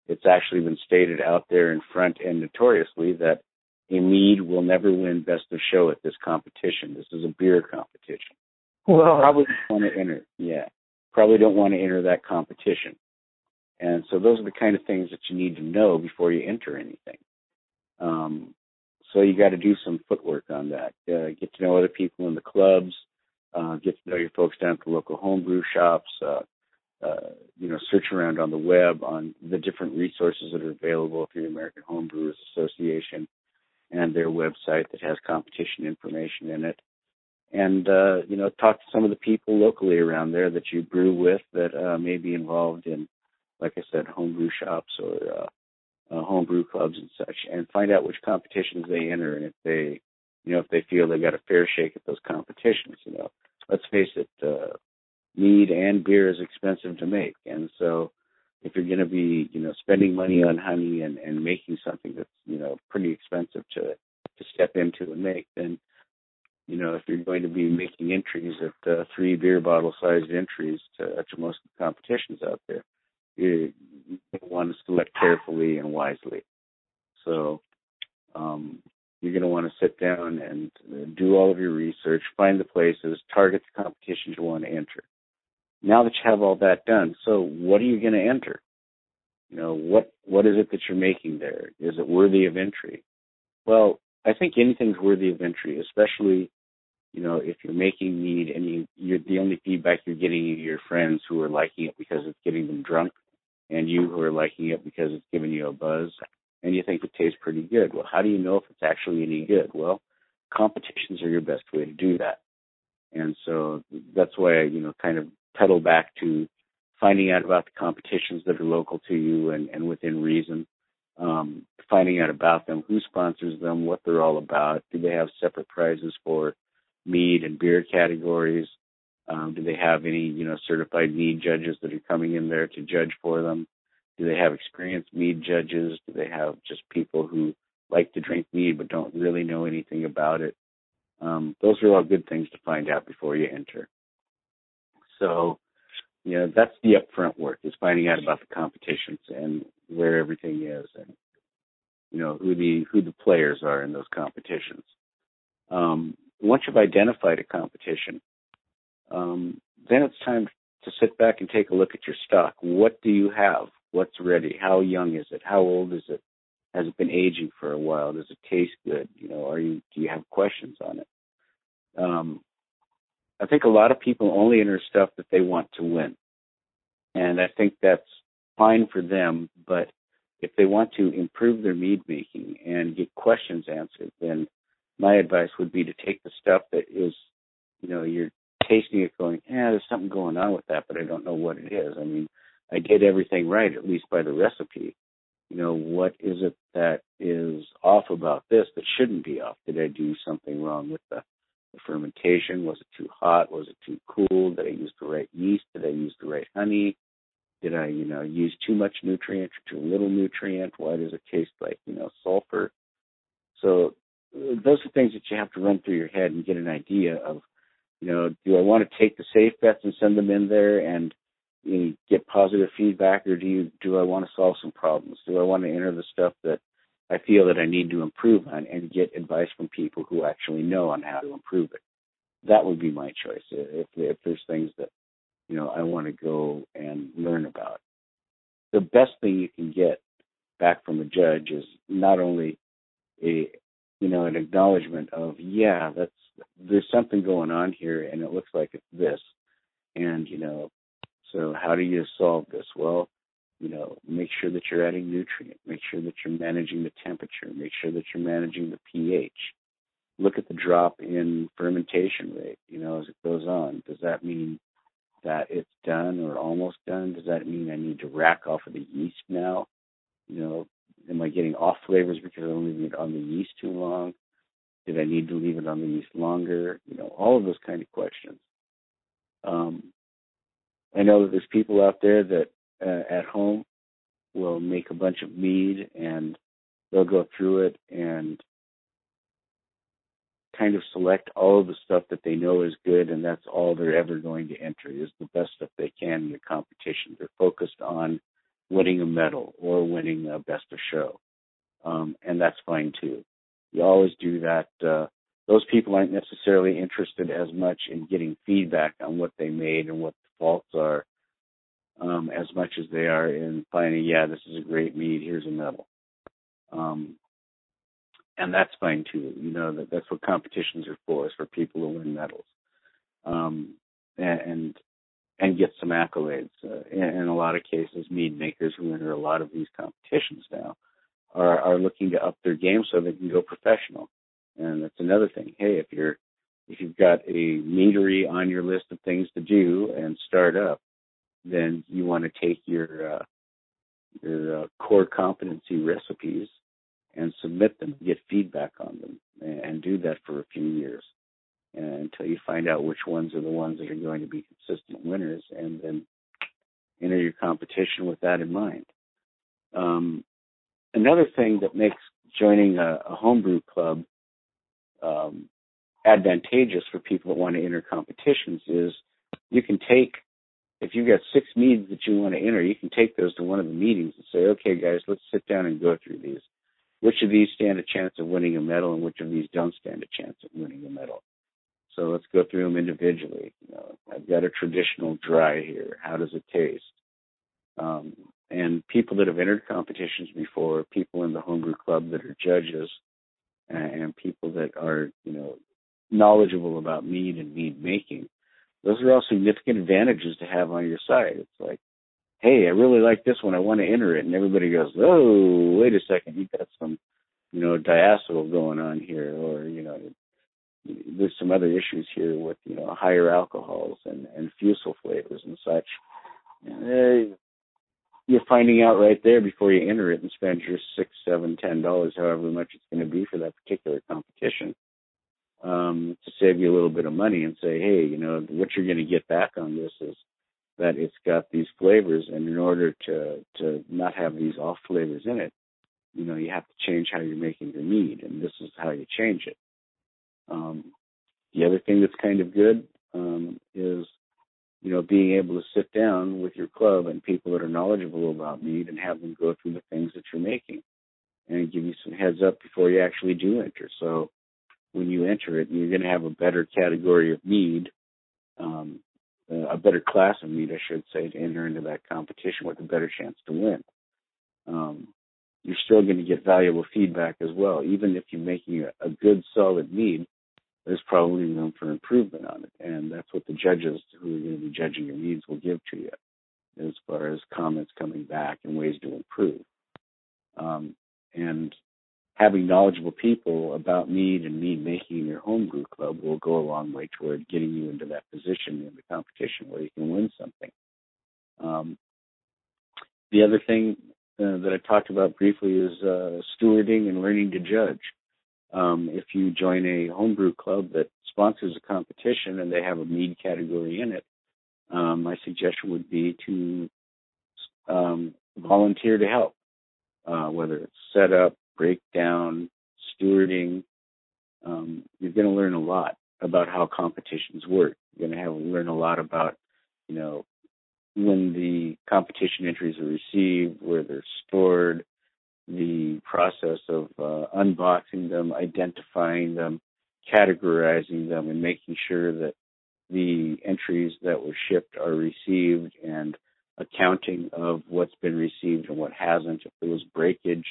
it's actually been stated out there in front and notoriously that a mead will never win best of show at this competition. This is a beer competition. Well, probably don't want to enter. Yeah, probably don't want to enter that competition. And so those are the kind of things that you need to know before you enter anything. Um, so you got to do some footwork on that. Uh, get to know other people in the clubs. Uh, get to know your folks down at the local homebrew shops. Uh, uh, you know, search around on the web on the different resources that are available through the American Homebrewers Association and their website that has competition information in it. And uh, you know, talk to some of the people locally around there that you brew with that uh, may be involved in, like I said, homebrew shops or uh, uh, homebrew clubs and such, and find out which competitions they enter and if they, you know, if they feel they got a fair shake at those competitions. You know, let's face it, uh, mead and beer is expensive to make, and so if you're going to be, you know, spending money on honey and, and making something that's, you know, pretty expensive to to step into and make, then, you know, if you're going to be making entries at uh, three beer bottle sized entries to, to most of the competitions out there, you, you want to select carefully and wisely. So, um, you're going to want to sit down and uh, do all of your research, find the places, target the competitions you want to enter now that you have all that done, so what are you going to enter? You know, what what is it that you're making there? Is it worthy of entry? Well, I think anything's worthy of entry, especially you know if you're making mead and you you're the only feedback you're getting your friends who are liking it because it's getting them drunk, and you who are liking it because it's giving you a buzz, and you think it tastes pretty good. Well, how do you know if it's actually any good? Well, competitions are your best way to do that. And so that's why I, you know, kind of pedal back to finding out about the competitions that are local to you and, and within reason, um, finding out about them, who sponsors them, what they're all about. Do they have separate prizes for mead and beer categories? Um, do they have any, you know, certified mead judges that are coming in there to judge for them? Do they have experienced mead judges? Do they have just people who like to drink mead but don't really know anything about it? Um, those are all good things to find out before you enter. So, you know, that's the upfront work is finding out about the competitions and where everything is and you know who the who the players are in those competitions. Um, once you've identified a competition, um, then it's time to sit back and take a look at your stock. What do you have? What's ready? How young is it? How old is it? Has it been aging for a while? Does it taste good? You know, are you do you have questions on it? Um, I think a lot of people only enter stuff that they want to win. And I think that's fine for them, but if they want to improve their mead making and get questions answered, then my advice would be to take the stuff that is, you know, you're tasting it going, yeah, there's something going on with that, but I don't know what it is. I mean, I did everything right, at least by the recipe. You know, what is it that is off about this that shouldn't be off? Did I do something wrong with the the fermentation. Was it too hot? Was it too cool? Did I use the right yeast? Did I use the right honey? Did I, you know, use too much nutrient or too little nutrient? Why does it taste like, you know, sulfur? So uh, those are things that you have to run through your head and get an idea of, you know, do I want to take the safe bets and send them in there and you know, get positive feedback, or do you do I want to solve some problems? Do I want to enter the stuff that I feel that I need to improve on and get advice from people who actually know on how to improve it? That would be my choice. If if there's things that you know I want to go and learn about, the best thing you can get back from a judge is not only a you know an acknowledgement of yeah that's there's something going on here and it looks like it's this and you know so how do you solve this well you know make sure that you're adding nutrient make sure that you're managing the temperature make sure that you're managing the ph look at the drop in fermentation rate you know as it goes on does that mean that it's done or almost done does that mean i need to rack off of the yeast now you know am I getting off flavors because I'm leaving it on the yeast too long? Did I need to leave it on the yeast longer? You know, all of those kind of questions. Um, I know that there's people out there that uh, at home will make a bunch of mead and they'll go through it and kind of select all of the stuff that they know is good and that's all they're ever going to enter is the best stuff they can in the competition. They're focused on winning a medal or winning a best of show. Um, and that's fine too. You always do that. Uh, those people aren't necessarily interested as much in getting feedback on what they made and what the faults are, um, as much as they are in finding, yeah, this is a great mead. Here's a medal. Um, and that's fine too. You know that that's what competitions are for, is for people to win medals. Um, and, and get some accolades. Uh, in, in, a lot of cases, mead makers who enter a lot of these competitions now are, are looking to up their game so they can go professional. And that's another thing. Hey, if you're if you've got a meadery on your list of things to do and start up, then you want to take your uh, your uh, core competency recipes and submit them, get feedback on them, and, and do that for a few years until you find out which ones are the ones that are going to be consistent winners, and then enter your competition with that in mind. Um, another thing that makes joining a, a homebrew club um, advantageous for people that want to enter competitions is you can take if you've got six meads that you want to enter, you can take those to one of the meetings and say, okay, guys, let's sit down and go through these. Which of these stand a chance of winning a medal and which of these don't stand a chance of winning a medal? So let's go through them individually. You know, I've got a traditional dry here. How does it taste? Um, and people that have entered competitions before, people in the homebrew club that are judges, and, and people that are, you know, knowledgeable about mead and mead making. Those are all significant advantages to have on your side. It's like, hey, I really like this one. I want to enter it. And everybody goes, oh, wait a second. You've got some, you know, diacetyl going on here. Or, you know, there's some other issues here with you know higher alcohols and and fusel flavors and such. Uh, you're finding out right there before you enter it and spend your six, seven, ten dollars, however much it's going to be for that particular competition, um, to save you a little bit of money and say, hey, you know, what you're going to get back on this is that it's got these flavors, and in order to to not have these off flavors in it, you know, you have to change how you're making your mead, and this is how you change it. Um, the other thing that's kind of good um, is, you know, being able to sit down with your club and people that are knowledgeable about mead and have them go through the things that you're making and give you some heads up before you actually do enter. So when you enter it, you're going to have a better category of mead, um, a better class of mead, I should say, to enter into that competition with a better chance to win. Um, you're still going to get valuable feedback as well. Even if you're making a, a good, solid mead, there's probably room for improvement on it. And that's what the judges who are going to be judging your needs will give to you as far as comments coming back and ways to improve. Um, and having knowledgeable people about mead and mead making in your homebrew club will go a long way toward getting you into that position in the competition where you can win something. Um, the other thing uh, that I talked about briefly is uh, stewarding and learning to judge. Um, if you join a homebrew club that sponsors a competition and they have a mead category in it, um, my suggestion would be to um, volunteer to help, uh, whether it's setup, breakdown, stewarding. Um, you're going to learn a lot about how competitions work. You're going to have learn a lot about, you know, when the competition entries are received, where they're stored, the process of uh, unboxing them, identifying them, categorizing them, and making sure that the entries that were shipped are received and accounting of what's been received and what hasn't. If there was breakage,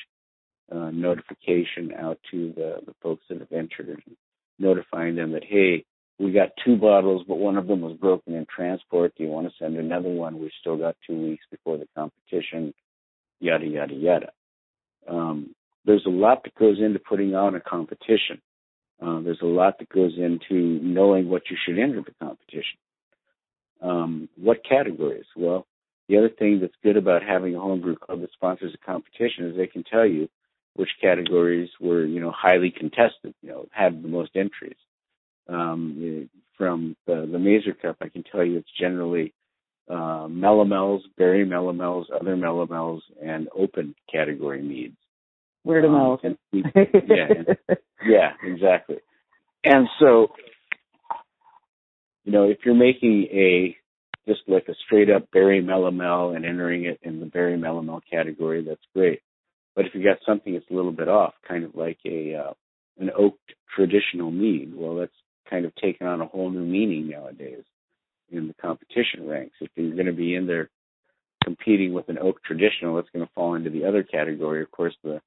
uh, notification out to the, the folks that have entered notifying them that, hey, we got two bottles, but one of them was broken in transport. Do you want to send another one? We've still got two weeks before the competition, yada, yada, yada. Um, there's a lot that goes into putting on a competition. Uh, there's a lot that goes into knowing what you should enter the competition. Um, what categories? Well, the other thing that's good about having a homebrew club that sponsors a competition is they can tell you which categories were, you know, highly contested, you know, had the most entries. Um, from the, the Mazer Cup, I can tell you it's generally uh, melomels, berry melomels, other melomels, and open category meads. Weird um, yeah, and, yeah, exactly. And so, you know, if you're making a just like a straight up berry melomel and entering it in the berry melomel category, that's great. But if you got something that's a little bit off, kind of like a uh, an oaked traditional mead, well, that's kind of taken on a whole new meaning nowadays in the competition ranks. If you're going to be in there competing with an oak traditional, it's going to fall into the other category. Of course, the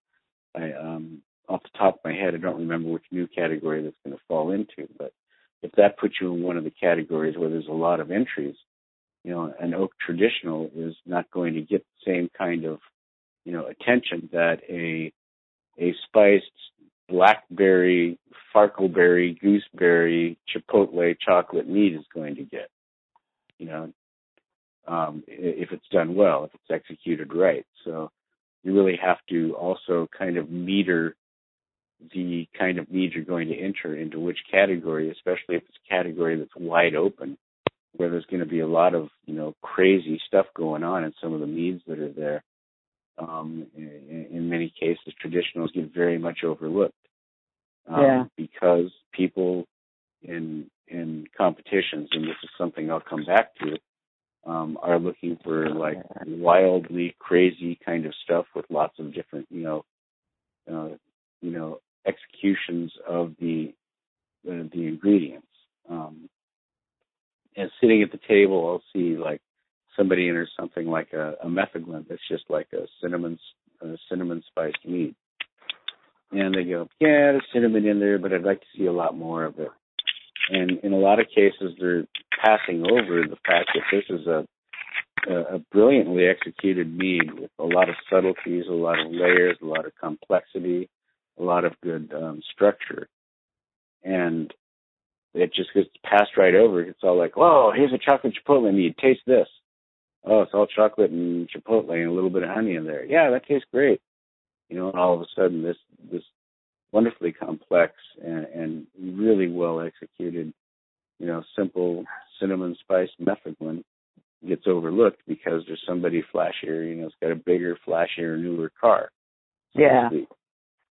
I um, off the top of my head, I don't remember which new category that's going to fall into. But if that puts you in one of the categories where there's a lot of entries, you know, an oak traditional is not going to get the same kind of, you know, attention that a a spiced blackberry, farkleberry, gooseberry, chipotle chocolate mead is going to get. You know, um, if it's done well, if it's executed right. So you really have to also kind of meter the kind of mead you're going to enter into which category, especially if it's a category that's wide open, where there's going to be a lot of you know crazy stuff going on in some of the meads that are there. Um, in, in many cases, traditionals get very much overlooked um, yeah. because people in in competitions, and this is something I'll come back to, um, are looking for like wildly crazy kind of stuff with lots of different, you know, uh, you know, executions of the the, the ingredients. Um, and sitting at the table, I'll see like somebody enters something like a, a metheglin that's just like a cinnamon a cinnamon spiced mead, and they go, yeah, there's cinnamon in there, but I'd like to see a lot more of it. And in a lot of cases, they're passing over the fact that this is a a, brilliantly executed mead with a lot of subtleties, a lot of layers, a lot of complexity, a lot of good um, structure, and it just gets passed right over. It's all like, "Whoa, here's a chocolate chipotle mead. Taste this." Oh, it's all chocolate and chipotle and a little bit of honey in there. Yeah, that tastes great. You know, and all of a sudden, this this wonderfully complex and, and really well executed, you know, simple cinnamon spice metheglin gets overlooked because there's somebody flashier, you know, it's got a bigger, flashier, newer car. So yeah.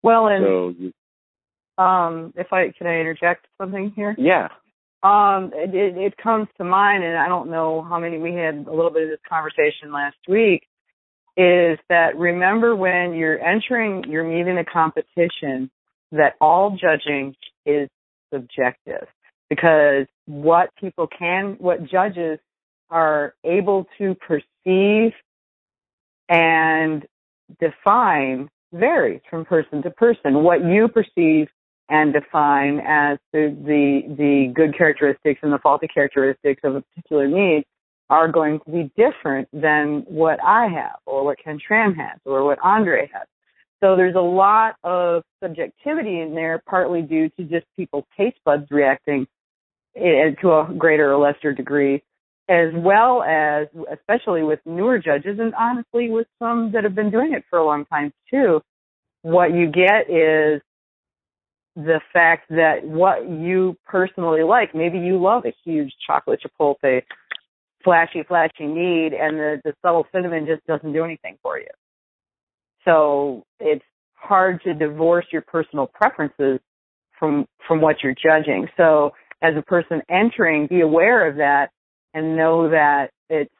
Well, and so, um, if I can I interject something here? Yeah. Um, it, it, it comes to mind, and I don't know how many we had a little bit of this conversation last week. Is that remember when you're entering, you're meeting a competition, that all judging is subjective because what people can, what judges are able to perceive and define varies from person to person. What you perceive and define as the, the, the good characteristics and the faulty characteristics of a particular need are going to be different than what I have or what Ken Schramm has or what Andre has. So there's a lot of subjectivity in there, partly due to just people's taste buds reacting eh, eh, to a greater or lesser degree, as well as, especially with newer judges, and honestly with some that have been doing it for a long time too, what you get is the fact that what you personally like, maybe you love a huge chocolate chipotle, flashy, flashy need, and the, the subtle cinnamon just doesn't do anything for you. So it's hard to divorce your personal preferences from from what you're judging. So as a person entering, be aware of that and know that it's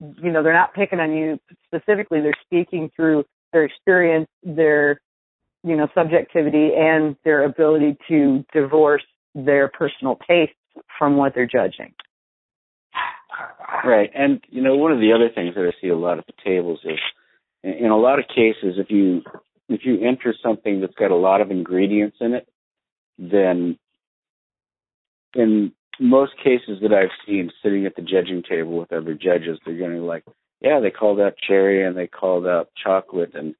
you know they're not picking on you specifically they're speaking through their experience their you know subjectivity and their ability to divorce their personal tastes from what they're judging. Right. And you know one of the other things that i see a lot at the tables is in a lot of cases if you if you enter something that's got a lot of ingredients in it then in most cases that I've seen sitting at the judging table with other judges, they're going to like, yeah, they called out cherry and they called out chocolate, and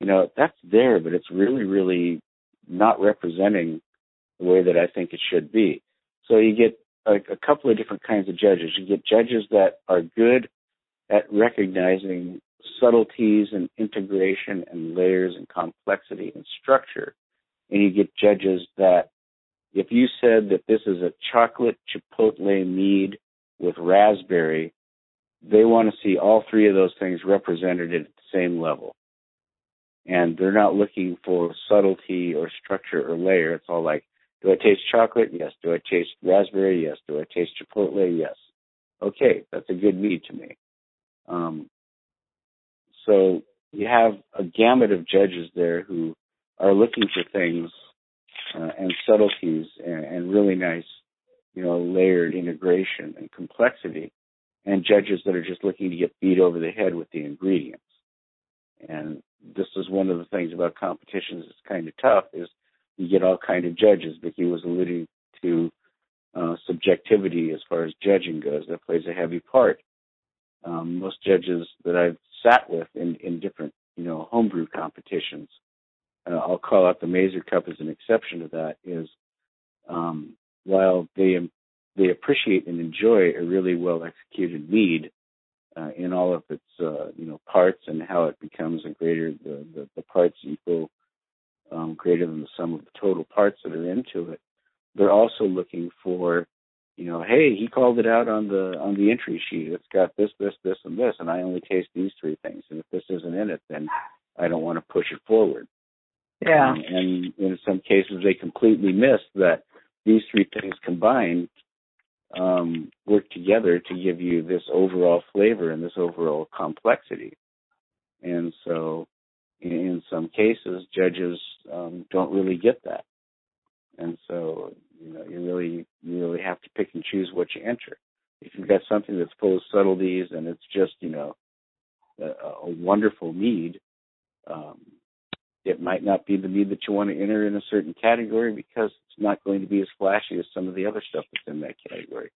you know that's there, but it's really, really not representing the way that I think it should be. So you get a, a couple of different kinds of judges. You get judges that are good at recognizing subtleties and integration and layers and complexity and structure, and you get judges that if you said that this is a chocolate chipotle mead with raspberry, they want to see all three of those things represented at the same level. And they're not looking for subtlety or structure or layer. It's all like, do I taste chocolate? Yes. Do I taste raspberry? Yes. Do I taste chipotle? Yes. Okay, that's a good mead to me. Um, so you have a gamut of judges there who are looking for things uh, and subtleties and, and really nice, you know, layered integration and complexity, and judges that are just looking to get beat over the head with the ingredients. And this is one of the things about competitions that's kind of tough is you get all kind of judges. Vicki was alluding to uh, subjectivity as far as judging goes. That plays a heavy part. Um, most judges that I've sat with in, in different, you know, homebrew competitions uh, I'll call out the Mazer Cup as an exception to that, is um, while they they appreciate and enjoy a really well executed mead uh, in all of its uh, you know parts and how it becomes a greater the, the, the parts equal um, greater than the sum of the total parts that are into it. They're also looking for you know, hey, he called it out on the on the entry sheet. It's got this, this, this, and this, and I only taste these three things. And if this isn't in it, then I don't want to push it forward. Yeah. Um, and in some cases, they completely miss that these three things combined um, work together to give you this overall flavor and this overall complexity. And so, in, in some cases, judges um, don't really get that. And so, you know, you really, you really have to pick and choose what you enter. If you've got something that's full of subtleties and it's just, you know, a, a wonderful mead, um, it might not be the mead that you want to enter in a certain category because it's not going to be as flashy as some of the other stuff that's in that category,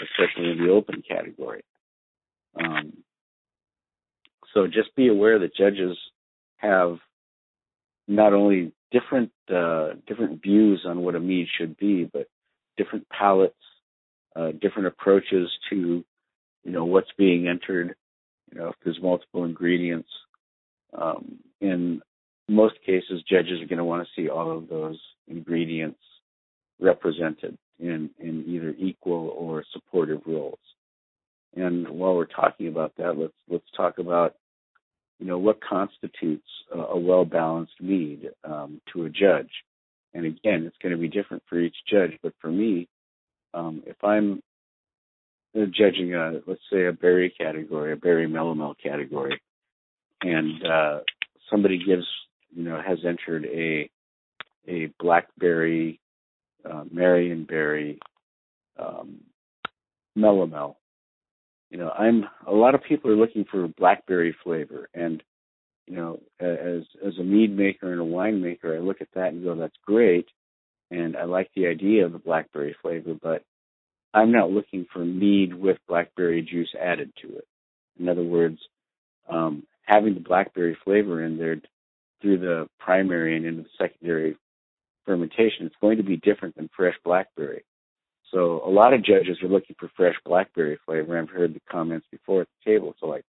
especially in the open category. Um, so just be aware that judges have not only different uh, different views on what a mead should be, but different palates, uh, different approaches to you know what's being entered. You know, if there's multiple ingredients, um, in most cases, judges are going to want to see all of those ingredients represented in, in either equal or supportive roles. And while we're talking about that, let's let's talk about you know what constitutes a, a well balanced mead um, to a judge. And again, it's going to be different for each judge. But for me, um, if I'm judging a let's say a berry category, a berry melomel category, and uh, somebody gives you know, has entered a a blackberry, uh, Marionberry, um, melomel. You know, I'm a lot of people are looking for blackberry flavor, and you know, as as a mead maker and a winemaker, I look at that and go, that's great, and I like the idea of the blackberry flavor, but I'm not looking for mead with blackberry juice added to it. In other words, um, having the blackberry flavor in there through the primary and into the secondary fermentation, it's going to be different than fresh blackberry. So a lot of judges are looking for fresh blackberry flavor. I've heard the comments before at the table. So like,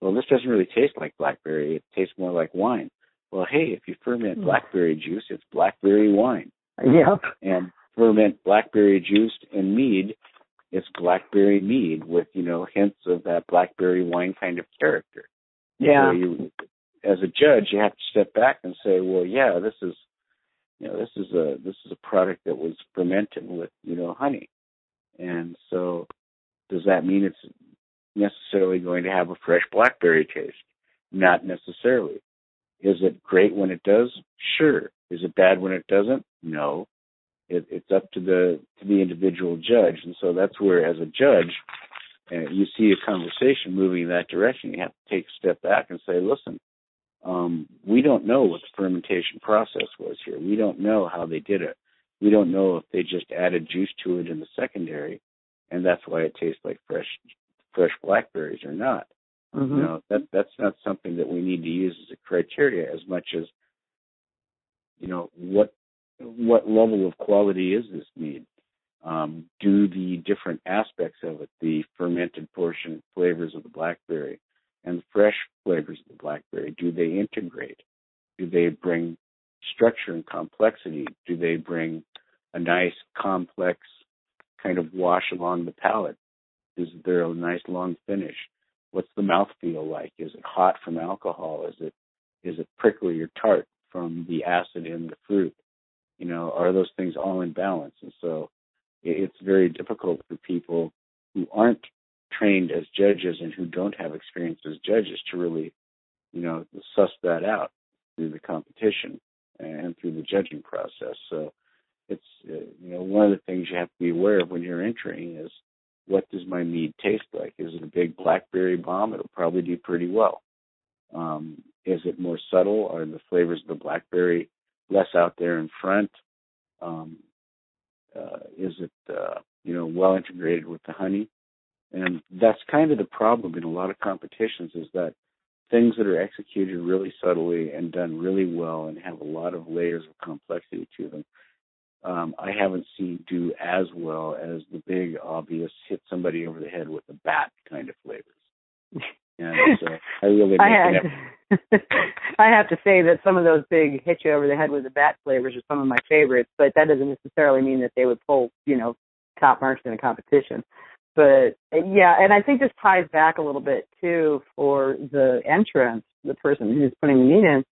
well, this doesn't really taste like blackberry. It tastes more like wine. Well, hey, if you ferment hmm. blackberry juice, it's blackberry wine. Yep. And ferment blackberry juice and mead, it's blackberry mead with, you know, hints of that blackberry wine kind of character. Yeah. So you, as a judge, you have to step back and say, well, yeah, this is, you know, this is a this is a product that was fermented with, you know, honey, and so does that mean it's necessarily going to have a fresh blackberry taste. Not necessarily. Is it great when it does? Sure. Is it bad when it doesn't? No. It, it's up to the to the individual judge, and so that's where, as a judge, uh, you see a conversation moving in that direction. You have to take a step back and say, "Listen, um, we don't know what the fermentation process was here. We don't know how they did it. We don't know if they just added juice to it in the secondary, and that's why it tastes like fresh fresh blackberries or not. Mm-hmm. You know that that's not something that we need to use as a criteria as much as you know what what level of quality is this mead. Um, do the different aspects of it, the fermented portion flavors of the blackberry and fresh flavors of the blackberry, do they integrate? Do they bring structure and complexity? Do they bring a nice complex kind of wash along the palate? Is there a nice long finish? What's the mouth feel like? Is it hot from alcohol? Is it is it prickly or tart from the acid in the fruit? You know, are those things all in balance? And so it's very difficult for people who aren't trained as judges and who don't have experience as judges to really, you know, suss that out through the competition and through the judging process. So it's uh, you know one of the things you have to be aware of when you're entering is what does my mead taste like? Is it a big blackberry bomb? It'll probably do pretty well. Um, is it more subtle? Are the flavors of the blackberry less out there in front? Um, uh, is it uh, you know well integrated with the honey? And that's kind of the problem in a lot of competitions is that things that are executed really subtly and done really well and have a lot of layers of complexity to them, um, I haven't seen do as well as the big obvious hit somebody over the head with a bat kind of flavors. And so I really I have, I have to say that some of those big hit you over the head with a bat flavors are some of my favorites, but that doesn't necessarily mean that they would pull, you know, top marks in a competition. But yeah, and I think this ties back a little bit too for the entrance, the person who's putting the mead in,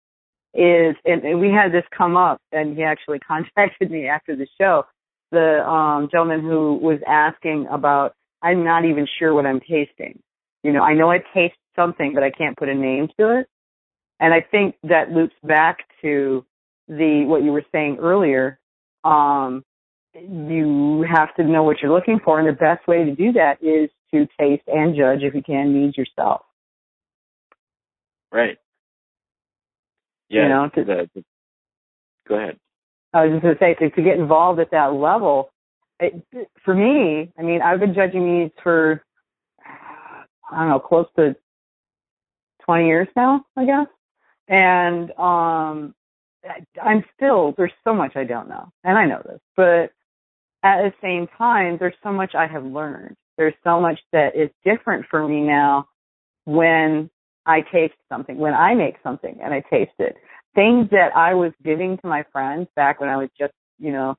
is and, and we had this come up and he actually contacted me after the show. The um gentleman who was asking about I'm not even sure what I'm tasting. You know, I know I taste something, but I can't put a name to it. And I think that loops back to the what you were saying earlier. Um, you have to know what you're looking for, and the best way to do that is to taste and judge, if you can, meads yourself. Right. Yeah. You know, to, the, the, go ahead. I was just going to say to, to get involved at that level. It, for me, I mean, I've been judging these for I don't know, close to 20 years now, I guess. And um I'm still there's so much I don't know, and I know this, but at the same time, there's so much I have learned. There's so much that is different for me now when I taste something, when I make something and I taste it. Things that I was giving to my friends back when I was just, you know,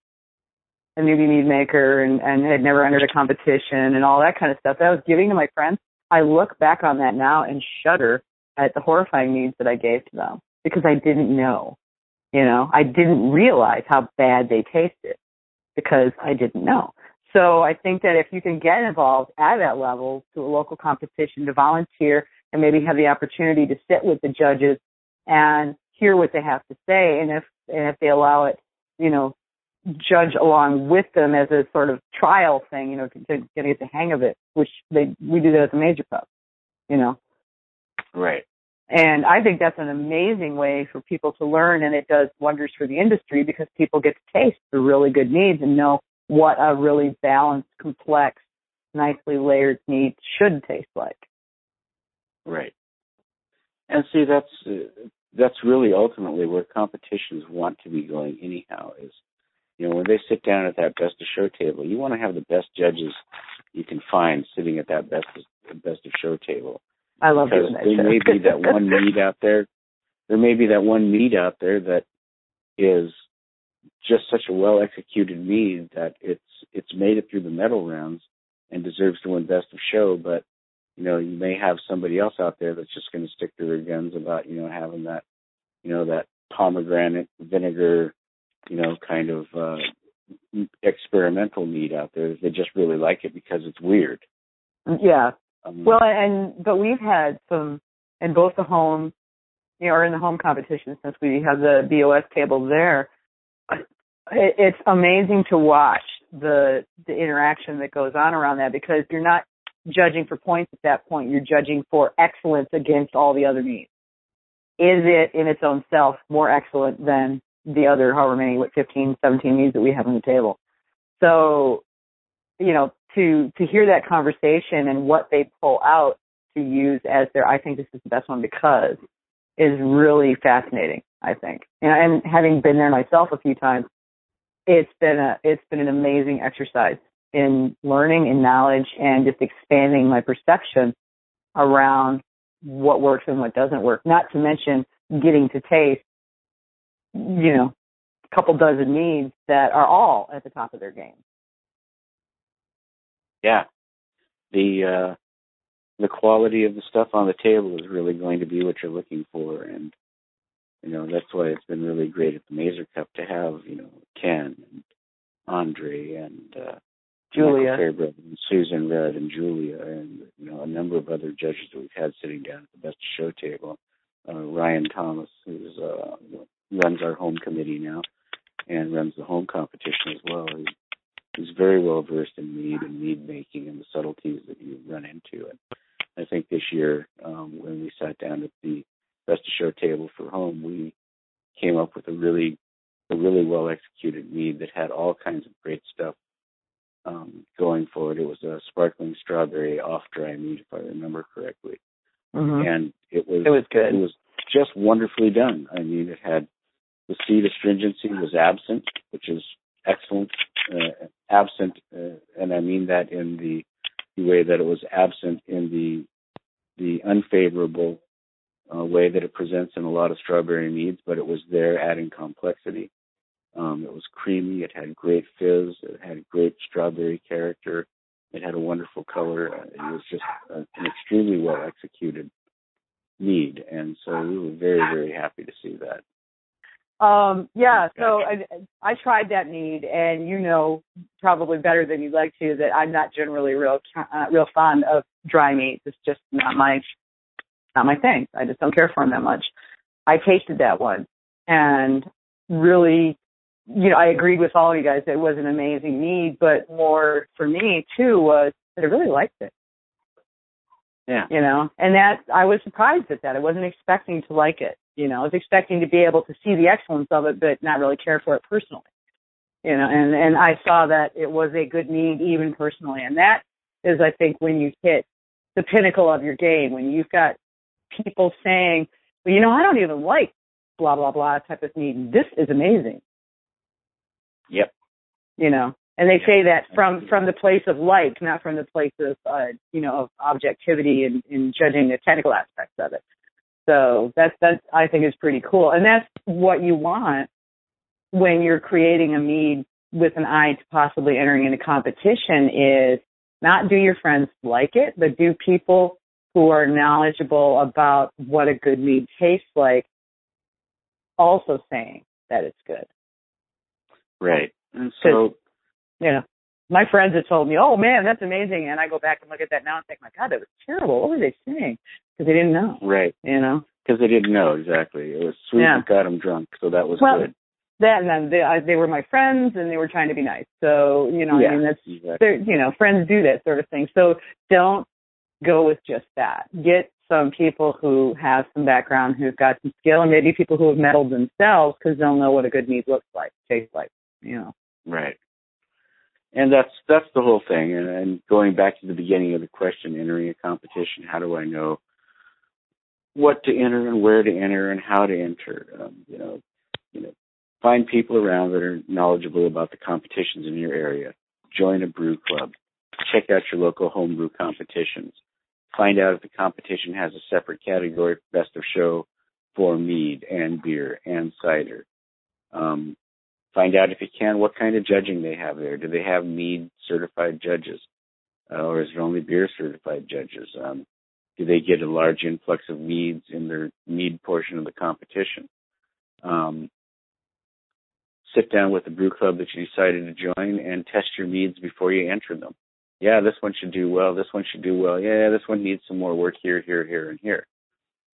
a newbie mead maker and, and had never entered a competition and all that kind of stuff that I was giving to my friends. I look back on that now and shudder at the horrifying meads that I gave to them because I didn't know. You know, I didn't realize how bad they tasted because I didn't know. So I think that if you can get involved at that level to a local competition to volunteer and maybe have the opportunity to sit with the judges and hear what they have to say and if and if they allow it, you know, judge along with them as a sort of trial thing, you know, to, to get the hang of it, which they we do that at the Mazer Cup, you know. Right. And I think that's an amazing way for people to learn, and it does wonders for the industry because people get to taste the really good meads and know what a really balanced, complex, nicely layered mead should taste like. Right. And see, that's that's really ultimately where competitions want to be going. Anyhow, is you know when they sit down at that best of show table, you want to have the best judges you can find sitting at that best best of show table I love because doing that. there may be that one mead out there. There may be that one mead out there that is just such a well executed mead that it's it's made it through the medal rounds and deserves to win best of show, but you know, you may have somebody else out there that's just going to stick to their guns about, you know, having that, you know, that pomegranate vinegar, you know, kind of uh experimental mead out there. They just really like it because it's weird. Yeah, Um, Well, and but we've had some in both the home, you know, or in the home competition since we have the BOS table there. It, it's amazing to watch the the interaction that goes on around that because you're not judging for points at that point. You're judging for excellence against all the other meads. Is it in its own self more excellent than the other however many, what 15, 17 meads that we have on the table? So, you know, to to hear that conversation and what they pull out to use as their I think this is the best one because is really fascinating, I think. And, and having been there myself a few times, it's been a it's been an amazing exercise in learning and knowledge and just expanding my perception around what works and what doesn't work. Not to mention getting to taste, you know, a couple dozen meads that are all at the top of their game. Yeah, the uh, the quality of the stuff on the table is really going to be what you're looking for, and you know that's why it's been really great at the Mazer Cup to have you know Ken and Andre and uh, Julia. Fairbrother and Susan Red and Julia and you know a number of other judges that we've had sitting down at the best show table. Uh, Ryan Thomas, who's uh, runs our home committee now and runs the home competition as well. He's, he's very well versed in mead and mead making and the subtleties that you run into. And I think this year, um, when we sat down at the best of show table for home, we came up with a really a really well executed mead that had all kinds of great stuff um, going for it. It was a sparkling strawberry off dry mead, if I remember correctly, Mm-hmm. and it was It was good. It was just wonderfully done. I mean, it had the seed astringency was absent, which is excellent. Uh, absent, uh, and I mean that in the, the way that it was absent in the the unfavorable uh, way that it presents in a lot of strawberry meads, but it was there adding complexity. Um, it was creamy. It had great fizz. It had great strawberry character. It had a wonderful color. Uh, It was just a, an extremely well executed mead, and so we were very, very happy to see that. Um, yeah, so I, I tried that mead, and you know probably better than you'd like to that I'm not generally real uh, real fond of dry meads. It's just not my not my thing. I just don't care for them that much. I tasted that one, and really, you know, I agreed with all of you guys. It was an amazing mead, but more for me too was that I really liked it. Yeah. You know, and that I was surprised at that. I wasn't expecting to like it. You know, I was expecting to be able to see the excellence of it, but not really care for it personally. You know, and and I saw that it was a good mead even personally, and that is, I think, when you hit the pinnacle of your game when you've got people saying, "Well, you know, I don't even like blah blah blah type of mead. This is amazing." Yep. You know, and they say that from from the place of like, not from the place of uh, you know of objectivity and, and judging the technical aspects of it. So that's that's I think is pretty cool, and that's what you want when you're creating a mead with an eye to possibly entering into competition. Is not do your friends like it, but do people who are knowledgeable about what a good mead tastes like also saying that it's good. Right. And so, You know, my friends have told me, "Oh man, that's amazing," and I go back and look at that now and think, "My God, that was terrible. What were they saying?" Because they didn't know. right. You know. Because they didn't know exactly. It was sweet Yeah. that got them drunk, so that was Well, good. That and then they, I, they were my friends and they were trying to be nice. So you know, yeah. I mean, that's exactly. you know, friends do that sort of thing. So don't go with just that. Get some people who have some background, who've got some skill, and maybe people who have meddled themselves because they'll know what a good mead looks like, tastes like. You know. Right. And that's that's the whole thing. And, and going back to the beginning of the question, entering a competition, how do I know what to enter and where to enter and how to enter? Um, you know, you know, find people around that are knowledgeable about the competitions in your area. Join a brew club. Check out your local homebrew competitions. Find out if the competition has a separate category for best of show for mead and beer and cider. Um, find out if you can what kind of judging they have there. Do they have mead certified judges, uh, or is it only beer certified judges? Um, do they get a large influx of meads in their mead portion of the competition? Um, sit down with the brew club that you decided to join and test your meads before you enter them. yeah, this one should do well. This one should do well. Yeah, this one needs some more work here, here, here, and here.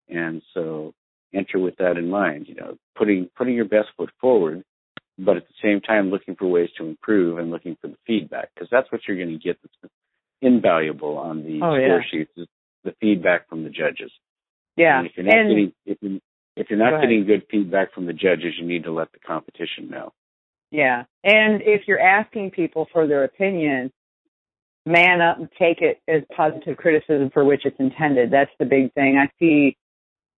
And so enter with that in mind. You know, putting putting your best foot forward, but at the same time looking for ways to improve and looking for the feedback because that's what you're going to get that's invaluable on the Oh, score yeah. sheets is the feedback from the judges. Yeah. And if you're not And getting if you're, if you're not ahead. getting good feedback from the judges, you need to let the competition know. Yeah. And if you're asking people for their opinion, man up and take it as positive criticism for which it's intended. That's the big thing. I see,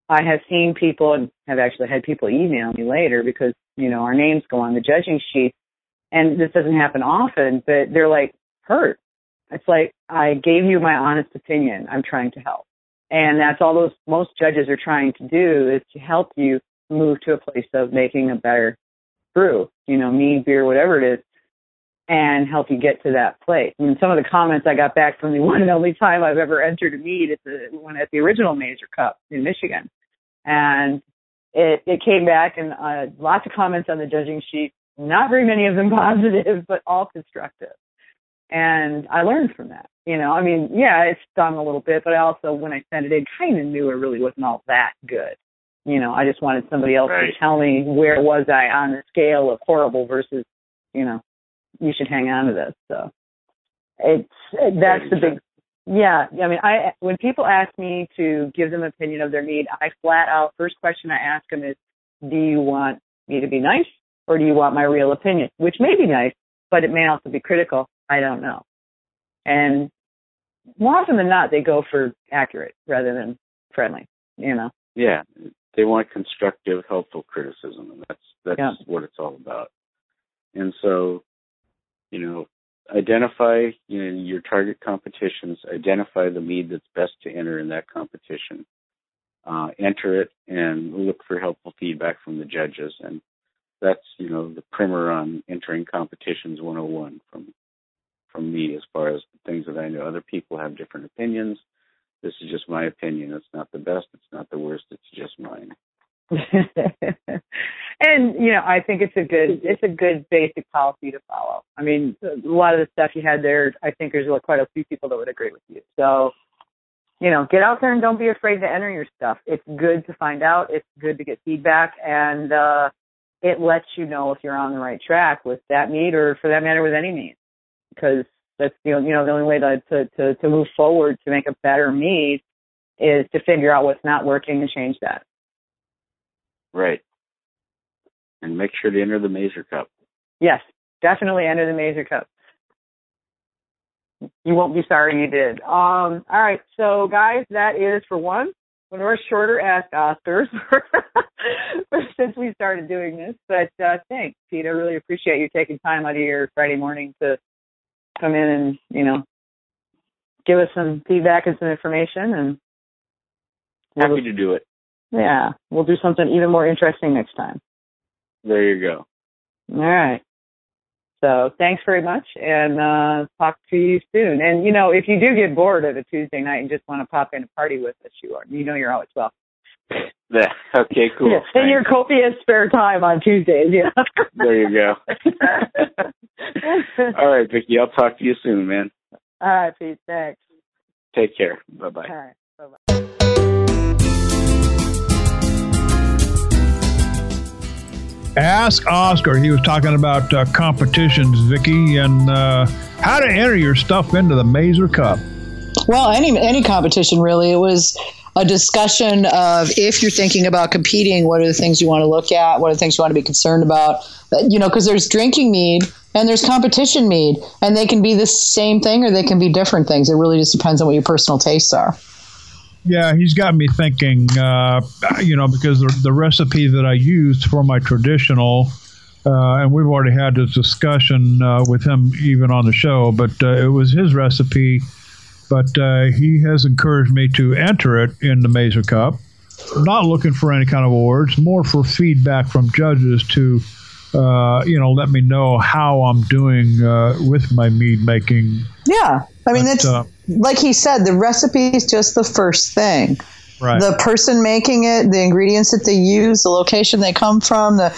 I have seen people and have actually had people email me later because, you know, our names go on the judging sheet. And this doesn't happen often, but they're like hurt. It's like, I gave you my honest opinion. I'm trying to help. And that's all those most judges are trying to do is to help you move to a place of making a better brew, you know, mead, beer, whatever it is, and help you get to that place. I mean, some of the comments I got back from the one and only time I've ever entered a mead at the one at the original Mazer Cup in Michigan, and it it came back and uh, lots of comments on the judging sheet. Not very many of them positive, but all constructive. And I learned from that. You know, I mean, yeah, it stung a little bit, but I also, when I sent it in, kind of knew it really wasn't all that good. You know, I just wanted somebody else Right. to tell me where was I on the scale of horrible versus, you know, you should hang on to this. So it's that's the big. Yeah, I mean, I when people ask me to give them opinion of their mead, I flat out first question I ask them is, do you want me to be nice or do you want my real opinion? Which may be nice, but it may also be critical. I don't know. And more often than not, they go for accurate rather than friendly. You know. Yeah, they want constructive, helpful criticism, and that's that's Yeah. what it's all about. And so, you know, identify you know, your target competitions, identify the lead that's best to enter in that competition, uh, enter it, and look for helpful feedback from the judges. And that's you know the primer on entering competitions 101 from from me as far as things that I know. Other people have different opinions. This is just my opinion. It's not the best. It's not the worst. It's just mine. and you know, I think it's a good it's a good basic policy to follow. I mean, a lot of the stuff you had there, I think there's quite a few people that would agree with you. So, you know, get out there and don't be afraid to enter your stuff. It's good to find out. It's good to get feedback, and uh, it lets you know if you're on the right track with that mead, or for that matter, with any mead, because that's the you know the only way to to to, to move forward to make a better me is to figure out what's not working and change that. Right. And make sure to enter the Mazer Cup. Yes, definitely enter the Mazer Cup. You won't be sorry you did. Um, all right, so guys, that is for one one of our shorter Ask Oscars since we started doing this. But uh, thanks, Pete. I really appreciate you taking time out of your Friday morning to come in and you know give us some feedback and some information, and we'll, Happy to do it. yeah, we'll do something even more interesting next time. There you go. All right. So thanks very much and uh talk to you soon. And you know, if you do get bored of a Tuesday night and just want to pop in and party with us, you are you know you're always welcome. Yeah. Okay, cool. Yeah, in your copious spare time on Tuesdays, yeah. There you go. All right, Vicky. I'll talk to you soon, man. All right, Pete, thanks. Take care. Bye bye. All right. Bye bye. Ask Oscar. He was talking about uh, competitions, Vicky, and uh, how to enter your stuff into the Mazer Cup. Well, any any competition really. It was a discussion of if you're thinking about competing, what are the things you want to look at? What are the things you want to be concerned about? You know, because there's drinking mead and there's competition mead, and they can be the same thing or they can be different things. It really just depends on what your personal tastes are. Yeah, he's got me thinking, uh, you know, because the, the recipe that I used for my traditional, uh, and we've already had this discussion uh, with him even on the show, but uh, it was his recipe. But uh, he has encouraged me to enter it in the Mazer Cup. Not looking for any kind of awards, more for feedback from judges to, uh, you know, let me know how I'm doing uh, with my mead making. Yeah, I mean, But, it's uh, like he said, the recipe is just the first thing. Right. the person making it, the ingredients that they use, the location they come from, the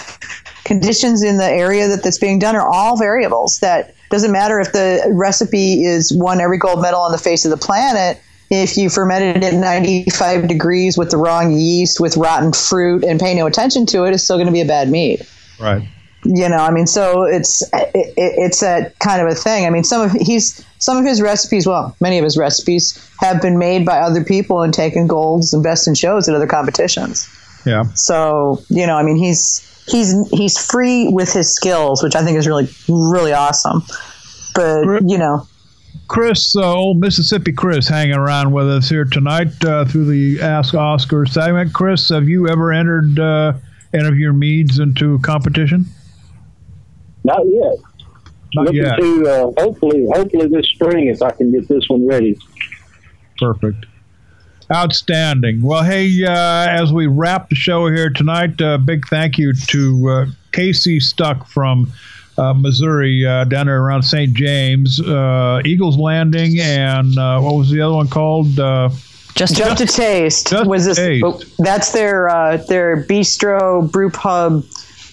conditions in the area that that's being done are all variables that doesn't matter if the recipe is won every gold medal on the face of the planet. If you fermented it at 95 degrees with the wrong yeast, with rotten fruit, and pay no attention to it, it's still going to be a bad mead. Right. you know i mean so it's it, it's a kind of a thing i mean some of he's some of his recipes well many of his recipes have been made by other people and taken golds and best in shows at other competitions Yeah. so you know i mean he's he's he's free with his skills which i think is really really awesome but you know Chris, uh, old Mississippi Chris, hanging around with us here tonight uh, through the Ask Oscar segment. Chris, have you ever entered uh, any of your meads into competition? Not yet. Not Looking yet. to uh, hopefully, hopefully this spring if I can get this one ready. Perfect. Outstanding. Well, hey, uh, as we wrap the show here tonight, uh, big thank you to uh, Casey Stuck from uh, Missouri, uh, down there around St. James, uh, Eagles Landing, and uh, what was the other one called? Uh, Just, just to taste Just was this Taste. oh, that's their uh, their bistro brew pub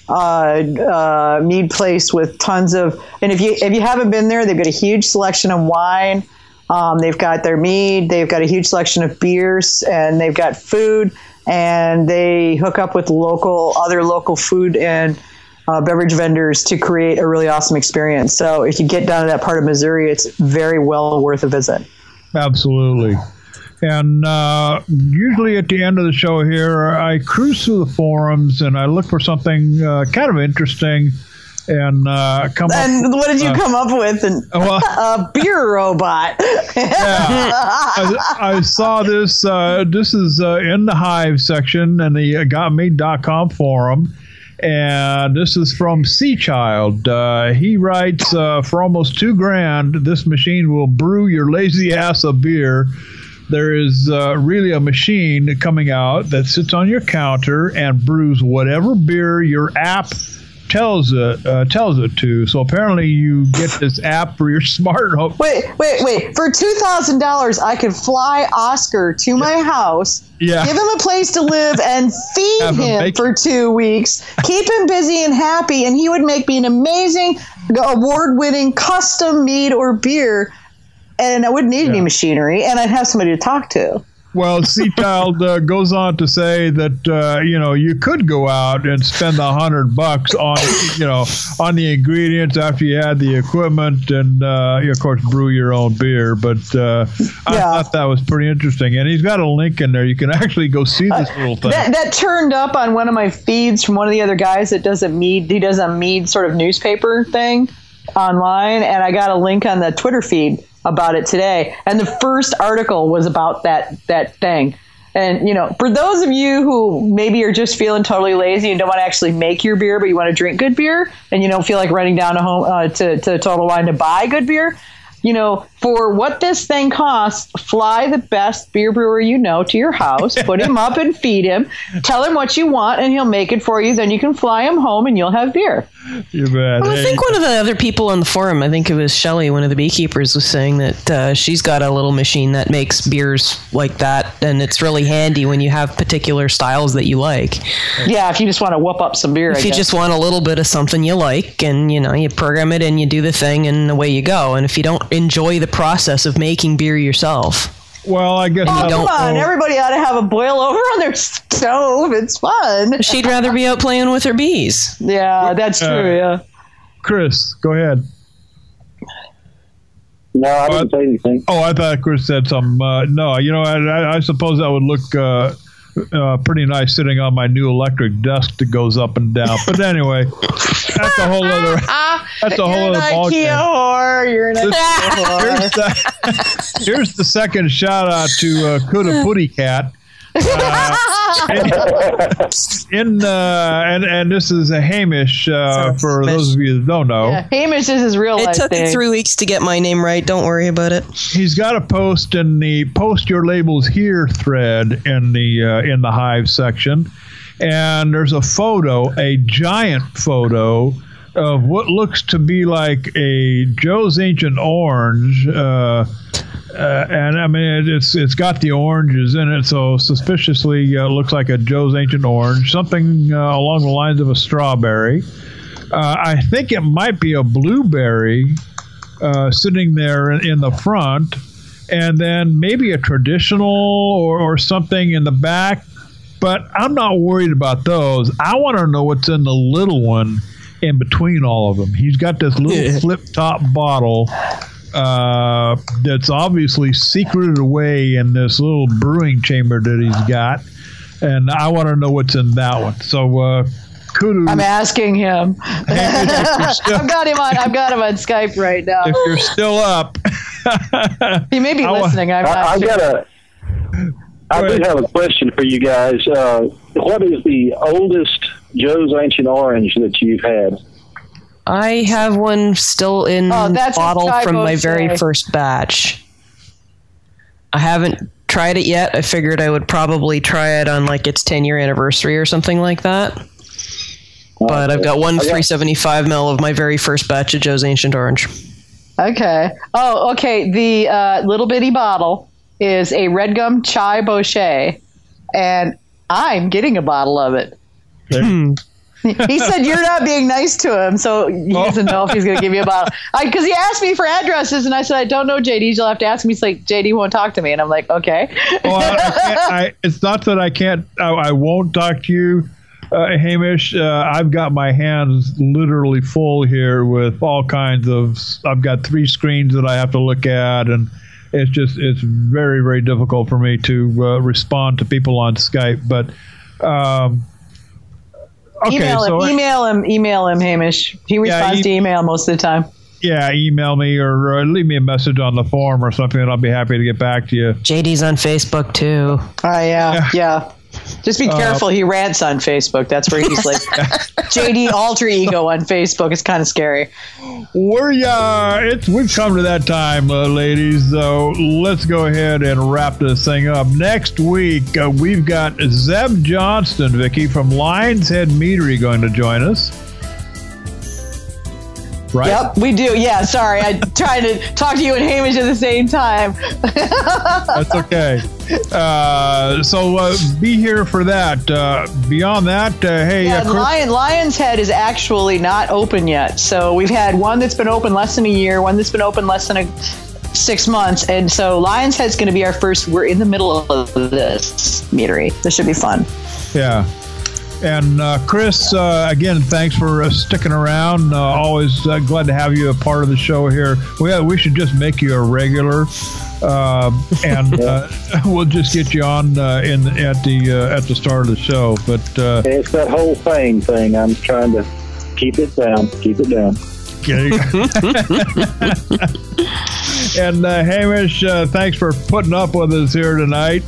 uh, uh, mead place with tons of and if you if you haven't been there they've got a huge selection of wine um, they've got their mead they've got a huge selection of beers and they've got food and they hook up with local other local food and uh, beverage vendors to create a really awesome experience. So if you get down to that part of missouri it's very well worth a visit. Absolutely. And uh, usually at the end of the show here, I cruise through the forums and I look for something uh, kind of interesting and uh, come and up. what did you uh, come up with and well, a beer robot. I, I saw this. Uh, this is uh, in the Hive section and the uh, gotmead.com forum. And this is from Sea Child. Uh, he writes, uh, for almost two grand, this machine will brew your lazy ass a beer. There is uh, really a machine coming out that sits on your counter and brews whatever beer your app tells it uh, tells it to. So apparently, you get this app for your smart home. wait, wait, wait. For two thousand dollars, I could fly Oscar to my house, Yeah. give him a place to live, and feed him him for two weeks, keep him busy and happy, and he would make me an amazing, award-winning custom mead or beer. And I wouldn't need any machinery, and I'd have somebody to talk to. Well, Sea uh, goes on to say that uh, you know you could go out and spend a hundred bucks on you know on the ingredients after you had the equipment and uh, you, of course brew your own beer. But uh, I thought that was pretty interesting, and he's got a link in there. You can actually go see this little thing. That, that turned up on one of my feeds from one of the other guys that does a mead. He does a mead sort of newspaper thing online, and I got a link on the Twitter feed about it today. And the first article was about that that thing. And you know, for those of you who maybe are just feeling totally lazy and don't want to actually make your beer, but you want to drink good beer, and you don't feel like running down to home uh, to to Total Wine to buy good beer, you know, for what this thing costs, fly the best beer brewer you know to your house, put him up and feed him, tell him what you want, and he'll make it for you. Then you can fly him home and you'll have beer. you bet. Well, I think one of the other people on the forum, I think it was Shelly, one of the beekeepers, was saying that uh, she's got a little machine that makes beers like that, and it's really handy when you have particular styles that you like. Yeah, if you just want to whoop up some beer. I If you guess. just want a little bit of something you like, and you know, you program it and you do the thing, and away you go. And if you don't enjoy the process of making beer yourself, well, I guess Oh, come on. know. Everybody ought to have a boil over on their stove. It's fun. she'd rather be out playing with her bees. Yeah, that's Uh, true. Yeah. Chris, go ahead. No, I didn't say anything. Oh, I thought Chris said something. Uh, no, you know, I, I, I suppose that would look uh, pretty nice sitting on my new electric desk that goes up and down. But anyway, that's a whole other. That's a whole You're other ball IKEA game. whore. You're an This- whore. Here's the, here's the second shout out to uh, Kuda Putty Cat. Uh, in uh, and and this is a Hamish uh, for those of you that don't know. Yeah, Hamish is his real It life took me name. three weeks to get my name right. Don't worry about it. he's got a post in the post your labels here thread in the uh, in the hive section and there's a photo a giant photo of what looks to be like a joe's ancient orange uh, uh, and I mean it- it's it's got the oranges in it, so suspiciously uh, looks like a Joe's Ancient Orange, something uh, along the lines of a strawberry. Uh, I think it might be a blueberry, uh, sitting there in, in the front, and then maybe a traditional or, or something in the back. But I'm not worried about those. I want to know what's in the little one in between all of them. He's got this little flip top bottle uh, that's obviously secreted away in this little brewing chamber that he's got, and I want to know what's in that one. So, uh, kudos. I'm asking him. I've got him on. I've got him on Skype right now. if you're still up, He may be I listening. I'm I, not I've sure. got a. I Go do have a question for you guys. Uh, what is the oldest Joe's Ancient Orange that you've had? I have one still in Oh, that's bottle from my very first batch. I haven't tried it yet. I figured I would probably try it on like its 10 year anniversary or something like that. But I've got one I 375 ml of my very first batch of Joe's Ancient Orange. Okay. Oh, okay. The uh, little bitty bottle is a red gum chai bochet, and I'm getting a bottle of it. He said you're not being nice to him, so he doesn't know if he's going to give you a bottle. Because he asked me for addresses, and I said I don't know JD. You'll have to ask me. He's like JD won't talk to me, and I'm like okay. well, I, I can't, I, it's not that I can't, I, I won't talk to you, uh, Hamish. Uh, I've got my hands literally full here with all kinds of. I've got three screens that I have to look at, and it's just it's very very difficult for me to uh, respond to people on Skype. But um, okay, email him. so email him. Email him, Hamish. He responds e- to email most of the time. yeah, email me or uh, leave me a message on the forum or something, and I'll be happy to get back to you. JD's on Facebook too. Oh yeah, yeah. Just be careful. he rants on Facebook. That's where he's like JD alter ego on Facebook. It's kind of scary. We're uh, it's we've come to that time, uh, ladies. So let's go ahead and wrap this thing up. Next week uh, we've got Zeb Johnston, Vicky from Lions Head Meadery, going to join us. Right? Yep, we do. Yeah, sorry. I tried to talk to you and Hamish at the same time. That's okay. Uh, so uh, be here for that. Uh, beyond that, uh, hey, Yeah, uh, Lion, Lion's Head is actually not open yet. So we've had one that's been open less than a year, one that's been open less than a six months, and so Lion's Head's going to be our first. We're in the middle of this meadery. This should be fun. Yeah. And uh, Chris, uh, again, thanks for uh, sticking around. Uh, always uh, glad to have you a part of the show here. We, we should just make you a regular, uh, and uh, we'll just get you on uh, in at the uh, at the start of the show. But uh, It's that whole fame thing. I'm trying to keep it down. Keep it down. and uh, Hamish, uh, thanks for putting up with us here tonight.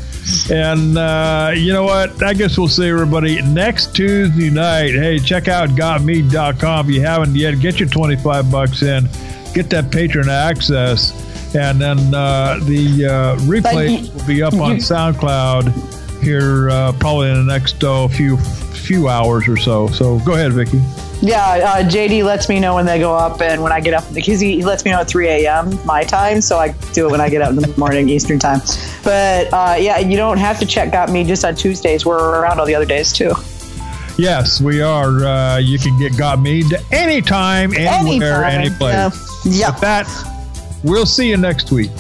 And uh, you know what? I guess we'll see everybody next Tuesday night. Hey, check out gotmead.com if you haven't yet. Get your 25 bucks in. Get that patron access. And then uh, the uh, replay will be up on SoundCloud here uh, probably in the next uh, few few hours or so. So go ahead, Vicky. Yeah, uh, JD lets me know when they go up and when I get up because he, he lets me know at 3 a.m. my time, so I do it when I get up in the morning Eastern time. But uh, yeah, you don't have to check Got Mead just on Tuesdays. We're around all the other days too. Yes, we are. Uh, you can get Got Mead anytime, anywhere, Anytime, any place. yeah. Yep. With that, we'll see you next week.